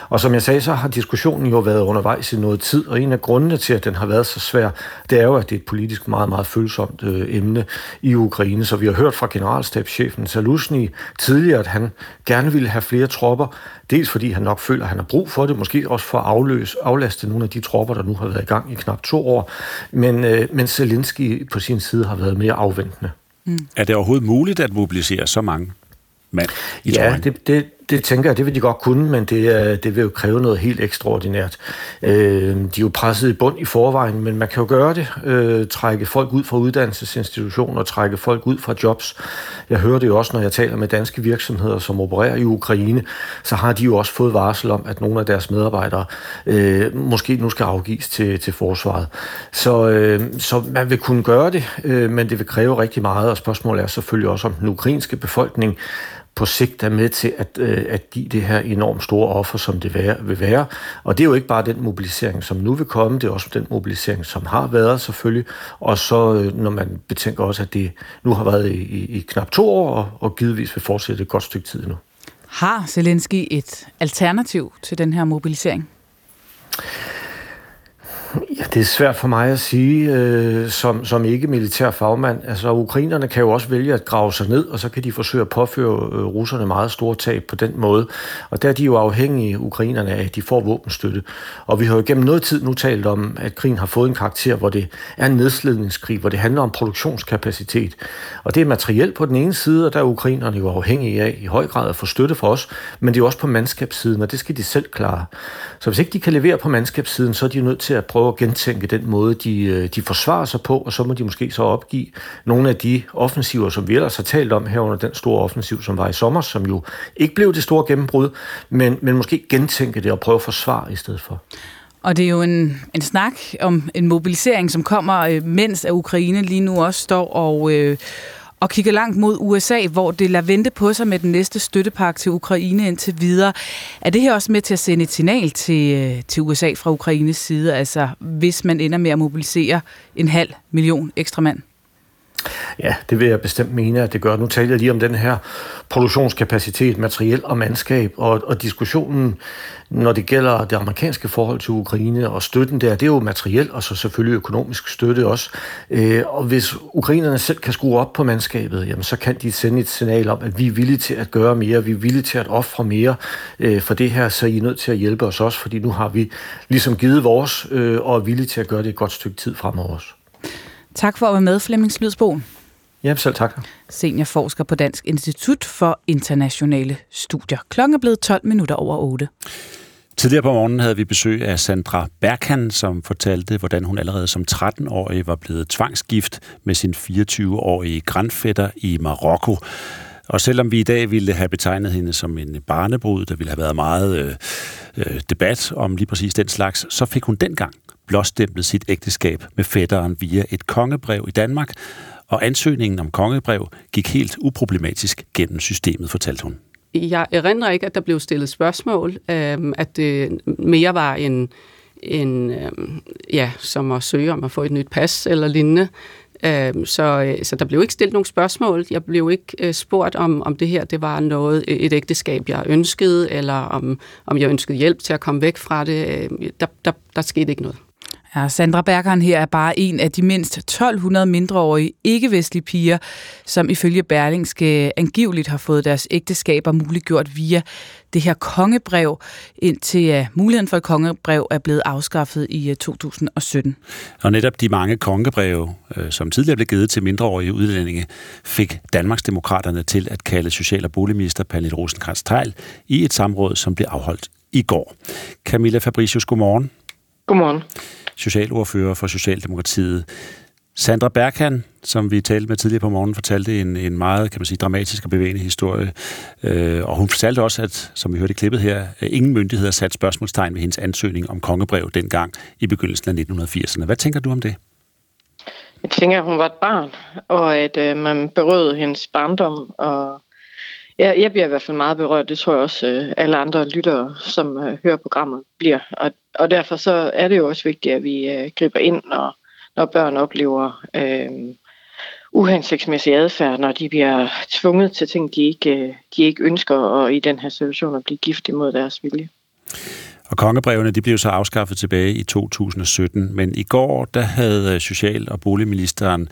Og som jeg sagde, så har diskussionen jo været undervejs i noget tid, og en af grundene til, at den har været så svær, det er jo, at det er et politisk meget, meget følsomt øh, emne i Ukraine. Så vi har hørt fra generalstabschefen Salusny tidligere, at han gerne ville have flere tropper, dels fordi han nok føler, at han har brug for det, måske også for at afløse, aflaste nogle af de tropper, der nu har været i gang i knap to år, men, øh, men Zelensky på sin side har været mere afventende. Mm. Er det overhovedet muligt at mobilisere så mange mand i Ja, det, det, det tænker jeg, det vil de godt kunne, men det, det vil jo kræve noget helt ekstraordinært. Øh, de er jo presset i bund i forvejen, men man kan jo gøre det. Øh, trække folk ud fra uddannelsesinstitutioner, trække folk ud fra jobs. Jeg hører det jo også, når jeg taler med danske virksomheder, som opererer i Ukraine, så har de jo også fået varsel om, at nogle af deres medarbejdere øh, måske nu skal afgives til, til forsvaret. Så, øh, så man vil kunne gøre det, øh, men det vil kræve rigtig meget, og spørgsmålet er selvfølgelig også, om den ukrainske befolkning på sigt er med til at, øh, at give det her enormt store offer, som det være, vil være. Og det er jo ikke bare den mobilisering, som nu vil komme, det er også den mobilisering, som har været selvfølgelig. Og så øh, når man betænker også, at det nu har været i, i, i knap to år, og, og givetvis vil fortsætte et godt stykke tid nu. Har Zelensky et alternativ til den her mobilisering? Ja, det er svært for mig at sige øh, som, som ikke militær fagmand. Altså, ukrainerne kan jo også vælge at grave sig ned, og så kan de forsøge at påføre øh, russerne meget store tab på den måde. Og der er de jo afhængige, ukrainerne, af, at de får våbenstøtte. Og vi har jo gennem noget tid nu talt om, at krigen har fået en karakter, hvor det er en nedslidningskrig, hvor det handler om produktionskapacitet. Og det er materiel på den ene side, og der er ukrainerne jo afhængige af i høj grad at få støtte for os, men det er jo også på mandskabssiden, og det skal de selv klare. Så hvis ikke de kan levere på mandskabssiden, så er de nødt til at prøve at gentænke den måde, de, øh, de forsvarer sig på, og så må de måske så opgive nogle af de offensiver, som vi ellers har talt om her under den store offensiv, som var i sommer, som jo ikke blev det store gennembrud, men, men måske gentænke det og prøve at forsvare i stedet for. Og det er jo en, en snak om en mobilisering, som kommer, øh, mens at Ukraine lige nu også står og, øh, og kigger langt mod USA, hvor det lader vente på sig med den næste støttepakke til Ukraine indtil videre. Er det her også med til at sende et signal til, øh, til USA fra Ukraines side, altså hvis man ender med at mobilisere en halv million ekstra mand? Ja, det vil jeg bestemt mene, at det gør. Nu taler jeg lige om den her produktionskapacitet, materiel og mandskab, og, og diskussionen, når det gælder det amerikanske forhold til Ukraine og støtten der, det er jo materiel og så selvfølgelig økonomisk støtte også. Øh, og hvis ukrainerne selv kan skrue op på mandskabet, jamen så kan de sende et signal om, at vi er villige til at gøre mere, vi er villige til at ofre mere øh, for det her, så I er nødt til at hjælpe os også, fordi nu har vi ligesom givet vores øh, og er villige til at gøre det et godt stykke tid fremover også. Tak for at være med, Flemming Slydsbo. Ja, selv tak. Seniorforsker på Dansk Institut for Internationale Studier. Klokken er blevet 12 minutter over 8. Tidligere på morgenen havde vi besøg af Sandra Berkan, som fortalte, hvordan hun allerede som 13-årig var blevet tvangsgift med sin 24-årige grandfætter i Marokko. Og selvom vi i dag ville have betegnet hende som en barnebrud, der ville have været meget øh, øh, debat om lige præcis den slags, så fik hun dengang blåstemplet sit ægteskab med fætteren via et kongebrev i Danmark, og ansøgningen om kongebrev gik helt uproblematisk gennem systemet, fortalte hun. Jeg erindrer ikke, at der blev stillet spørgsmål, øh, at det mere var en, en øh, ja, som at søge om at få et nyt pas eller lignende. Øhm, øh, så, så der blev ikke stillet nogen spørgsmål. Jeg blev ikke øh, spurgt om, om det her det var noget øh, et ægteskab, jeg ønskede, eller om, om jeg ønskede hjælp til at komme væk fra det. Øh, der, der, der skete ikke noget. Ja, Sandra Bergeren her er bare en af de mindst 1200 mindreårige ikke-vestlige piger, som ifølge Berlingske angiveligt har fået deres ægteskaber muliggjort via det her kongebrev, indtil uh, muligheden for et kongebrev er blevet afskaffet i uh, 2017. Og netop de mange kongebreve, uh, som tidligere blev givet til mindreårige udlændinge, fik Danmarksdemokraterne til at kalde social- og boligminister Pernille rosenkrantz teil i et samråd, som blev afholdt i går. Camilla Fabricius, godmorgen. Godmorgen socialordfører for Socialdemokratiet. Sandra Berghan, som vi talte med tidligere på morgenen, fortalte en, en meget kan man sige, dramatisk og bevægende historie. Øh, og hun fortalte også, at, som vi hørte i klippet her, ingen myndigheder satte spørgsmålstegn ved hendes ansøgning om kongebrev dengang i begyndelsen af 1980'erne. Hvad tænker du om det? Jeg tænker, at hun var et barn, og at øh, man berøvede hendes barndom og Ja, jeg bliver i hvert fald meget berørt. Det tror jeg også øh, alle andre lyttere, som øh, hører programmet, bliver. Og, og derfor så er det jo også vigtigt, at vi øh, griber ind, når, når børn oplever øh, uhensigtsmæssig adfærd, når de bliver tvunget til ting, de ikke, øh, de ikke ønsker, og i den her situation at blive gift imod deres vilje. Og kongebrevene de blev så afskaffet tilbage i 2017, men i går der havde øh, Social- og Boligministeren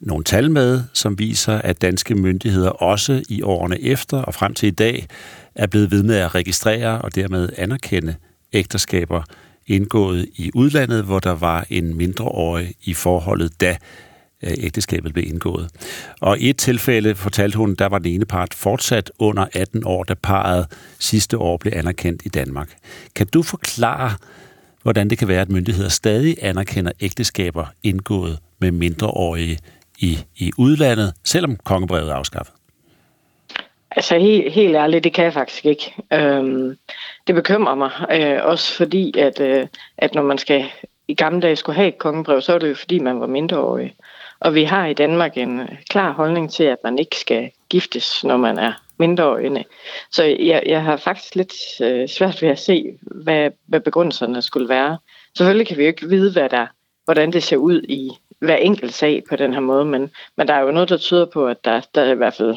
nogle tal med, som viser, at danske myndigheder også i årene efter og frem til i dag er blevet ved med at registrere og dermed anerkende ægteskaber indgået i udlandet, hvor der var en mindreårig i forholdet, da ægteskabet blev indgået. Og i et tilfælde fortalte hun, der var den ene part fortsat under 18 år, da parret sidste år blev anerkendt i Danmark. Kan du forklare, hvordan det kan være, at myndigheder stadig anerkender ægteskaber indgået med mindreårige i, i udlandet, selvom kongebrevet er afskaffet? Altså helt, helt ærligt, det kan jeg faktisk ikke. Øhm, det bekymrer mig, øh, også fordi, at, øh, at når man skal i gamle dage skulle have et kongebrev, så er det jo fordi, man var mindreårig. Og vi har i Danmark en øh, klar holdning til, at man ikke skal giftes, når man er mindreårig. Så jeg, jeg har faktisk lidt øh, svært ved at se, hvad, hvad begrundelserne skulle være. Selvfølgelig kan vi jo ikke vide, hvad der, hvordan det ser ud i hver enkelt sag på den her måde, men, men der er jo noget, der tyder på, at der, der i hvert fald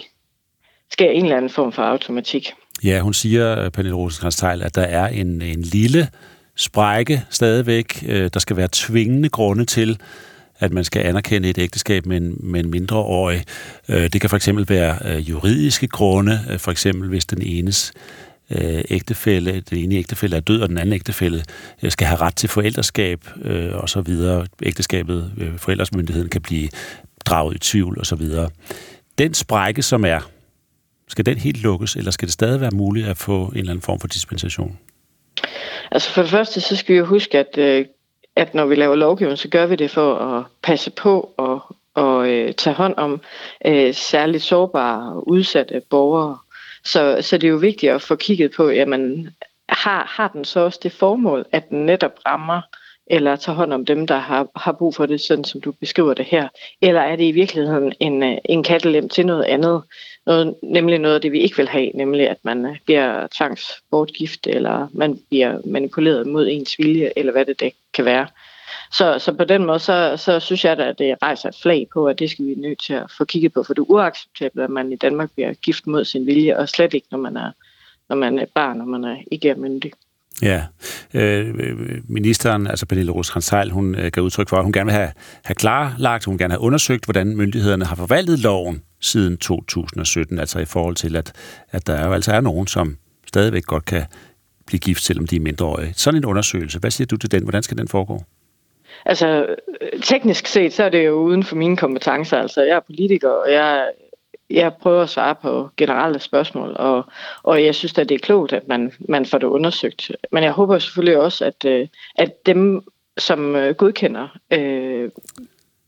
sker en eller anden form for automatik. Ja, hun siger, øh, Pernille rosenkrantz at der er en, en lille sprække stadigvæk. Øh, der skal være tvingende grunde til, at man skal anerkende et ægteskab med en, med en mindreårig. Øh, det kan for eksempel være øh, juridiske grunde, øh, for eksempel hvis den enes øh, ægtefælle, den ene ægtefælle er død, og den anden ægtefælle øh, skal have ret til forældreskab og så videre. Ægteskabet, forældresmyndigheden kan blive draget i tvivl og så videre. Den sprække, som er skal den helt lukkes, eller skal det stadig være muligt at få en eller anden form for dispensation? Altså for det første, så skal vi jo huske, at, øh, at når vi laver lovgivning, så gør vi det for at passe på og, og øh, tage hånd om øh, særligt sårbare og udsatte borgere. Så, så det er jo vigtigt at få kigget på, jamen, har, har den så også det formål, at den netop rammer eller tager hånd om dem, der har, har brug for det, sådan som du beskriver det her? Eller er det i virkeligheden en, øh, en kattelem til noget andet? Noget, nemlig noget af det, vi ikke vil have, nemlig at man øh, bliver tvangsbortgift, eller man bliver manipuleret mod ens vilje, eller hvad det, det kan være. Så, så på den måde, så, så synes jeg at det rejser et flag på, at det skal vi nødt til at få kigget på, for det er uacceptabelt, at man i Danmark bliver gift mod sin vilje, og slet ikke, når man er, når man er barn, når man er ikke er myndig. Ja, øh, ministeren, altså Pernille Rosenkrantz hun øh, gav udtryk for, at hun gerne vil have, have klarlagt, hun gerne have undersøgt, hvordan myndighederne har forvaltet loven siden 2017, altså i forhold til, at, at der jo altså er nogen, som stadigvæk godt kan blive gift, selvom de er mindreårige. Sådan en undersøgelse, hvad siger du til den? Hvordan skal den foregå? Altså, teknisk set, så er det jo uden for mine kompetencer. Altså, jeg er politiker, og jeg jeg prøver at svare på generelle spørgsmål, og, og jeg synes at det er klogt, at man, man får det undersøgt. Men jeg håber selvfølgelig også, at, øh, at dem, som øh, godkender øh,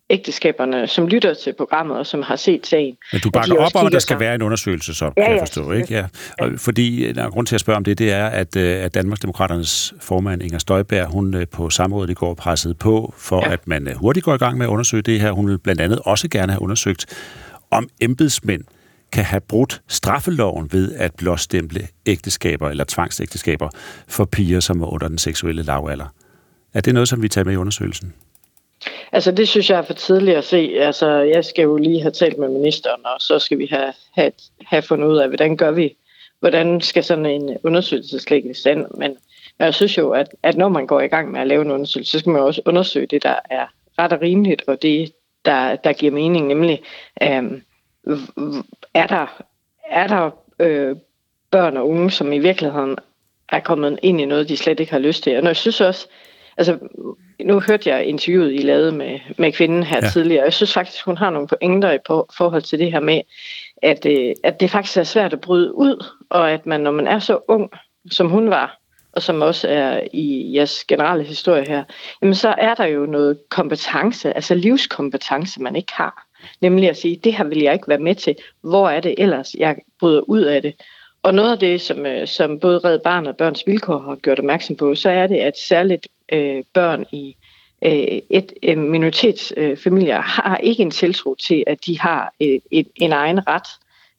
ægteskaberne, som lytter til programmet og som har set sagen. Men du bakker op om, at der skal være en undersøgelse, så ja, kan jeg forstå, ikke? Ja. Og fordi der er grund til at spørge om det, det er, at, at Danmarksdemokraternes formand Inger Støjberg, hun på samrådet i går pressede på for, ja. at man hurtigt går i gang med at undersøge det her. Hun vil blandt andet også gerne have undersøgt, om embedsmænd kan have brudt straffeloven ved at blåstemple ægteskaber eller tvangsægteskaber for piger, som er under den seksuelle lavalder. Er det noget, som vi tager med i undersøgelsen? Altså, det synes jeg er for tidligt at se. Altså, jeg skal jo lige have talt med ministeren, og så skal vi have, have, have fundet ud af, hvordan gør vi, hvordan skal sådan en undersøgelse slet i stand. Men jeg synes jo, at, at når man går i gang med at lave en undersøgelse, så skal man også undersøge det, der er ret og rimeligt, og det, der, der giver mening, nemlig øhm, er der, er der øh, børn og unge, som i virkeligheden er kommet ind i noget, de slet ikke har lyst til. Og jeg synes også, altså nu hørte jeg interviewet, I lavede med, med kvinden her ja. tidligere, jeg synes faktisk, hun har nogle pointer i på, forhold til det her med, at, øh, at det faktisk er svært at bryde ud, og at man, når man er så ung, som hun var, og som også er i jeres generelle historie her, jamen så er der jo noget kompetence, altså livskompetence, man ikke har. Nemlig at sige, det her vil jeg ikke være med til. Hvor er det ellers, jeg bryder ud af det? Og noget af det, som, øh, som både Red Barn og Børns Vilkår har gjort opmærksom på, så er det, at særligt øh, børn i øh, et øh, minoritetsfamilier øh, har ikke en tiltro til, at de har øh, et, en egen ret.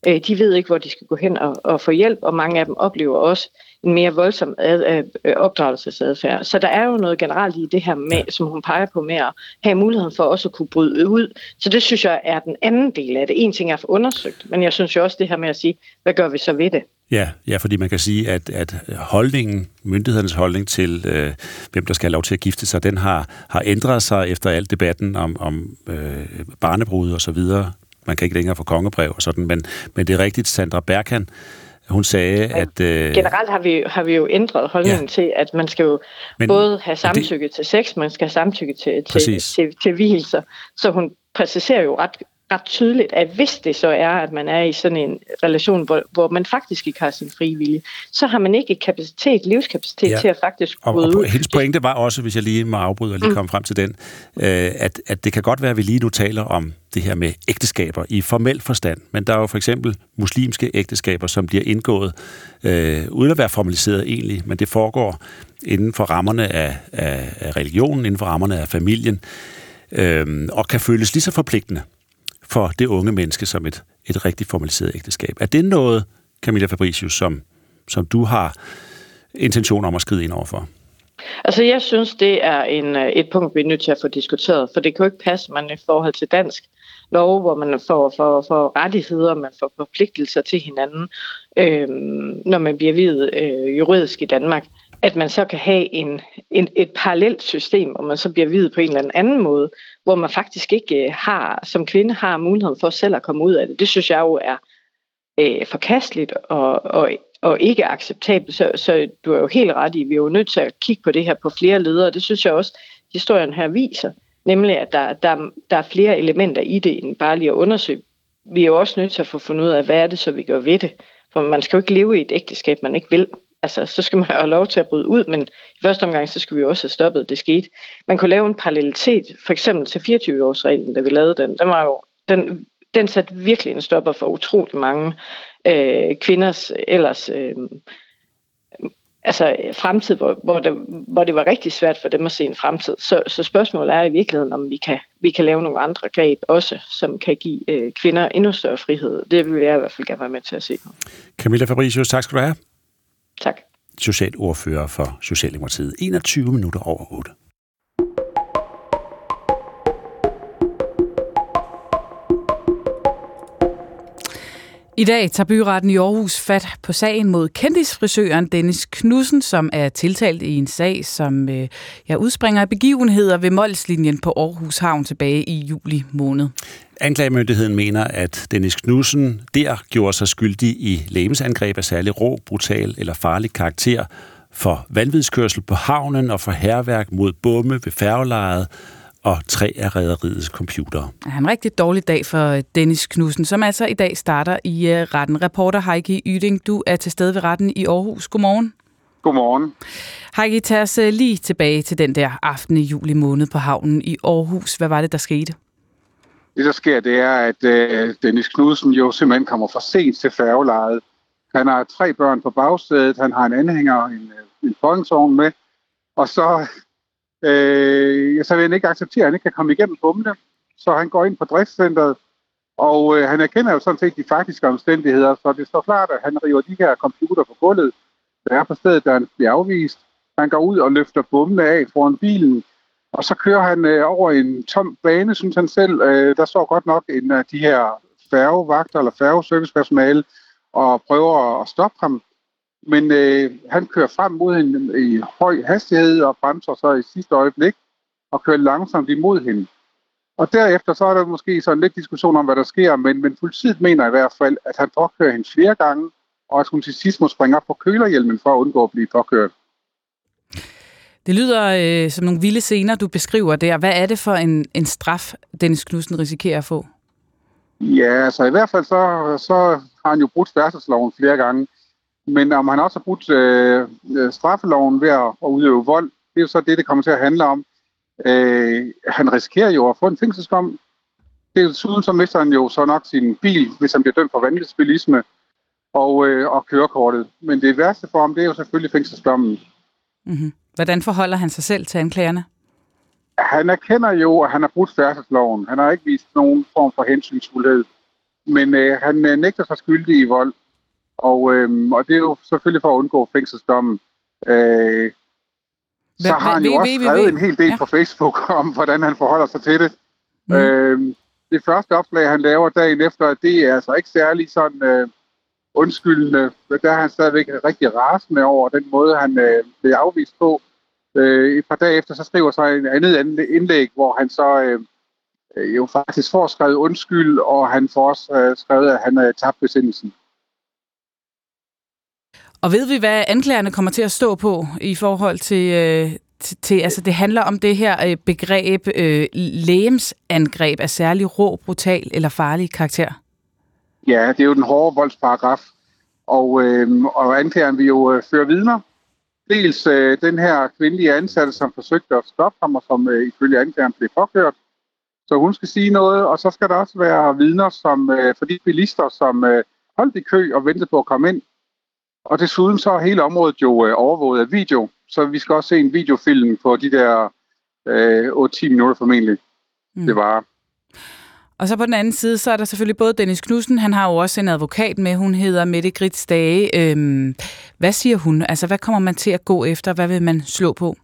Øh, de ved ikke, hvor de skal gå hen og, og få hjælp, og mange af dem oplever også, en mere voldsom ad, øh, opdragelsesadfærd. Så der er jo noget generelt i det her med, som hun peger på med at have muligheden for også at kunne bryde ud. Så det synes jeg er den anden del af det. En ting er at få undersøgt, men jeg synes jo også det her med at sige, hvad gør vi så ved det? Ja, ja fordi man kan sige, at, at holdningen, myndighedernes holdning til, øh, hvem der skal have lov til at gifte sig, den har, har ændret sig efter al debatten om, om øh, barnebrud og så videre. Man kan ikke længere få kongebrev og sådan, men, men det er rigtigt, Sandra Berkan, hun sagde, ja. at... Øh... Generelt har vi, har vi jo ændret holdningen ja. til, at man skal jo Men, både have samtykke det... til sex, man skal have samtykke til, til, til, til hvilelser. Så hun præciserer jo ret ret tydeligt, at hvis det så er, at man er i sådan en relation, hvor, hvor man faktisk ikke har sin frie vilje, så har man ikke kapacitet, livskapacitet ja. til at faktisk og, bryde og, ud. hendes pointe var også, hvis jeg lige må afbryde og lige Mm. komme frem til den, øh, at, at det kan godt være, at vi lige nu taler om det her med ægteskaber i formel forstand, men der er jo for eksempel muslimske ægteskaber, som bliver indgået øh, uden at være formaliseret egentlig, men det foregår inden for rammerne af, af, af religionen, inden for rammerne af familien, øh, og kan føles lige så forpligtende for det unge menneske som et, et rigtig formaliseret ægteskab. Er det noget, Camilla Fabricius, som, som du har intention om at skride ind overfor? Altså, jeg synes, det er en, øh, et punkt, vi er nødt til at få diskuteret, for det kan jo ikke passe, man i forhold til dansk lov, hvor man får, får, får rettigheder, man får forpligtelser til hinanden, øh, når man bliver videt øh, juridisk i Danmark, at man så kan have en, en, et parallelt system, hvor man så bliver videt på en eller anden måde, hvor man faktisk ikke øh, har, som kvinde har muligheden for selv at komme ud af det. Det synes jeg jo er øh, forkasteligt og, og, og ikke acceptabelt. Så, så du er jo helt ret i, vi er jo nødt til at kigge på det her på flere ledere. Det synes jeg også, historien her viser. Nemlig, at der, der, der er flere elementer i det, end bare lige at undersøge. Vi er jo også nødt til at få fundet ud af, hvad er det, så vi gør ved det. For man skal jo ikke leve i et ægteskab, man ikke vil. Altså, så skal man *laughs* have lov til at bryde ud, men i første omgang, så skulle vi også have stoppet, det skete. Man kunne lave en parallelitet, for eksempel til 24-årsreglen, da vi lavede den. Den var jo, den, den satte virkelig en stopper for utrolig mange øh, kvinders ellers øh, altså fremtid, hvor, hvor, det, hvor det var rigtig svært for dem at se en fremtid. Så, så spørgsmålet er i virkeligheden, om vi kan, vi kan lave nogle andre greb også, som kan give øh, kvinder endnu større frihed. Det vil jeg i hvert fald gerne være med til at se. Camilla Fabricius, tak skal du have. Tak. Socialordfører for Socialdemokratiet. 21 minutter over 8. I dag tager byretten i Aarhus fat på sagen mod kendisfrisøren Dennis Knudsen, som er tiltalt i en sag, som øh, ja, udspringer af begivenheder ved Molslinjen på Aarhus Havn tilbage i juli måned. Anklagemyndigheden mener, at Dennis Knudsen der gjorde sig skyldig i lægemsangreb af særlig rå, brutal eller farlig karakter for vanvidskørsel på havnen og for herværk mod bomme ved færgelejet og tre af rædderiets computere. Det er en rigtig dårlig dag for Dennis Knudsen, som altså i dag starter i uh, retten. Reporter Heike Yding, du er til stede ved retten i Aarhus. Godmorgen. Godmorgen. Heike, tag os uh, lige tilbage til den der aften i juli måned på havnen i Aarhus. Hvad var det, der skete? Det, der sker, det er, at øh, Dennis Knudsen jo simpelthen kommer for sent til færgelejet. Han har tre børn på bagsædet, han har en anhænger, en, øh, en folkesovn med, og så, øh, så vil han ikke acceptere, at han ikke kan komme igennem bommene. Så han går ind på driftscenteret, og øh, han erkender jo sådan set de faktiske omstændigheder, så det står klart, at han river de her computer på gulvet, der er på stedet, der han bliver afvist. Han går ud og løfter bommene af foran bilen, og så kører han øh, over en tom bane, synes han selv. Øh, der står godt nok en af de her færgevagter eller færgeservicepersonale og prøver at stoppe ham. Men øh, han kører frem mod hende i høj hastighed og bremser så i sidste øjeblik og kører langsomt imod hende. Og derefter så er der måske sådan lidt diskussion om, hvad der sker, men, men politiet mener i hvert fald, at han påkører hende flere gange, og at hun til sidst må springe op på kølerhjelmen for at undgå at blive påkørt. Det lyder øh, som nogle vilde scener, du beskriver der. Hvad er det for en, en straf, Dennis Knudsen risikerer at få? Ja, altså i hvert fald så, så har han jo brudt færdselsloven flere gange. Men om han også har brudt øh, straffeloven ved at, at udøve vold, det er jo så det, det kommer til at handle om. Øh, han risikerer jo at få en fængselsdom. Det desuden så mister han jo så nok sin bil, hvis han bliver dømt for vanvidsbilisme og, øh, og kørekortet. Men det værste for ham, det er jo selvfølgelig fængselsdommen. Mm-hmm. Hvordan forholder han sig selv til anklagerne? Han erkender jo, at han har brudt færdselsloven. Han har ikke vist nogen form for hensynsfuldhed. Men øh, han øh, nægter sig skyldig i vold. Og, øh, og det er jo selvfølgelig for at undgå fængselsdommen. Øh, så har han jo også skrevet en hel del ja. på Facebook *laughs* om, hvordan han forholder sig til det. Mm. Øh, det første opslag, han laver dagen efter, det er altså ikke særlig sådan øh, undskyldende. Der er han stadigvæk rigtig rasende over den måde, han øh, blev afvist på. Øh, et par dage efter, så skriver så en andet indlæg, hvor han så øh, jo faktisk får skrevet undskyld, og han får også øh, skrevet, at han har tabt besindelsen. Og ved vi, hvad anklagerne kommer til at stå på i forhold til, øh, til, altså det handler om det her øh, begreb øh, lægemsangreb af særlig rå, brutal eller farlig karakter. Ja, det er jo den hårde voldsparagraf, og, øh, og anklageren vil jo øh, føre vidner. Dels øh, den her kvindelige ansatte, som forsøgte at stoppe ham, og som øh, ifølge anklageren blev påkørt. Så hun skal sige noget, og så skal der også være vidner som, øh, for de bilister, som øh, holdt i kø og ventede på at komme ind. Og desuden så er hele området jo øh, overvåget af video, så vi skal også se en videofilm på de der øh, 8-10 minutter formentlig. Mm. Det var. Og så på den anden side, så er der selvfølgelig både Dennis Knudsen, han har jo også en advokat med, hun hedder Mette Grits Dage. Øhm, hvad siger hun? Altså, hvad kommer man til at gå efter? Hvad vil man slå på?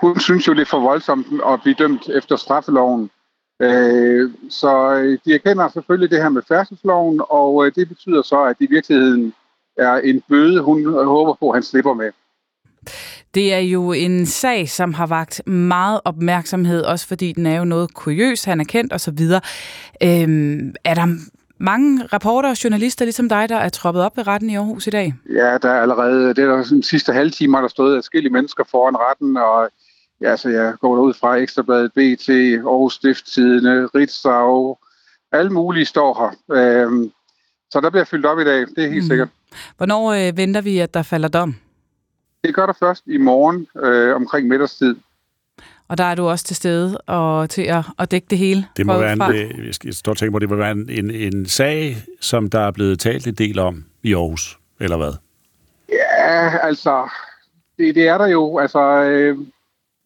Hun synes jo, det er for voldsomt at blive dømt efter straffeloven. Øh, så øh, de erkender selvfølgelig det her med færdselsloven, og øh, det betyder så, at i virkeligheden er en bøde, hun håber på, at han slipper med. Det er jo en sag, som har vagt meget opmærksomhed, også fordi den er jo noget kuriøs, han er kendt osv. Øhm, er der mange reporter og journalister ligesom dig, der er troppet op ved retten i Aarhus i dag? Ja, der er allerede, det er der den sidste halve time, der stået forskellige mennesker foran retten, og ja, så jeg går ud fra Ekstrabladet, BT, Aarhus Stifttidene, Ritzau, alle mulige står her. Øhm, så der bliver fyldt op i dag, det er helt mm. sikkert. Hvornår øh, venter vi, at der falder dom? Det gør der først i morgen øh, omkring middagstid. Og der er du også til stede og til at, at dække det hele? Det må være en, det, jeg skal stå og tænke på, det må være en, en, en sag, som der er blevet talt en del om i Aarhus, eller hvad? Ja, altså, det, det er der jo. Altså, øh,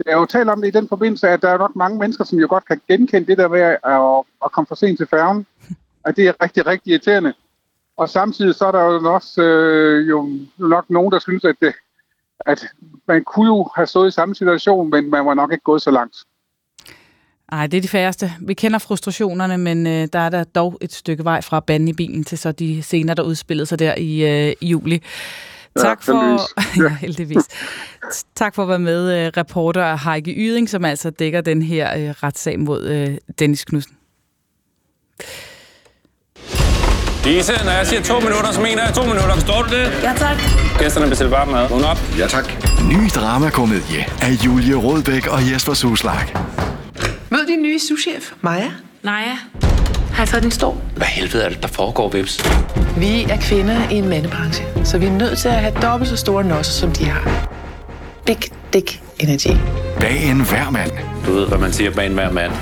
jeg har jo talt om det i den forbindelse, at der er nok mange mennesker, som jo godt kan genkende det der med at, at komme for sent til færgen. *laughs* At det er rigtig, rigtig irriterende. Og samtidig så er der jo også øh, jo nok nogen, der synes, at, det, at man kunne jo have stået i samme situation, men man var nok ikke gået så langt. Nej, det er de færreste. Vi kender frustrationerne, men øh, der er der dog et stykke vej fra banden i bilen til så de scener, der udspillede sig der i, øh, juli. Tak for, *laughs* ja, heldigvis. tak for at være med, øh, reporter Heike Yding, som altså dækker den her øh, retssag mod øh, Dennis Knudsen. Lise, når jeg siger to minutter, så mener jeg to minutter. Forstår du det? Ja, tak. Gæsterne bestiller bare mad. Vågn op. Ja, tak. Ny dramakomedie af Julie Rådbæk og Jesper Suslag. Mød din nye souschef, Maja. Naja. Har jeg taget din stol? Hvad helvede er det, der foregår, Vips? Vi er kvinder i en mandebranche, så vi er nødt til at have dobbelt så store nosser, som de har. Big dick energy. Bag en hver mand. Du ved, hvad man siger bag en hver mand.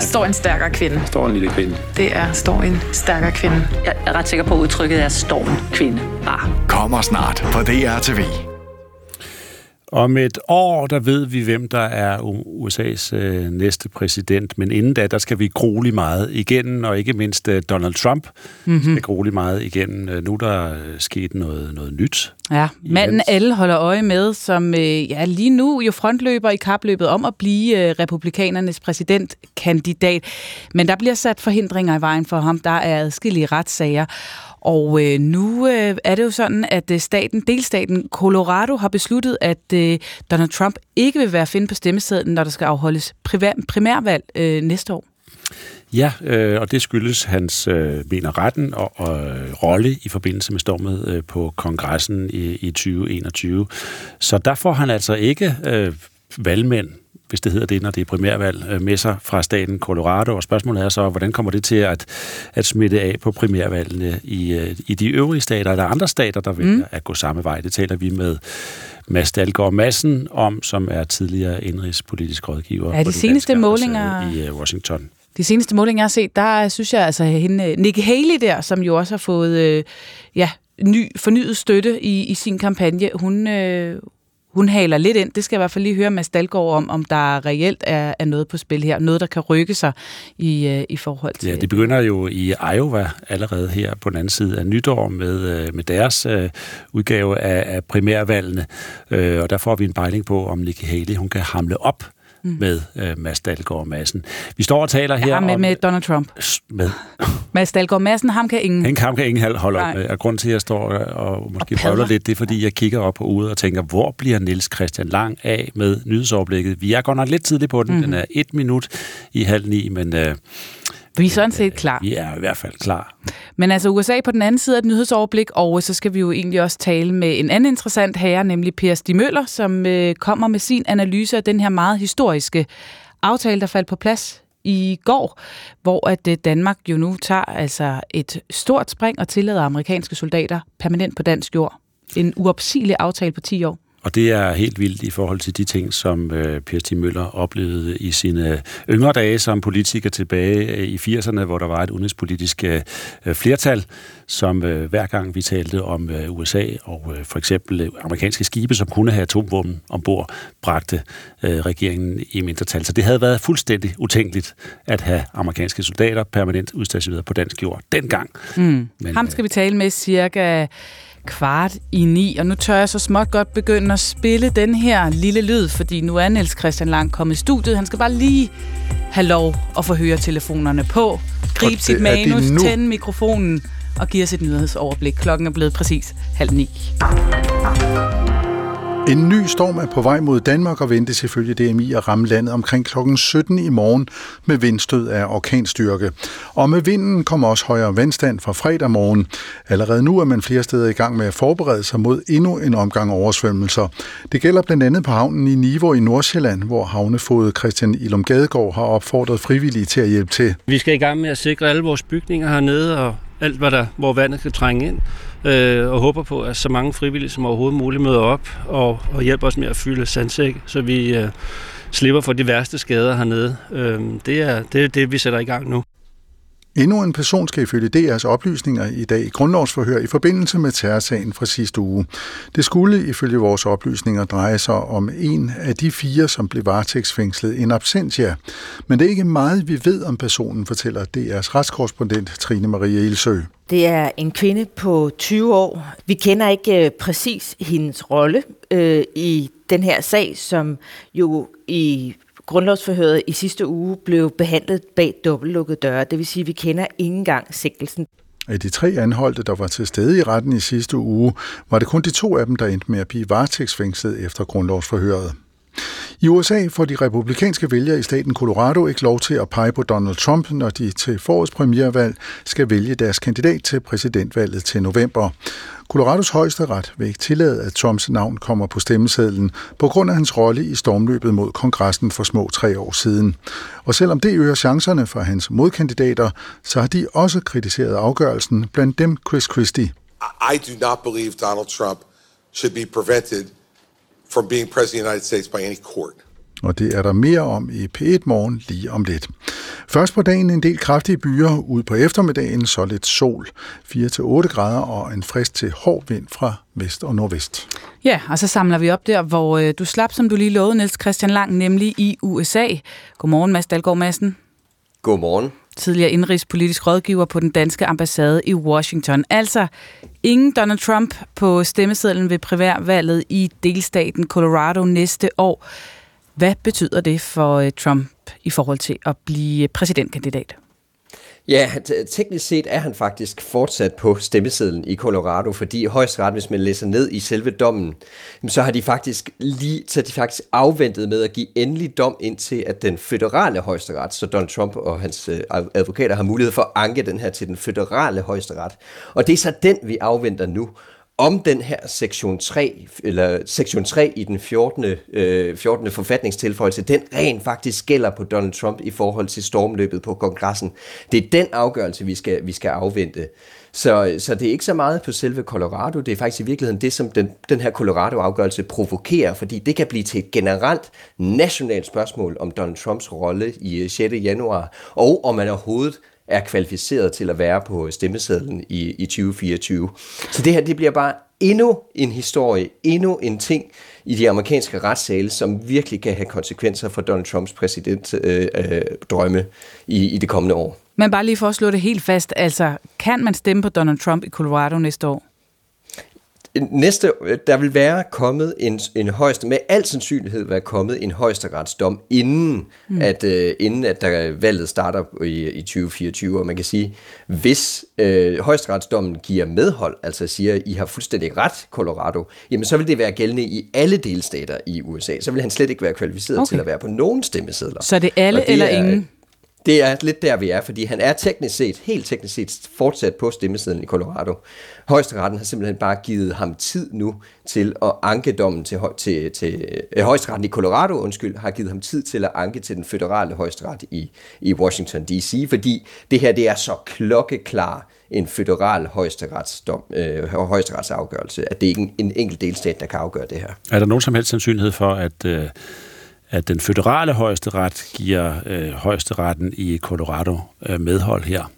står en stærkere kvinde. Står en lille kvinde. Det er står en stærkere kvinde. Jeg er ret sikker på, at udtrykket er står en kvinde. Bare. Kommer snart på DR TV. Om et år, der ved vi, hvem der er USA's øh, næste præsident, men inden da, der skal vi grueligt meget igennem, og ikke mindst øh, Donald Trump mm-hmm. skal grueligt meget igennem. Øh, nu er der øh, sket noget, noget nyt. Ja, manden alle holder øje med, som øh, ja, lige nu jo frontløber i kapløbet om at blive øh, republikanernes præsidentkandidat. Men der bliver sat forhindringer i vejen for ham. Der er adskillige retssager. Og øh, nu øh, er det jo sådan, at øh, staten, delstaten Colorado har besluttet, at øh, Donald Trump ikke vil være finde på stemmesedlen, når der skal afholdes primærvalg øh, næste år. Ja, øh, og det skyldes hans, øh, mener retten, og, og øh, rolle i forbindelse med stormet øh, på kongressen i, i 2021. Så der får han altså ikke øh, valgmænd hvis det hedder det, når det er primærvalg, øh, med sig fra staten Colorado. Og spørgsmålet er så, hvordan kommer det til at, at smitte af på primærvalgene i, øh, i de øvrige stater? Er der andre stater, der vil mm. at gå samme vej? Det taler vi med Mads Dahlgaard Madsen om, som er tidligere indrigspolitisk rådgiver ja, de seneste målinger i øh, Washington. De seneste målinger, jeg har set, der synes jeg altså hende, Nikki Haley der, som jo også har fået øh, ja, ny, fornyet støtte i, i sin kampagne, hun, øh, hun haler lidt ind. Det skal jeg i hvert fald lige høre Mads Dalgaard om, om der reelt er, er noget på spil her. Noget, der kan rykke sig i, øh, i forhold til... Ja, det begynder jo i Iowa allerede her på den anden side af nytår med, øh, med deres uh, udgave af, af primærvalgene. Uh, og der får vi en pejling på, om Nikki Haley hun kan hamle op mm. med uh, Mads Dahlgaard Madsen. Vi står og taler her ja, med, om... med Donald Trump. Med. *laughs* Mads Dahlgaard Madsen, ham kan ingen... Han, ham kan ingen holde op med. Og grunden til, at jeg står og måske og prøver lidt, det er, fordi jeg kigger op på ude og tænker, hvor bliver Niels Christian Lang af med nyhedsoverblikket? Vi er godt nok lidt tidligt på den. Mm. Den er et minut i halv ni, men... Uh, Vi er sådan set klar. Vi er i hvert fald klar. Men altså USA på den anden side af et nyhedsoverblik, og så skal vi jo egentlig også tale med en anden interessant herre, nemlig Per Stig Møller, som øh, kommer med sin analyse af den her meget historiske aftale, der faldt på plads i går, hvor at øh, Danmark jo nu tager altså et stort spring og tillader amerikanske soldater permanent på dansk jord. En uopsigelig aftale på 10 år. Og det er helt vildt i forhold til de ting, som øh, Per Stig Møller oplevede i sine yngre dage som politiker tilbage øh, i 80'erne, hvor der var et udenrigspolitisk øh, flertal, som øh, hver gang vi talte om øh, USA og øh, for eksempel øh, amerikanske skibe, som kunne have atomvåben ombord, bragte øh, regeringen i mindretal. Så det havde været fuldstændig utænkeligt at have amerikanske soldater permanent udstationeret på dansk jord dengang. Mm. Men, Ham skal vi tale med cirka kvart i ni, og nu tør jeg så småt godt begynde at spille den her lille lyd, fordi nu er Niels Christian Lang kommet i studiet. Han skal bare lige have lov at få høretelefonerne på, gribe sit manus, tænde mikrofonen og give os et nyhedsoverblik. Klokken er blevet præcis halv ni. En ny storm er på vej mod Danmark og ventes ifølge DMI at ramme landet omkring kl. 17 i morgen med vindstød af orkanstyrke. Og med vinden kommer også højere vandstand fra fredag morgen. Allerede nu er man flere steder i gang med at forberede sig mod endnu en omgang oversvømmelser. Det gælder blandt andet på havnen i Nivo i Nordsjælland, hvor havnefodet Christian Ilum Gadegaard har opfordret frivillige til at hjælpe til. Vi skal i gang med at sikre alle vores bygninger hernede og alt, hvad der, hvor vandet kan trænge ind øh, og håber på, at så mange frivillige som overhovedet muligt møder op og, og hjælper os med at fylde sandsæk, så vi øh, slipper for de værste skader hernede. Øh, det, er, det er det, vi sætter i gang nu. Endnu en person skal ifølge DR's oplysninger i dag i grundlovsforhør i forbindelse med terrorsagen fra sidste uge. Det skulle ifølge vores oplysninger dreje sig om en af de fire, som blev varetægtsfængslet in absentia. Men det er ikke meget, vi ved om personen, fortæller DR's retskorrespondent Trine Marie Ilsø. Det er en kvinde på 20 år. Vi kender ikke øh, præcis hendes rolle øh, i den her sag, som jo i grundlovsforhøret i sidste uge blev behandlet bag dobbeltlukkede døre. Det vil sige, at vi kender ingen gang sigtelsen. Af de tre anholdte, der var til stede i retten i sidste uge, var det kun de to af dem, der endte med at blive varetægtsfængslet efter grundlovsforhøret. I USA får de republikanske vælgere i staten Colorado ikke lov til at pege på Donald Trump, når de til forårets premiervalg skal vælge deres kandidat til præsidentvalget til november. Colorados højesteret vil ikke tillade, at Trumps navn kommer på stemmesedlen på grund af hans rolle i stormløbet mod kongressen for små tre år siden. Og selvom det øger chancerne for hans modkandidater, så har de også kritiseret afgørelsen, blandt dem Chris Christie. I do not believe Donald Trump should be prevented from being president of the United States by any court. Og det er der mere om i P1 Morgen lige om lidt. Først på dagen en del kraftige byer, ud på eftermiddagen så lidt sol. 4-8 grader og en frisk til hård vind fra vest og nordvest. Ja, og så samler vi op der, hvor øh, du slap, som du lige lovede, Niels Christian Lang, nemlig i USA. Godmorgen, Mads Dalgaard Madsen. Godmorgen. Tidligere indrigspolitisk rådgiver på den danske ambassade i Washington. Altså, ingen Donald Trump på stemmesedlen ved primærvalget i delstaten Colorado næste år. Hvad betyder det for øh, Trump i forhold til at blive øh, præsidentkandidat? Ja, teknisk set er han faktisk fortsat på stemmesedlen i Colorado, fordi højesteret, hvis man læser ned i selve dommen, så har de faktisk lige, så de faktisk afventet med at give endelig dom indtil, at den føderale højesteret, så Donald Trump og hans øh, advokater har mulighed for at anke den her til den føderale højesteret. Og det er så den, vi afventer nu om den her sektion 3, eller sektion 3 i den 14. Øh, 14. forfatningstilføjelse, den rent faktisk gælder på Donald Trump i forhold til stormløbet på kongressen. Det er den afgørelse, vi skal, vi skal afvente. Så, så det er ikke så meget på selve Colorado, det er faktisk i virkeligheden det, som den, den her Colorado-afgørelse provokerer, fordi det kan blive til et generelt nationalt spørgsmål om Donald Trumps rolle i øh, 6. Januar, og om man overhovedet er kvalificeret til at være på stemmesedlen i, i 2024. Så det her det bliver bare endnu en historie, endnu en ting i de amerikanske retssale, som virkelig kan have konsekvenser for Donald Trumps præsidentdrømme øh, øh, i, i det kommende år. Men bare lige for at slå det helt fast, altså kan man stemme på Donald Trump i Colorado næste år? Næste, der vil være kommet en, en højeste, med al sandsynlighed være kommet en højesteretsdom, inden, mm. at, uh, inden at der valget starter i, i 2024. Og man kan sige, hvis uh, højesteretsdommen giver medhold, altså siger, at I har fuldstændig ret, Colorado, jamen så vil det være gældende i alle delstater i USA. Så vil han slet ikke være kvalificeret okay. til at være på nogen stemmesedler. Så det er alle det eller er, ingen? det er lidt der, vi er, fordi han er teknisk set, helt teknisk set, fortsat på stemmesedlen i Colorado. Højesteretten har simpelthen bare givet ham tid nu til at anke dommen til, til, til øh, højesteretten i Colorado, undskyld, har givet ham tid til at anke til den føderale højesteret i, i Washington D.C., fordi det her det er så klokkeklar en føderal højesteretsdom, øh, højesteretsafgørelse, at det ikke er en, en enkelt delstat, der kan afgøre det her. Er der nogen som helst sandsynlighed for, at, øh, at den føderale højesteret giver øh, højesteretten i Colorado øh, medhold her?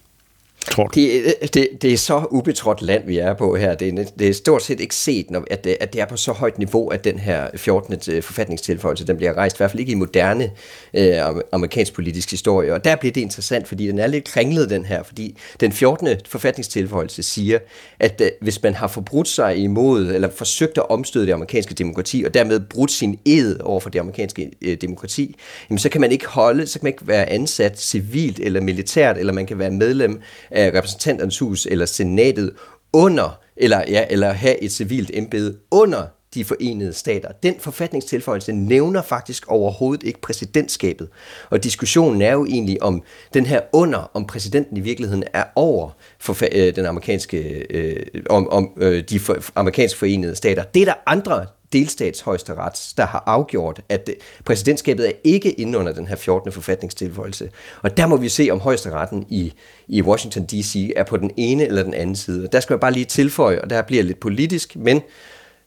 Tror du? Det, øh, det, det er så ubetrådt land, vi er på her. Det er, det er stort set ikke set, når, at, det, at det er på så højt niveau, at den her 14. Øh, forfatningstilføjelse, den bliver rejst, i hvert fald ikke i moderne øh, amerikansk politisk historie. Og der bliver det interessant, fordi den er lidt kringlet, den her, fordi den 14. forfatningstilføjelse siger, at øh, hvis man har forbrudt sig imod, eller forsøgt at omstøde det amerikanske demokrati, og dermed brudt sin ed over for det amerikanske øh, demokrati, jamen, så kan man ikke holde, så kan man ikke være ansat civilt eller militært, eller man kan være medlem af repræsentanternes hus eller senatet under, eller, ja, eller have et civilt embede under de forenede stater. Den forfatningstilføjelse nævner faktisk overhovedet ikke præsidentskabet. Og diskussionen er jo egentlig om den her under, om præsidenten i virkeligheden er over for øh, den amerikanske, øh, om, om øh, de for, amerikanske forenede stater. Det er der andre delstatshøjesteret, der har afgjort, at præsidentskabet er ikke inde under den her 14. forfatningstilføjelse. Og der må vi se, om højesteretten i, i Washington D.C. er på den ene eller den anden side. Og der skal jeg bare lige tilføje, og der bliver lidt politisk, men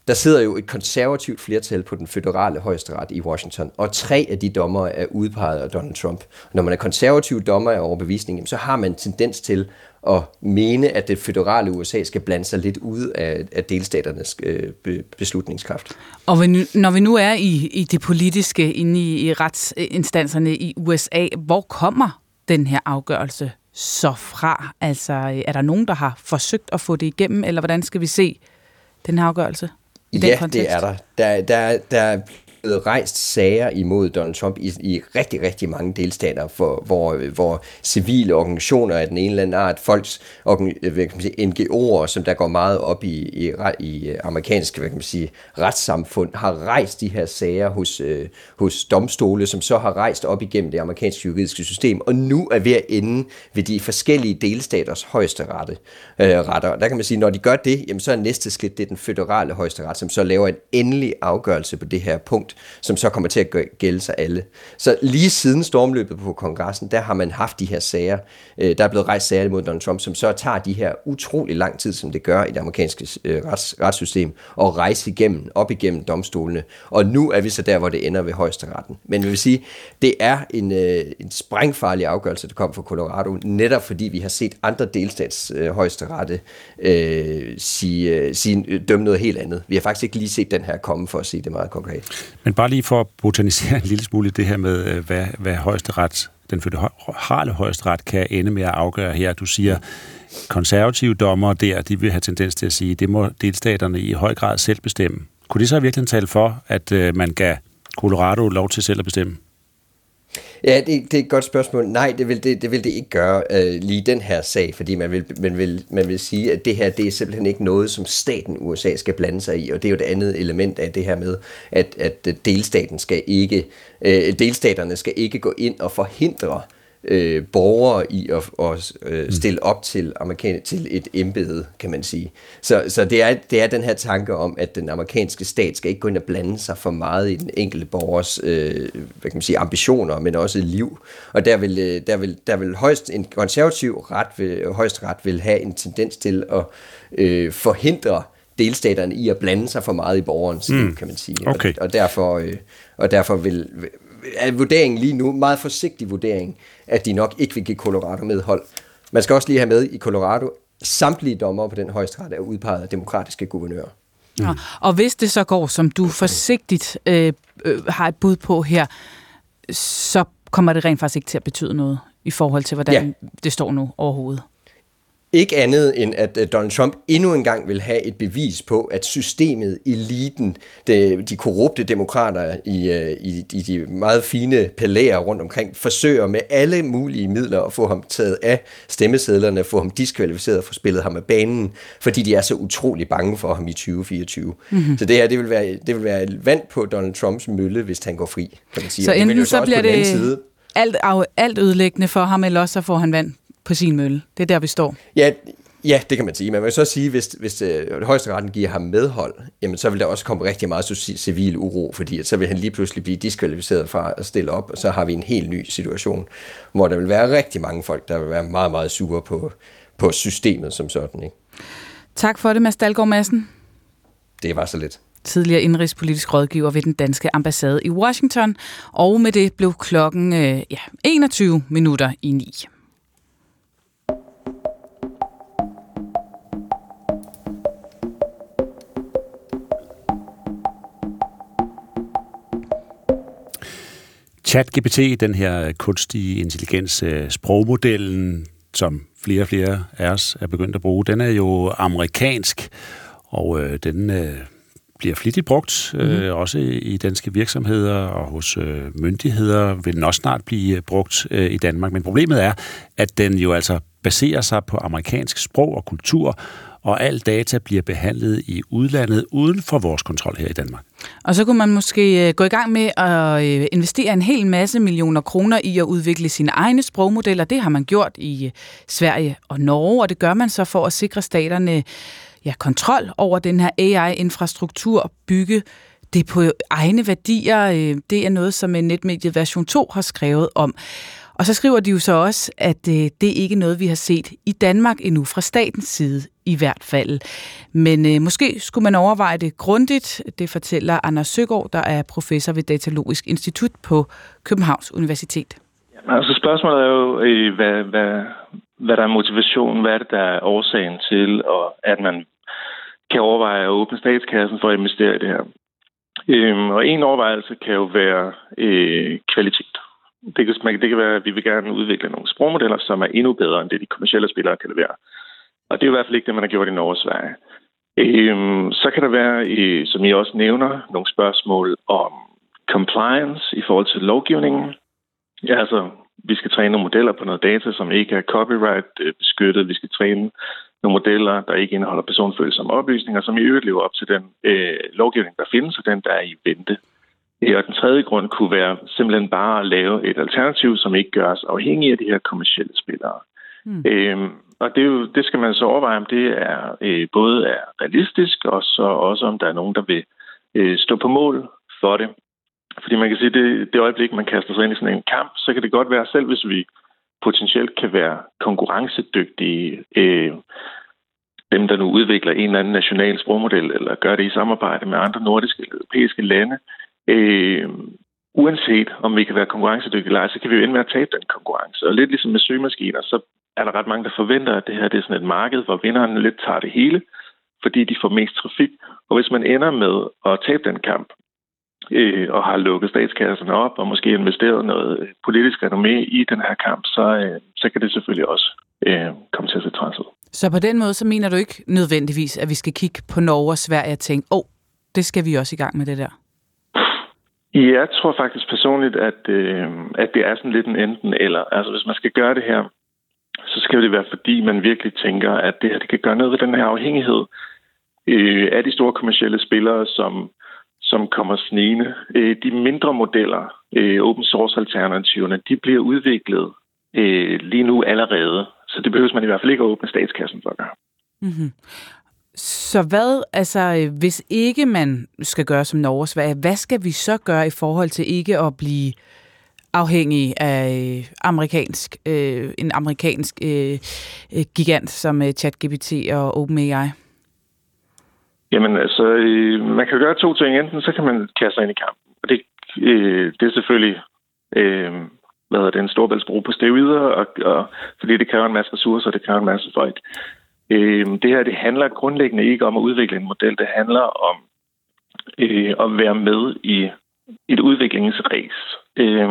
der sidder jo et konservativt flertal på den føderale højesteret i Washington, og tre af de dommer er udpeget af Donald Trump. Når man er konservativ dommer af overbevisning, så har man en tendens til at mene, at det føderale USA skal blande sig lidt ud af, af delstaternes øh, beslutningskraft. Og når vi nu er i, i det politiske, inde i, i retsinstanserne i USA, hvor kommer den her afgørelse så fra? Altså, er der nogen, der har forsøgt at få det igennem, eller hvordan skal vi se den her afgørelse? I ja, den kontekst? det er der. Der, der, der blevet rejst sager imod Donald Trump i, i rigtig, rigtig mange delstater, for, hvor, hvor civile organisationer af den ene eller anden art, folks øh, hvad kan man sige, NGO'er, som der går meget op i, i, i øh, amerikanske hvad kan man sige, retssamfund, har rejst de her sager hos, øh, hos domstole, som så har rejst op igennem det amerikanske juridiske system, og nu er ved at ende ved de forskellige delstaters højeste rette, øh, retter. Der kan man sige, når de gør det, jamen, så er næste skridt, det er den føderale højeste ret, som så laver en endelig afgørelse på det her punkt, som så kommer til at gælde sig alle. Så lige siden stormløbet på kongressen, der har man haft de her sager. Øh, der er blevet rejst sager mod Donald Trump, som så tager de her utrolig lang tid, som det gør i det amerikanske øh, rets, retssystem, og rejse igennem, op igennem domstolene. Og nu er vi så der, hvor det ender ved højesteretten. Men jeg vil sige, det er en, øh, en sprængfarlig afgørelse, der kom fra Colorado, netop fordi vi har set andre delstats øh, højesterette øh, sige, øh, sige, øh, dømme noget helt andet. Vi har faktisk ikke lige set den her komme, for at sige det meget konkret. Men bare lige for at botanisere en lille smule det her med, øh, hvad, hvad højesteret, den føderale højesteret kan ende med at afgøre her. Du siger, konservative dommer der, de vil have tendens til at sige, det må delstaterne i høj grad selv bestemme. Kunne det så virkelig tale for, at øh, man gav Colorado lov til selv at bestemme? Ja, det, det er et godt spørgsmål. Nej, det vil det, det, vil det ikke gøre øh, lige den her sag, fordi man vil, man, vil, man vil sige, at det her det er simpelthen ikke noget, som staten USA skal blande sig i, og det er jo det andet element af det her med, at, at delstaten skal ikke, øh, delstaterne skal ikke gå ind og forhindre øh, øh, borgere i at, at øh, mm. stille op til, amerikan til et embede, kan man sige. Så, så det, er, det er den her tanke om, at den amerikanske stat skal ikke gå ind og blande sig for meget i den enkelte borgers øh, hvad kan man sige, ambitioner, men også liv. Og der vil, øh, der vil, der vil højst, en konservativ ret vil, højesteret vil have en tendens til at øh, forhindre delstaterne i at blande sig for meget i borgerens mm. liv, kan man sige. Okay. Og, og derfor, øh, og derfor vil, er vurderingen lige nu, meget forsigtig vurdering, at de nok ikke vil give Colorado medhold. Man skal også lige have med i Colorado, samtlige dommer på den højesteret er udpeget af demokratiske guvernører. Mm. Ja, og hvis det så går, som du forsigtigt øh, øh, har et bud på her, så kommer det rent faktisk ikke til at betyde noget i forhold til, hvordan ja. det står nu overhovedet. Ikke andet end, at Donald Trump endnu en gang vil have et bevis på, at systemet, eliten, de, de korrupte demokrater i, øh, i, i de meget fine palæer rundt omkring, forsøger med alle mulige midler at få ham taget af stemmesedlerne, få ham diskvalificeret og få spillet ham af banen, fordi de er så utrolig bange for ham i 2024. Mm-hmm. Så det her, det vil, være, det vil være et vand på Donald Trumps mølle, hvis han går fri, kan man sige. Så enten så, så bliver det... Alt, alt ødelæggende for ham, eller også så får han vand på sin mølle. Det er der, vi står. Ja, Ja, det kan man sige. Man vil så sige, hvis, hvis øh, højesteretten giver ham medhold, jamen så vil der også komme rigtig meget civil uro, fordi at så vil han lige pludselig blive diskvalificeret fra at stille op, og så har vi en helt ny situation, hvor der vil være rigtig mange folk, der vil være meget, meget sure på, på systemet som sådan. Ikke? Tak for det, Mads Dahlgaard Madsen. Det var så lidt tidligere indrigspolitisk rådgiver ved den danske ambassade i Washington, og med det blev klokken øh, ja, 21 minutter i 9. ChatGPT, den her kunstige intelligens, øh, sprogmodellen, som flere og flere af os er begyndt at bruge, den er jo amerikansk, og øh, den øh, bliver flittigt brugt, øh, mm. også i danske virksomheder og hos øh, myndigheder vil den også snart blive brugt øh, i Danmark. Men problemet er, at den jo altså baserer sig på amerikansk sprog og kultur, og al data bliver behandlet i udlandet uden for vores kontrol her i Danmark. Og så kunne man måske øh, gå i gang med at øh, investere en hel masse millioner kroner i at udvikle sine egne sprogmodeller. Det har man gjort i øh, Sverige og Norge, og det gør man så for at sikre staterne ja, kontrol over den her AI-infrastruktur, bygge det på egne værdier. Det er noget, som netmediet version 2 har skrevet om. Og så skriver de jo så også, at det ikke er noget, vi har set i Danmark endnu, fra statens side i hvert fald. Men øh, måske skulle man overveje det grundigt. Det fortæller Anders Søgaard, der er professor ved Datalogisk Institut på Københavns Universitet. Ja, altså spørgsmålet er jo, øh, hvad, hvad, hvad der er motivationen, hvad er det, der er årsagen til, og at man kan overveje at åbne statskassen for at investere i det her. Øhm, og en overvejelse kan jo være øh, kvalitet. Det kan, det kan være, at vi vil gerne udvikle nogle sprogmodeller, som er endnu bedre end det, de kommersielle spillere kan levere. Og det er i hvert fald ikke det, man har gjort i Norge og Sverige. Øhm, så kan der være, øh, som I også nævner, nogle spørgsmål om compliance i forhold til lovgivningen. Ja, altså, vi skal træne nogle modeller på noget data, som ikke er copyright øh, beskyttet. Vi skal træne nogle modeller, der ikke indeholder personfølsomme oplysninger, som i øvrigt lever op til den øh, lovgivning, der findes, og den, der er i vente. Og den tredje grund kunne være simpelthen bare at lave et alternativ, som ikke gør os afhængige af de her kommersielle spillere. Mm. Øhm, og det, er jo, det skal man så overveje, om det er øh, både er realistisk, og så også om der er nogen, der vil øh, stå på mål for det. Fordi man kan sige, at det, det øjeblik, man kaster sig ind i sådan en kamp, så kan det godt være, selv hvis vi potentielt kan være konkurrencedygtige, øh, dem der nu udvikler en eller anden national sprogmodel, eller gør det i samarbejde med andre nordiske eller europæiske lande, øh, uanset om vi kan være konkurrencedygtige eller ej, så kan vi jo ende med at tabe den konkurrence. Og lidt ligesom med søgemaskiner, så er der ret mange, der forventer, at det her det er sådan et marked, hvor vinderne lidt tager det hele, fordi de får mest trafik. Og hvis man ender med at tabe den kamp, øh, og har lukket statskasserne op, og måske investeret noget politisk renommé i den her kamp, så, øh, så kan det selvfølgelig også øh, komme til at se træs ud. Så på den måde, så mener du ikke nødvendigvis, at vi skal kigge på Norge og Sverige og tænke, åh, oh, det skal vi også i gang med det der? Jeg tror faktisk personligt, at, øh, at det er sådan lidt en enten eller. Altså hvis man skal gøre det her, så skal det være fordi, man virkelig tænker, at det her det kan gøre noget ved den her afhængighed øh, af de store kommersielle spillere, som, som kommer snigende. Øh, de mindre modeller, øh, open source alternativerne, de bliver udviklet øh, lige nu allerede. Så det behøver man i hvert fald ikke at åbne statskassen for at gøre. Mm-hmm. Så hvad, altså, øh, hvis ikke man skal gøre som Norge hvad, hvad skal vi så gøre i forhold til ikke at blive afhængig af øh, amerikansk, øh, en amerikansk øh, øh, gigant som øh, ChatGPT og OpenAI? Jamen altså, øh, man kan gøre to ting. Enten så kan man kaste sig ind i kampen, og det, øh, det er selvfølgelig øh, hvad hedder det, en storbæltsbro på steroider, og, og, fordi det kræver en masse ressourcer, og det kræver en masse folk. Øh, det her det handler grundlæggende ikke om at udvikle en model, det handler om øh, at være med i et udviklingsræs. Øh,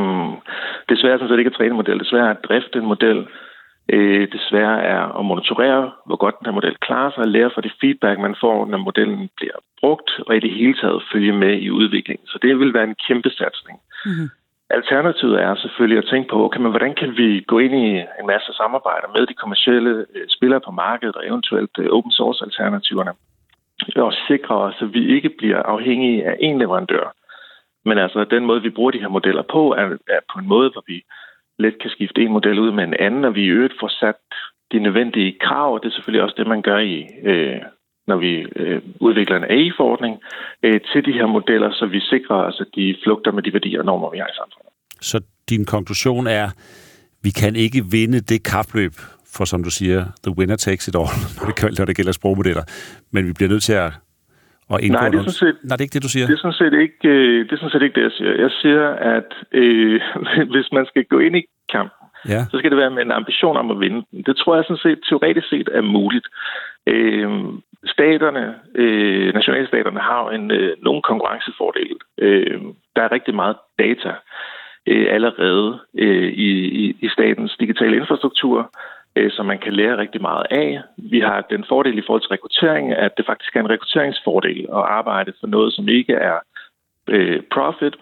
det svære er sådan set ikke at træne en model, det svære er at drifte en model, øh, det svære er at monitorere, hvor godt den her model klarer sig, og lære fra det feedback, man får, når modellen bliver brugt, og i det hele taget følge med i udviklingen. Så det vil være en kæmpe satsning. Mm-hmm. Alternativet er selvfølgelig at tænke på, okay, men hvordan kan vi gå ind i en masse samarbejder med de kommercielle øh, spillere på markedet og eventuelt øh, open source alternativerne og sikre os, at vi ikke bliver afhængige af en leverandør. Men altså, den måde, vi bruger de her modeller på, er, er på en måde, hvor vi let kan skifte en model ud med en anden, og vi i øvrigt får sat de nødvendige krav, og det er selvfølgelig også det, man gør i, øh, når vi øh, udvikler en AI-forordning, øh, til de her modeller, så vi sikrer os, at de flugter med de værdier og normer, vi har i samfundet. Så din konklusion er, vi kan ikke vinde det kapløb, for som du siger, the winner takes it all, *laughs* når det, når det gælder sprogmodeller. Men vi bliver nødt til at, indgå Nej, det er, sådan set, Nej, det er ikke det, du siger. Det er sådan set ikke, øh, det, er sådan set ikke det, jeg siger. Jeg siger, at øh, *laughs* hvis man skal gå ind i kampen, ja. så skal det være med en ambition om at vinde den. Det tror jeg sådan set teoretisk set er muligt. Øh, staterne, øh, nationalstaterne har en, øh, nogle konkurrencefordele. Øh, der er rigtig meget data øh, allerede øh, i, i, i statens digitale infrastruktur, øh, som man kan lære rigtig meget af. Vi har den fordel i forhold til rekruttering, at det faktisk er en rekrutteringsfordel at arbejde for noget, som ikke er øh, profit,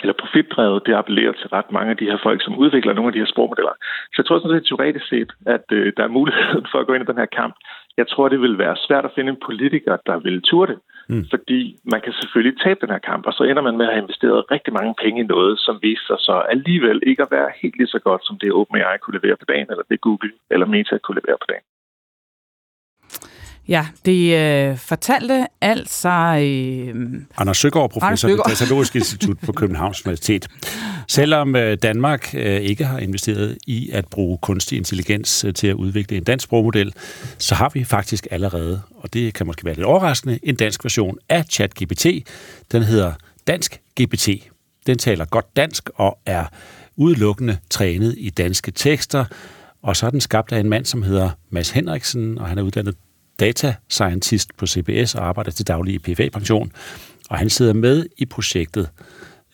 eller profitdrevet, det appellerer til ret mange af de her folk, som udvikler nogle af de her sprogmodeller. Så jeg tror sådan set teoretisk set, at øh, der er mulighed for at gå ind i den her kamp. Jeg tror, det vil være svært at finde en politiker, der vil turde det. Mm. Fordi man kan selvfølgelig tabe den her kamp, og så ender man med at have investeret rigtig mange penge i noget, som viser sig så alligevel ikke at være helt lige så godt, som det OpenAI kunne levere på dagen, eller det Google eller Meta kunne levere på dagen. Ja, det øh, fortalte altså... Øh, Anders Søgaard, professor Søgaard. ved Datalogisk Institut på Københavns Universitet. Selvom øh, Danmark øh, ikke har investeret i at bruge kunstig intelligens øh, til at udvikle en dansk sprogmodel, så har vi faktisk allerede, og det kan måske være lidt overraskende, en dansk version af ChatGPT. Den hedder Dansk GPT. Den taler godt dansk og er udelukkende trænet i danske tekster, og så er den skabt af en mand, som hedder Mads Henriksen, og han er uddannet data scientist på CBS og arbejder til daglig i PFA-pension. Og han sidder med i projektet,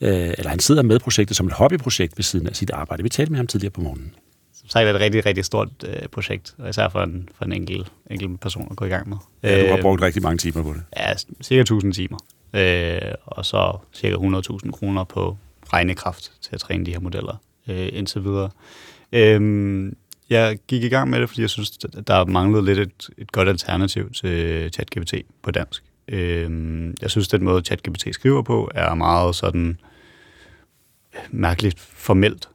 øh, eller han sidder med projektet som et hobbyprojekt ved siden af sit arbejde. Vi talte med ham tidligere på morgenen. Som sagt er det et rigtig, rigtig stort øh, projekt, og især for en, for en enkelt, enkelt person at gå i gang med. Ja, du har brugt rigtig mange timer på det. Ja, cirka 1000 timer. Øh, og så cirka 100.000 kroner på regnekraft til at træne de her modeller øh, indtil videre. Øh, jeg gik i gang med det, fordi jeg synes, der manglede lidt et, et godt alternativ til ChatGPT på dansk. Øh, jeg synes, den måde, ChatGPT skriver på, er meget sådan øh, mærkeligt formelt,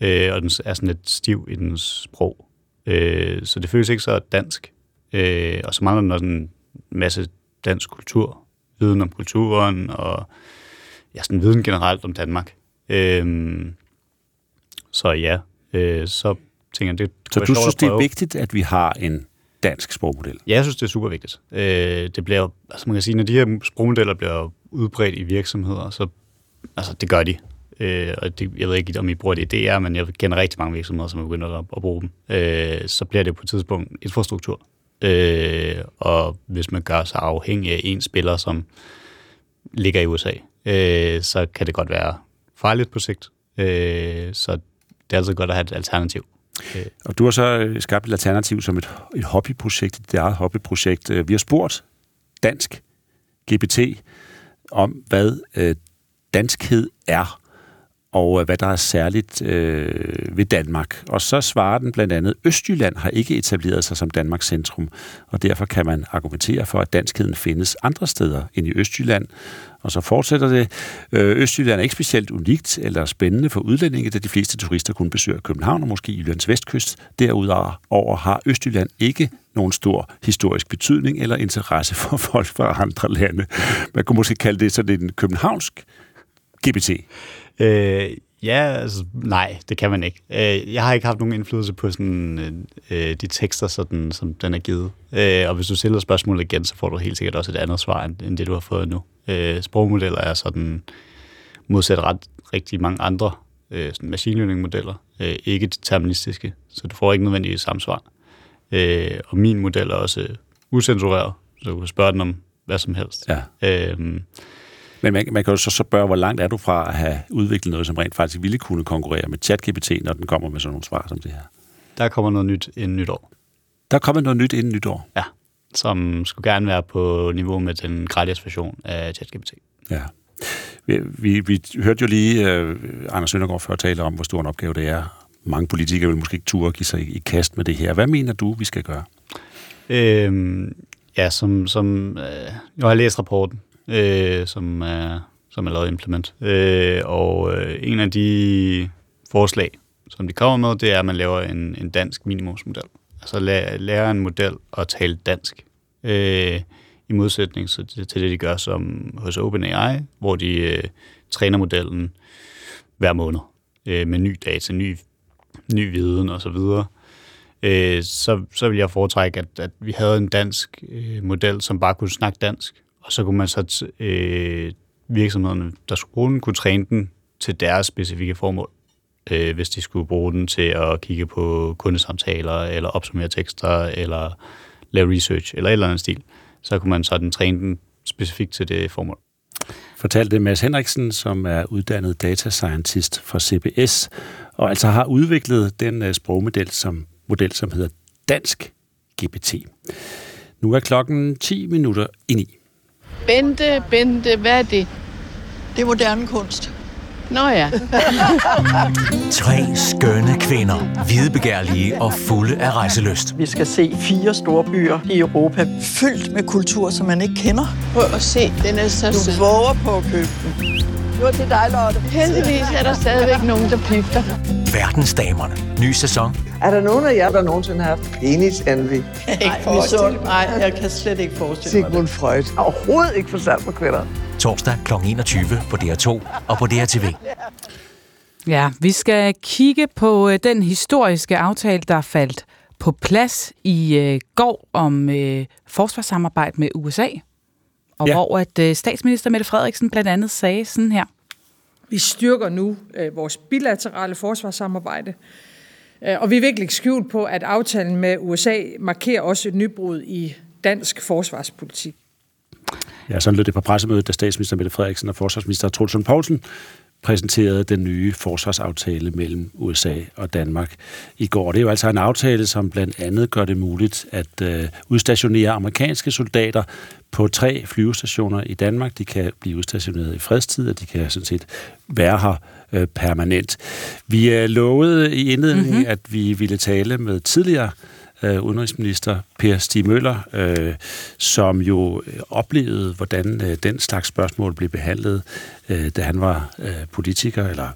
øh, og den er sådan lidt stiv i dens sprog. Øh, så det føles ikke så dansk. Øh, og så mangler den også en masse dansk kultur, viden om kulturen, og ja, sådan viden generelt om Danmark. Øh, så ja, øh, så tænker, det Så du synes, det er vigtigt, at vi har en dansk sprogmodel? Ja, jeg synes, det er super vigtigt. Øh, det bliver, altså man kan sige, når de her sprogmodeller bliver udbredt i virksomheder, så altså, det gør de. Øh, og det, jeg ved ikke, om I bruger det i DR, men jeg kender rigtig mange virksomheder, som er begyndt at, at bruge dem. Øh, så bliver det på et tidspunkt infrastruktur. Øh, og hvis man gør sig afhængig af en spiller, som ligger i USA, øh, så kan det godt være farligt på sigt. Øh, så det er altid godt at have et alternativ. Øh. Og du har så øh, skabt et alternativ som et, et hobbyprojekt, et eget hobbyprojekt. Øh, vi har spurgt dansk GPT om, hvad øh, danskhed er, og hvad der er særligt øh, ved Danmark. Og så svarer den blandt andet, Østjylland har ikke etableret sig som Danmarks centrum, og derfor kan man argumentere for, at danskheden findes andre steder end i Østjylland. Og så fortsætter det. Øh, Østjylland er ikke specielt unikt eller spændende for udlændinge, da de fleste turister kun besøger København og måske Jyllands vestkyst. Derudover har Østjylland ikke nogen stor historisk betydning eller interesse for *laughs* folk fra andre lande. Man kunne måske kalde det sådan en københavnsk GPT. Øh, ja, altså, nej, det kan man ikke. Øh, jeg har ikke haft nogen indflydelse på sådan, øh, de tekster, sådan, som den er givet. Øh, og hvis du stiller spørgsmålet igen, så får du helt sikkert også et andet svar, end, end det, du har fået nu. Øh, sprogmodeller er sådan modsat ret rigtig mange andre øh, sådan machine learning-modeller, øh, ikke deterministiske, så du får ikke nødvendigvis samme svar. Øh, og min model er også usensureret, så du kan spørge den om hvad som helst. Ja. Øh, men man, man kan jo så spørge, hvor langt er du fra at have udviklet noget, som rent faktisk ville kunne konkurrere med ChatGPT, når den kommer med sådan nogle svar som det her? Der kommer noget nyt inden nytår. Der kommer noget nyt inden nytår? Ja, som skulle gerne være på niveau med den gratis version af ChatGPT. Ja. Vi, vi, vi hørte jo lige uh, Anders Søndergaard før tale om, hvor stor en opgave det er. Mange politikere vil måske ikke turde give sig i, i kast med det her. Hvad mener du, vi skal gøre? Øhm, ja, som, som øh, jeg har læst rapporten, øh, som, er, som er lavet implement. Øh, og øh, en af de forslag, som de kommer med, det er, at man laver en, en dansk minimumsmodel. Altså læ- lærer en model at tale dansk. Øh, I modsætning til, til det, de gør som hos OpenAI, hvor de øh, træner modellen hver måned øh, med ny data, ny, ny viden osv., øh, så, så vil jeg foretrække, at, at vi havde en dansk øh, model, som bare kunne snakke dansk, og så kunne man så t- øh, virksomhederne, der skulle bruge den, kunne træne den til deres specifikke formål. Øh, hvis de skulle bruge den til at kigge på kundesamtaler, eller opsummere tekster, eller lave research, eller et eller andet stil, så kunne man sådan træne den specifikt til det formål. Fortalte Mads Henriksen, som er uddannet data scientist fra CBS, og altså har udviklet den øh, sprogmodel, som, model, som hedder Dansk GPT. Nu er klokken 10 minutter ind i. Bente, Bente, hvad er det? Det er moderne kunst. Nå ja. *laughs* Tre skønne kvinder, hvidebegærlige og fulde af rejseløst. Vi skal se fire store byer i Europa, fyldt med kultur, som man ikke kender. Prøv at se, den er så Du våger på at købe den. Det var til dig, Lotte. Heldigvis er der stadigvæk nogen, der pifter. Verdensdamerne. Ny sæson. Er der nogen af jer, der nogensinde har haft penis envy? *laughs* Ikke forestille Nej, jeg kan slet ikke forestille Sigmund Freud. Overhovedet ikke forstand på kvinder. Torsdag kl. 21 på DR2 og på DRTV. Ja, vi skal kigge på øh, den historiske aftale, der faldt på plads i øh, går om øh, forsvarssamarbejde med USA. Og ja. Hvor at øh, statsminister Mette Frederiksen blandt andet sagde sådan her. Vi styrker nu øh, vores bilaterale forsvarssamarbejde, Øh, og vi virkelig ikke skjult på, at aftalen med USA markerer også et nybrud i dansk forsvarspolitik. Ja, sådan lød det på pressemødet, da statsminister Mette Frederiksen og forsvarsminister Troels Poulsen præsenterede den nye forsvarsaftale mellem USA og Danmark i går. Det er jo altså en aftale, som blandt andet gør det muligt at øh, udstationere amerikanske soldater på tre flyvestationer i Danmark. De kan blive udstationeret i fredstid, og de kan sådan set være her øh, permanent. Vi øh, lovede i indledningen, mm-hmm. at vi ville tale med tidligere øh, udenrigsminister Per Stig Møller, øh, som jo øh, oplevede, hvordan øh, den slags spørgsmål blev behandlet, øh, da han var øh, politiker, eller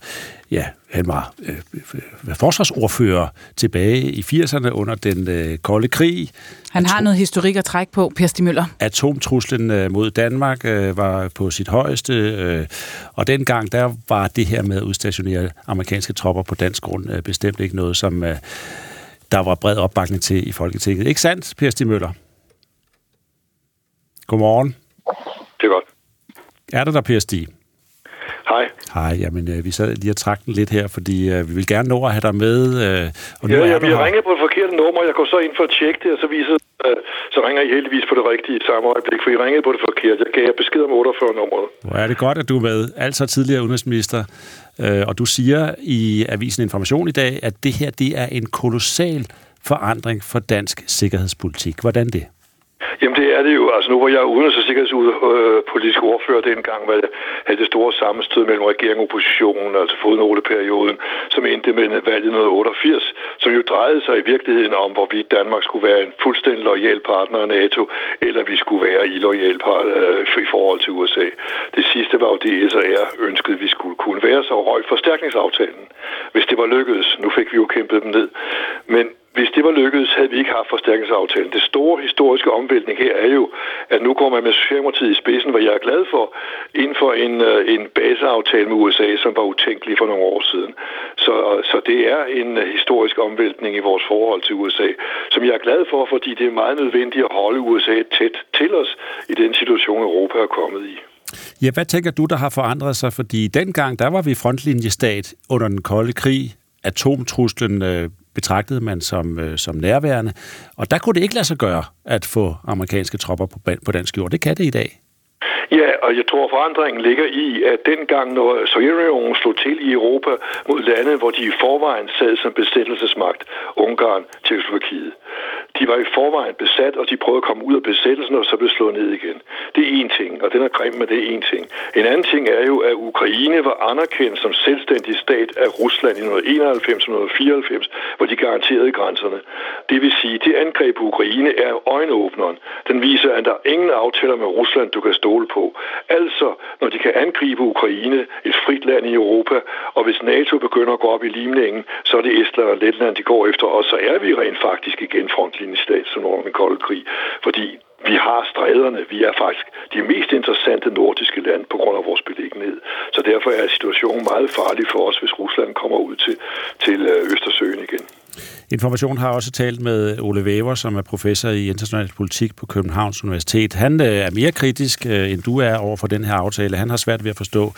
ja, han var øh, øh, forsvarsordfører tilbage i 80'erne under den øh, kolde krig. Han har noget historik at trække på, Per Stig Møller. Atomtruslen øh, mod Danmark øh, var på sit højeste, øh, og dengang der var det her med at udstationere amerikanske tropper på dansk grund øh, bestemt ikke noget, som øh, der var bred opbakning til i Folketinget. Ikke sandt, Per Stig Møller? Godmorgen. Det er godt. Er der der, Per Stig? Hej. Hej, jamen øh, vi sad lige og trak den lidt her, fordi øh, vi vil gerne nå at have dig med. Øh, og nu Ja, er jeg, jeg her. ringer på det forkerte nummer. Jeg går så ind for at tjekke det, og så viser Øh, så ringer I heldigvis på det rigtige samme øjeblik, for I ringede på det forkerte. Jeg gav jer besked om 48 nummeret. Hvor er det godt, at du er med. Altså tidligere udenrigsminister. Øh, og du siger i Avisen Information i dag, at det her det er en kolossal forandring for dansk sikkerhedspolitik. Hvordan det? Jamen det er det jo. Altså nu var jeg udenrigs- og sikkerhedspolitisk ordfører dengang, hvor jeg havde det store sammenstød mellem regering og opposition, altså fodnoteperioden, som endte med valget i 1988, som jo drejede sig i virkeligheden om, hvorvidt Danmark skulle være en fuldstændig lojal partner af NATO, eller vi skulle være illoyal partner øh, i forhold til USA. Det sidste var jo det, SR ønskede, vi skulle kunne være så højt forstærkningsaftalen. Hvis det var lykkedes, nu fik vi jo kæmpet dem ned, men hvis det var lykkedes, havde vi ikke haft forstærkningsaftalen. Det store historiske omvæltning her er jo, at nu går man med Socialdemokratiet i spidsen, hvad jeg er glad for, inden for en, øh, en baseaftale med USA, som var utænkelig for nogle år siden. Så, øh, så det er en øh, historisk omvæltning i vores forhold til USA, som jeg er glad for, fordi det er meget nødvendigt at holde USA tæt til os i den situation, Europa er kommet i. Ja, hvad tænker du, der har forandret sig? Fordi dengang, der var vi frontlinjestat under den kolde krig. Atomtruslen øh, betragtede man som, øh, som nærværende. Og der kunne det ikke lade sig gøre at få amerikanske tropper på, på dansk jord. Det kan det i dag. Ja, og jeg tror, forandringen ligger i, at dengang, når Sovjetunionen slog til i Europa mod lande, hvor de i forvejen sad som besættelsesmagt, Ungarn, Tjekkoslovakiet, de var i forvejen besat, og de prøvede at komme ud af besættelsen, og så blev slået ned igen. Det er en ting, og den er grim, men det er en ting. En anden ting er jo, at Ukraine var anerkendt som selvstændig stat af Rusland i 1991-1994, hvor de garanterede grænserne. Det vil sige, at det angreb på Ukraine er øjenåbneren. Den viser, at der er ingen aftaler med Rusland, du kan stole på. Altså, når de kan angribe Ukraine, et frit land i Europa, og hvis NATO begynder at gå op i limningen, så er det Estland og Letland, de går efter, og så er vi rent faktisk igen stat som under den kolde krig. Fordi vi har stræderne. Vi er faktisk de mest interessante nordiske lande på grund af vores beliggenhed. Så derfor er situationen meget farlig for os, hvis Rusland kommer ud til, til øh, Østersøen igen. Information har også talt med Ole Væver, som er professor i international politik på Københavns Universitet. Han øh, er mere kritisk, øh, end du er over for den her aftale. Han har svært ved at forstå,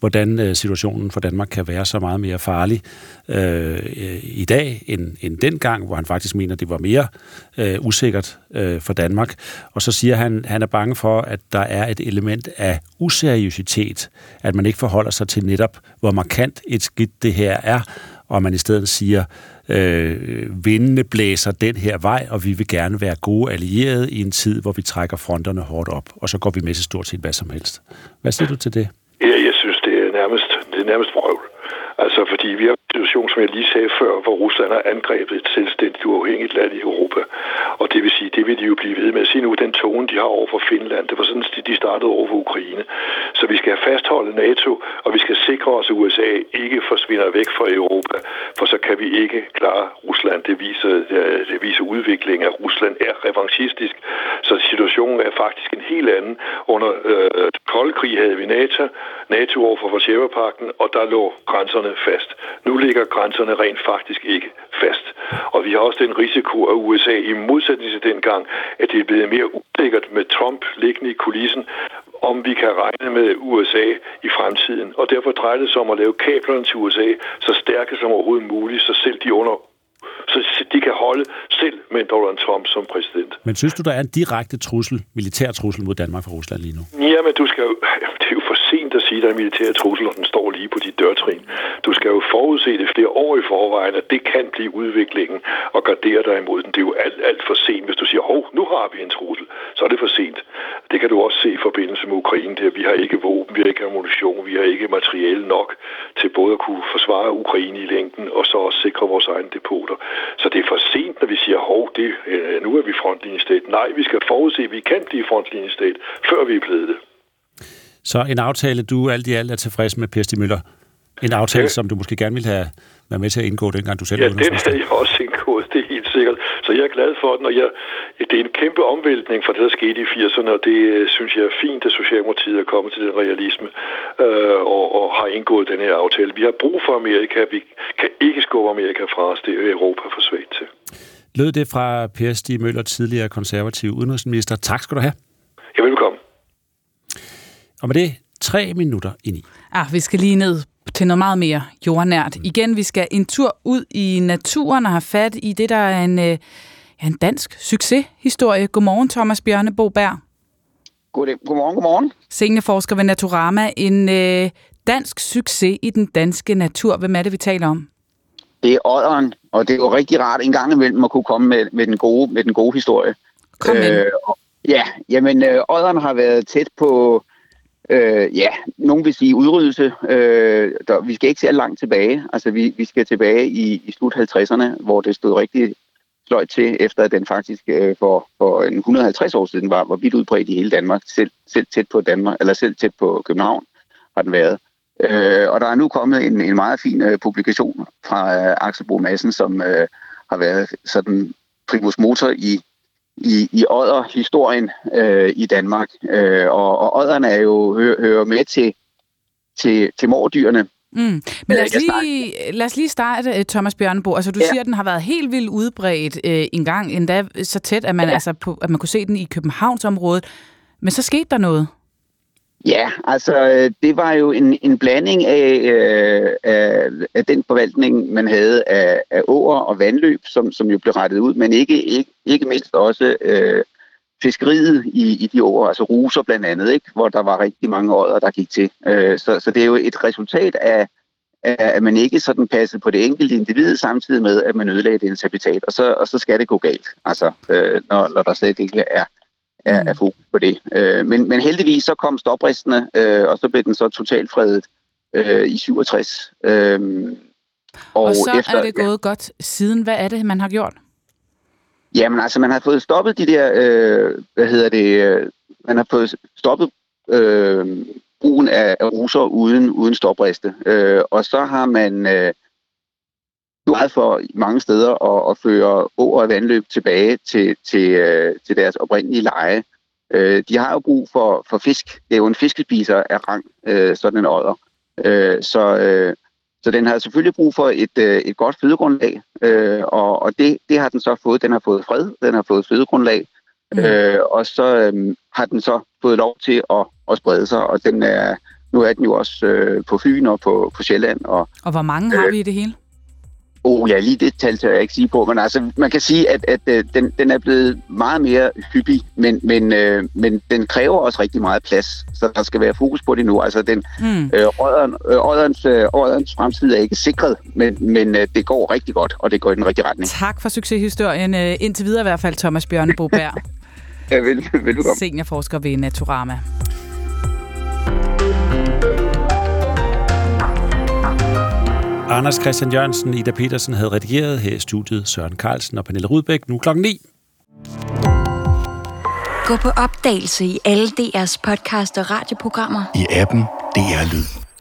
hvordan øh, situationen for Danmark kan være så meget mere farlig øh, i dag end, end dengang, hvor han faktisk mener, det var mere øh, usikkert øh, for Danmark. Og så siger han, han er bange for, at der er et element af useriøsitet, at man ikke forholder sig til netop, hvor markant et skidt det her er, og man i stedet siger, øh, vindene blæser den her vej, og vi vil gerne være gode allierede i en tid, hvor vi trækker fronterne hårdt op, og så går vi med til stort set hvad som helst. Hvad siger du til det? Ja, jeg synes, det er nærmest, det er nærmest vrøvl. Altså, fordi vi har en situation, som jeg lige sagde før, hvor Rusland har angrebet et selvstændigt uafhængigt land i Europa. Og det vil det vil de jo blive ved med Se nu, den tone, de har over for Finland, det var sådan, de startede over for Ukraine. Så vi skal fastholde NATO, og vi skal sikre os, at USA ikke forsvinder væk fra Europa, for så kan vi ikke klare Rusland. Det viser, øh, det viser udviklingen, at Rusland er revanchistisk. Så situationen er faktisk en helt anden. Under øh, kolde krig havde vi NATO, NATO over for Varsjava-pakten, og der lå grænserne fast. Nu ligger grænserne rent faktisk ikke fast. Og vi har også den risiko, at USA i modsætning til dengang, at det er blevet mere usikkert med Trump liggende i kulissen, om vi kan regne med USA i fremtiden. Og derfor drejer det sig om at lave kablerne til USA så stærke som overhovedet muligt, så selv de under så de kan holde selv med Donald Trump som præsident. Men synes du, der er en direkte trussel, militær trussel mod Danmark fra Rusland lige nu? Jamen, du skal jo, *laughs* det er jo for sent at sige, at der er militære trussel, den står lige på dit dørtrin. Du skal jo forudse det flere år i forvejen, at det kan blive udviklingen og gardere dig imod den. Det er jo alt, alt for sent, hvis du siger, hov, nu har vi en trussel. Så er det for sent. Det kan du også se i forbindelse med Ukraine. Der. Vi har ikke våben, vi har ikke ammunition, vi har ikke materiale nok til både at kunne forsvare Ukraine i længden og så også sikre vores egne depoter. Så det er for sent, når vi siger, hov, det, øh, nu er vi frontlinjestat. Nej, vi skal forudse, at vi kan blive frontlinjestat, før vi er blevet det. Så en aftale, du alt i alt er tilfreds med, Per Stig Møller? En aftale, ja. som du måske gerne ville have været med til at indgå, dengang du selv ja, var den havde jeg også indgået, det er helt sikkert. Så jeg er glad for den, og jeg, det er en kæmpe omvæltning fra det, der skete i 80'erne, og det øh, synes jeg er fint, at Socialdemokratiet er kommet til den realisme øh, og, og har indgået den her aftale. Vi har brug for Amerika, vi kan ikke skubbe Amerika fra os, det er Europa for svagt til. Lød det fra Per Stig Møller, tidligere konservativ udenrigsminister. Tak skal du have. Ja, velkommen. Og med det, tre minutter ind i. Ah, vi skal lige ned til noget meget mere jordnært. Mm. Igen, vi skal en tur ud i naturen og have fat i det, der er en, øh, en dansk succeshistorie. Godmorgen, Thomas Bjørne Boberg. God, godmorgen, godmorgen. Seniorforsker ved Naturama. En øh, dansk succes i den danske natur. Hvem er det, vi taler om? Det er ådderen, og det er jo rigtig rart en gang imellem at kunne komme med, med, den, gode, med den gode historie. Kom øh, ja, jamen, øh, ådderen har været tæt på Øh, ja, nogen vil sige udryddelse. Øh, der, vi skal ikke se langt tilbage. Altså, vi, vi skal tilbage i, i slut 50'erne, hvor det stod rigtig sløjt til, efter at den faktisk øh, for, for en 150 år siden var, var vidt udbredt i hele Danmark. Selv, selv tæt på Danmark, eller selv tæt på København har den været. Øh, og der er nu kommet en, en meget fin øh, publikation fra øh, Axel Bro Madsen, som øh, har været sådan primus motor i i, i odder-historien øh, i Danmark. Øh, og, og odderne er jo, hø, hører med til, til, til mordyrene. Mm. Men lad os, lige, lad os lige starte, øh, Thomas Bjørnebo. Altså, du ja. siger, at den har været helt vildt udbredt øh, en gang, endda så tæt, at man, ja. altså, på, at man kunne se den i Københavnsområdet. Men så skete der noget. Ja, altså øh, det var jo en, en blanding af, øh, af, af den forvaltning, man havde af, af åer og vandløb, som, som jo blev rettet ud, men ikke, ikke, ikke mindst også øh, fiskeriet i, i de år, altså ruser blandt andet, ikke? hvor der var rigtig mange ådder, der gik til. Øh, så, så det er jo et resultat af, at man ikke sådan passede på det enkelte individ, samtidig med, at man ødelagde det habitat. Og så, og så skal det gå galt, altså, øh, når, når der slet ikke er, er, er fokus på det. Øh, men, men heldigvis så kom stopristene, øh, og så blev den så totalt fredet øh, i 67. Øh, og, og så efter, er det gået ja, godt siden. Hvad er det, man har gjort? Jamen altså, man har fået stoppet de der, øh, hvad hedder det, øh, man har fået stoppet øh, brugen af, af ruser uden, uden stopriste. Øh, og så har man øh, meget for mange steder at, at føre åer og vandløb tilbage til, til, øh, til deres oprindelige leje. Øh, de har jo brug for, for fisk. Det er jo en fiskespiser af rang, øh, sådan en ådder. Øh, så, øh, så den har selvfølgelig brug for et, øh, et godt fødegrundlag, øh, og, og det, det har den så fået. Den har fået fred, den har fået fødegrundlag, mm. øh, og så øh, har den så fået lov til at, at sprede sig, og den er, nu er den jo også øh, på Fyn og på, på Sjælland. Og, og hvor mange har øh, vi i det hele? Oh, ja, lige det tal tør jeg ikke sige på, men altså, man kan sige, at, at, øh, den, den er blevet meget mere hyppig, men, men, øh, men den kræver også rigtig meget plads, så der skal være fokus på det nu. Altså, den, mm. øh, øh, øh, fremtid er ikke sikret, men, men øh, det går rigtig godt, og det går i den rigtige retning. Tak for succeshistorien, øh, indtil videre i hvert fald, Thomas Bjørne Boberg. *laughs* ja, vel, velkommen. Seniorforsker ved Naturama. Anders Christian Jørgensen, Ida Petersen havde redigeret her i studiet Søren Carlsen og Pernille Rudbæk. Nu klokken 9. Gå på opdagelse i alle DR's podcast og radioprogrammer. I appen DR Lyd.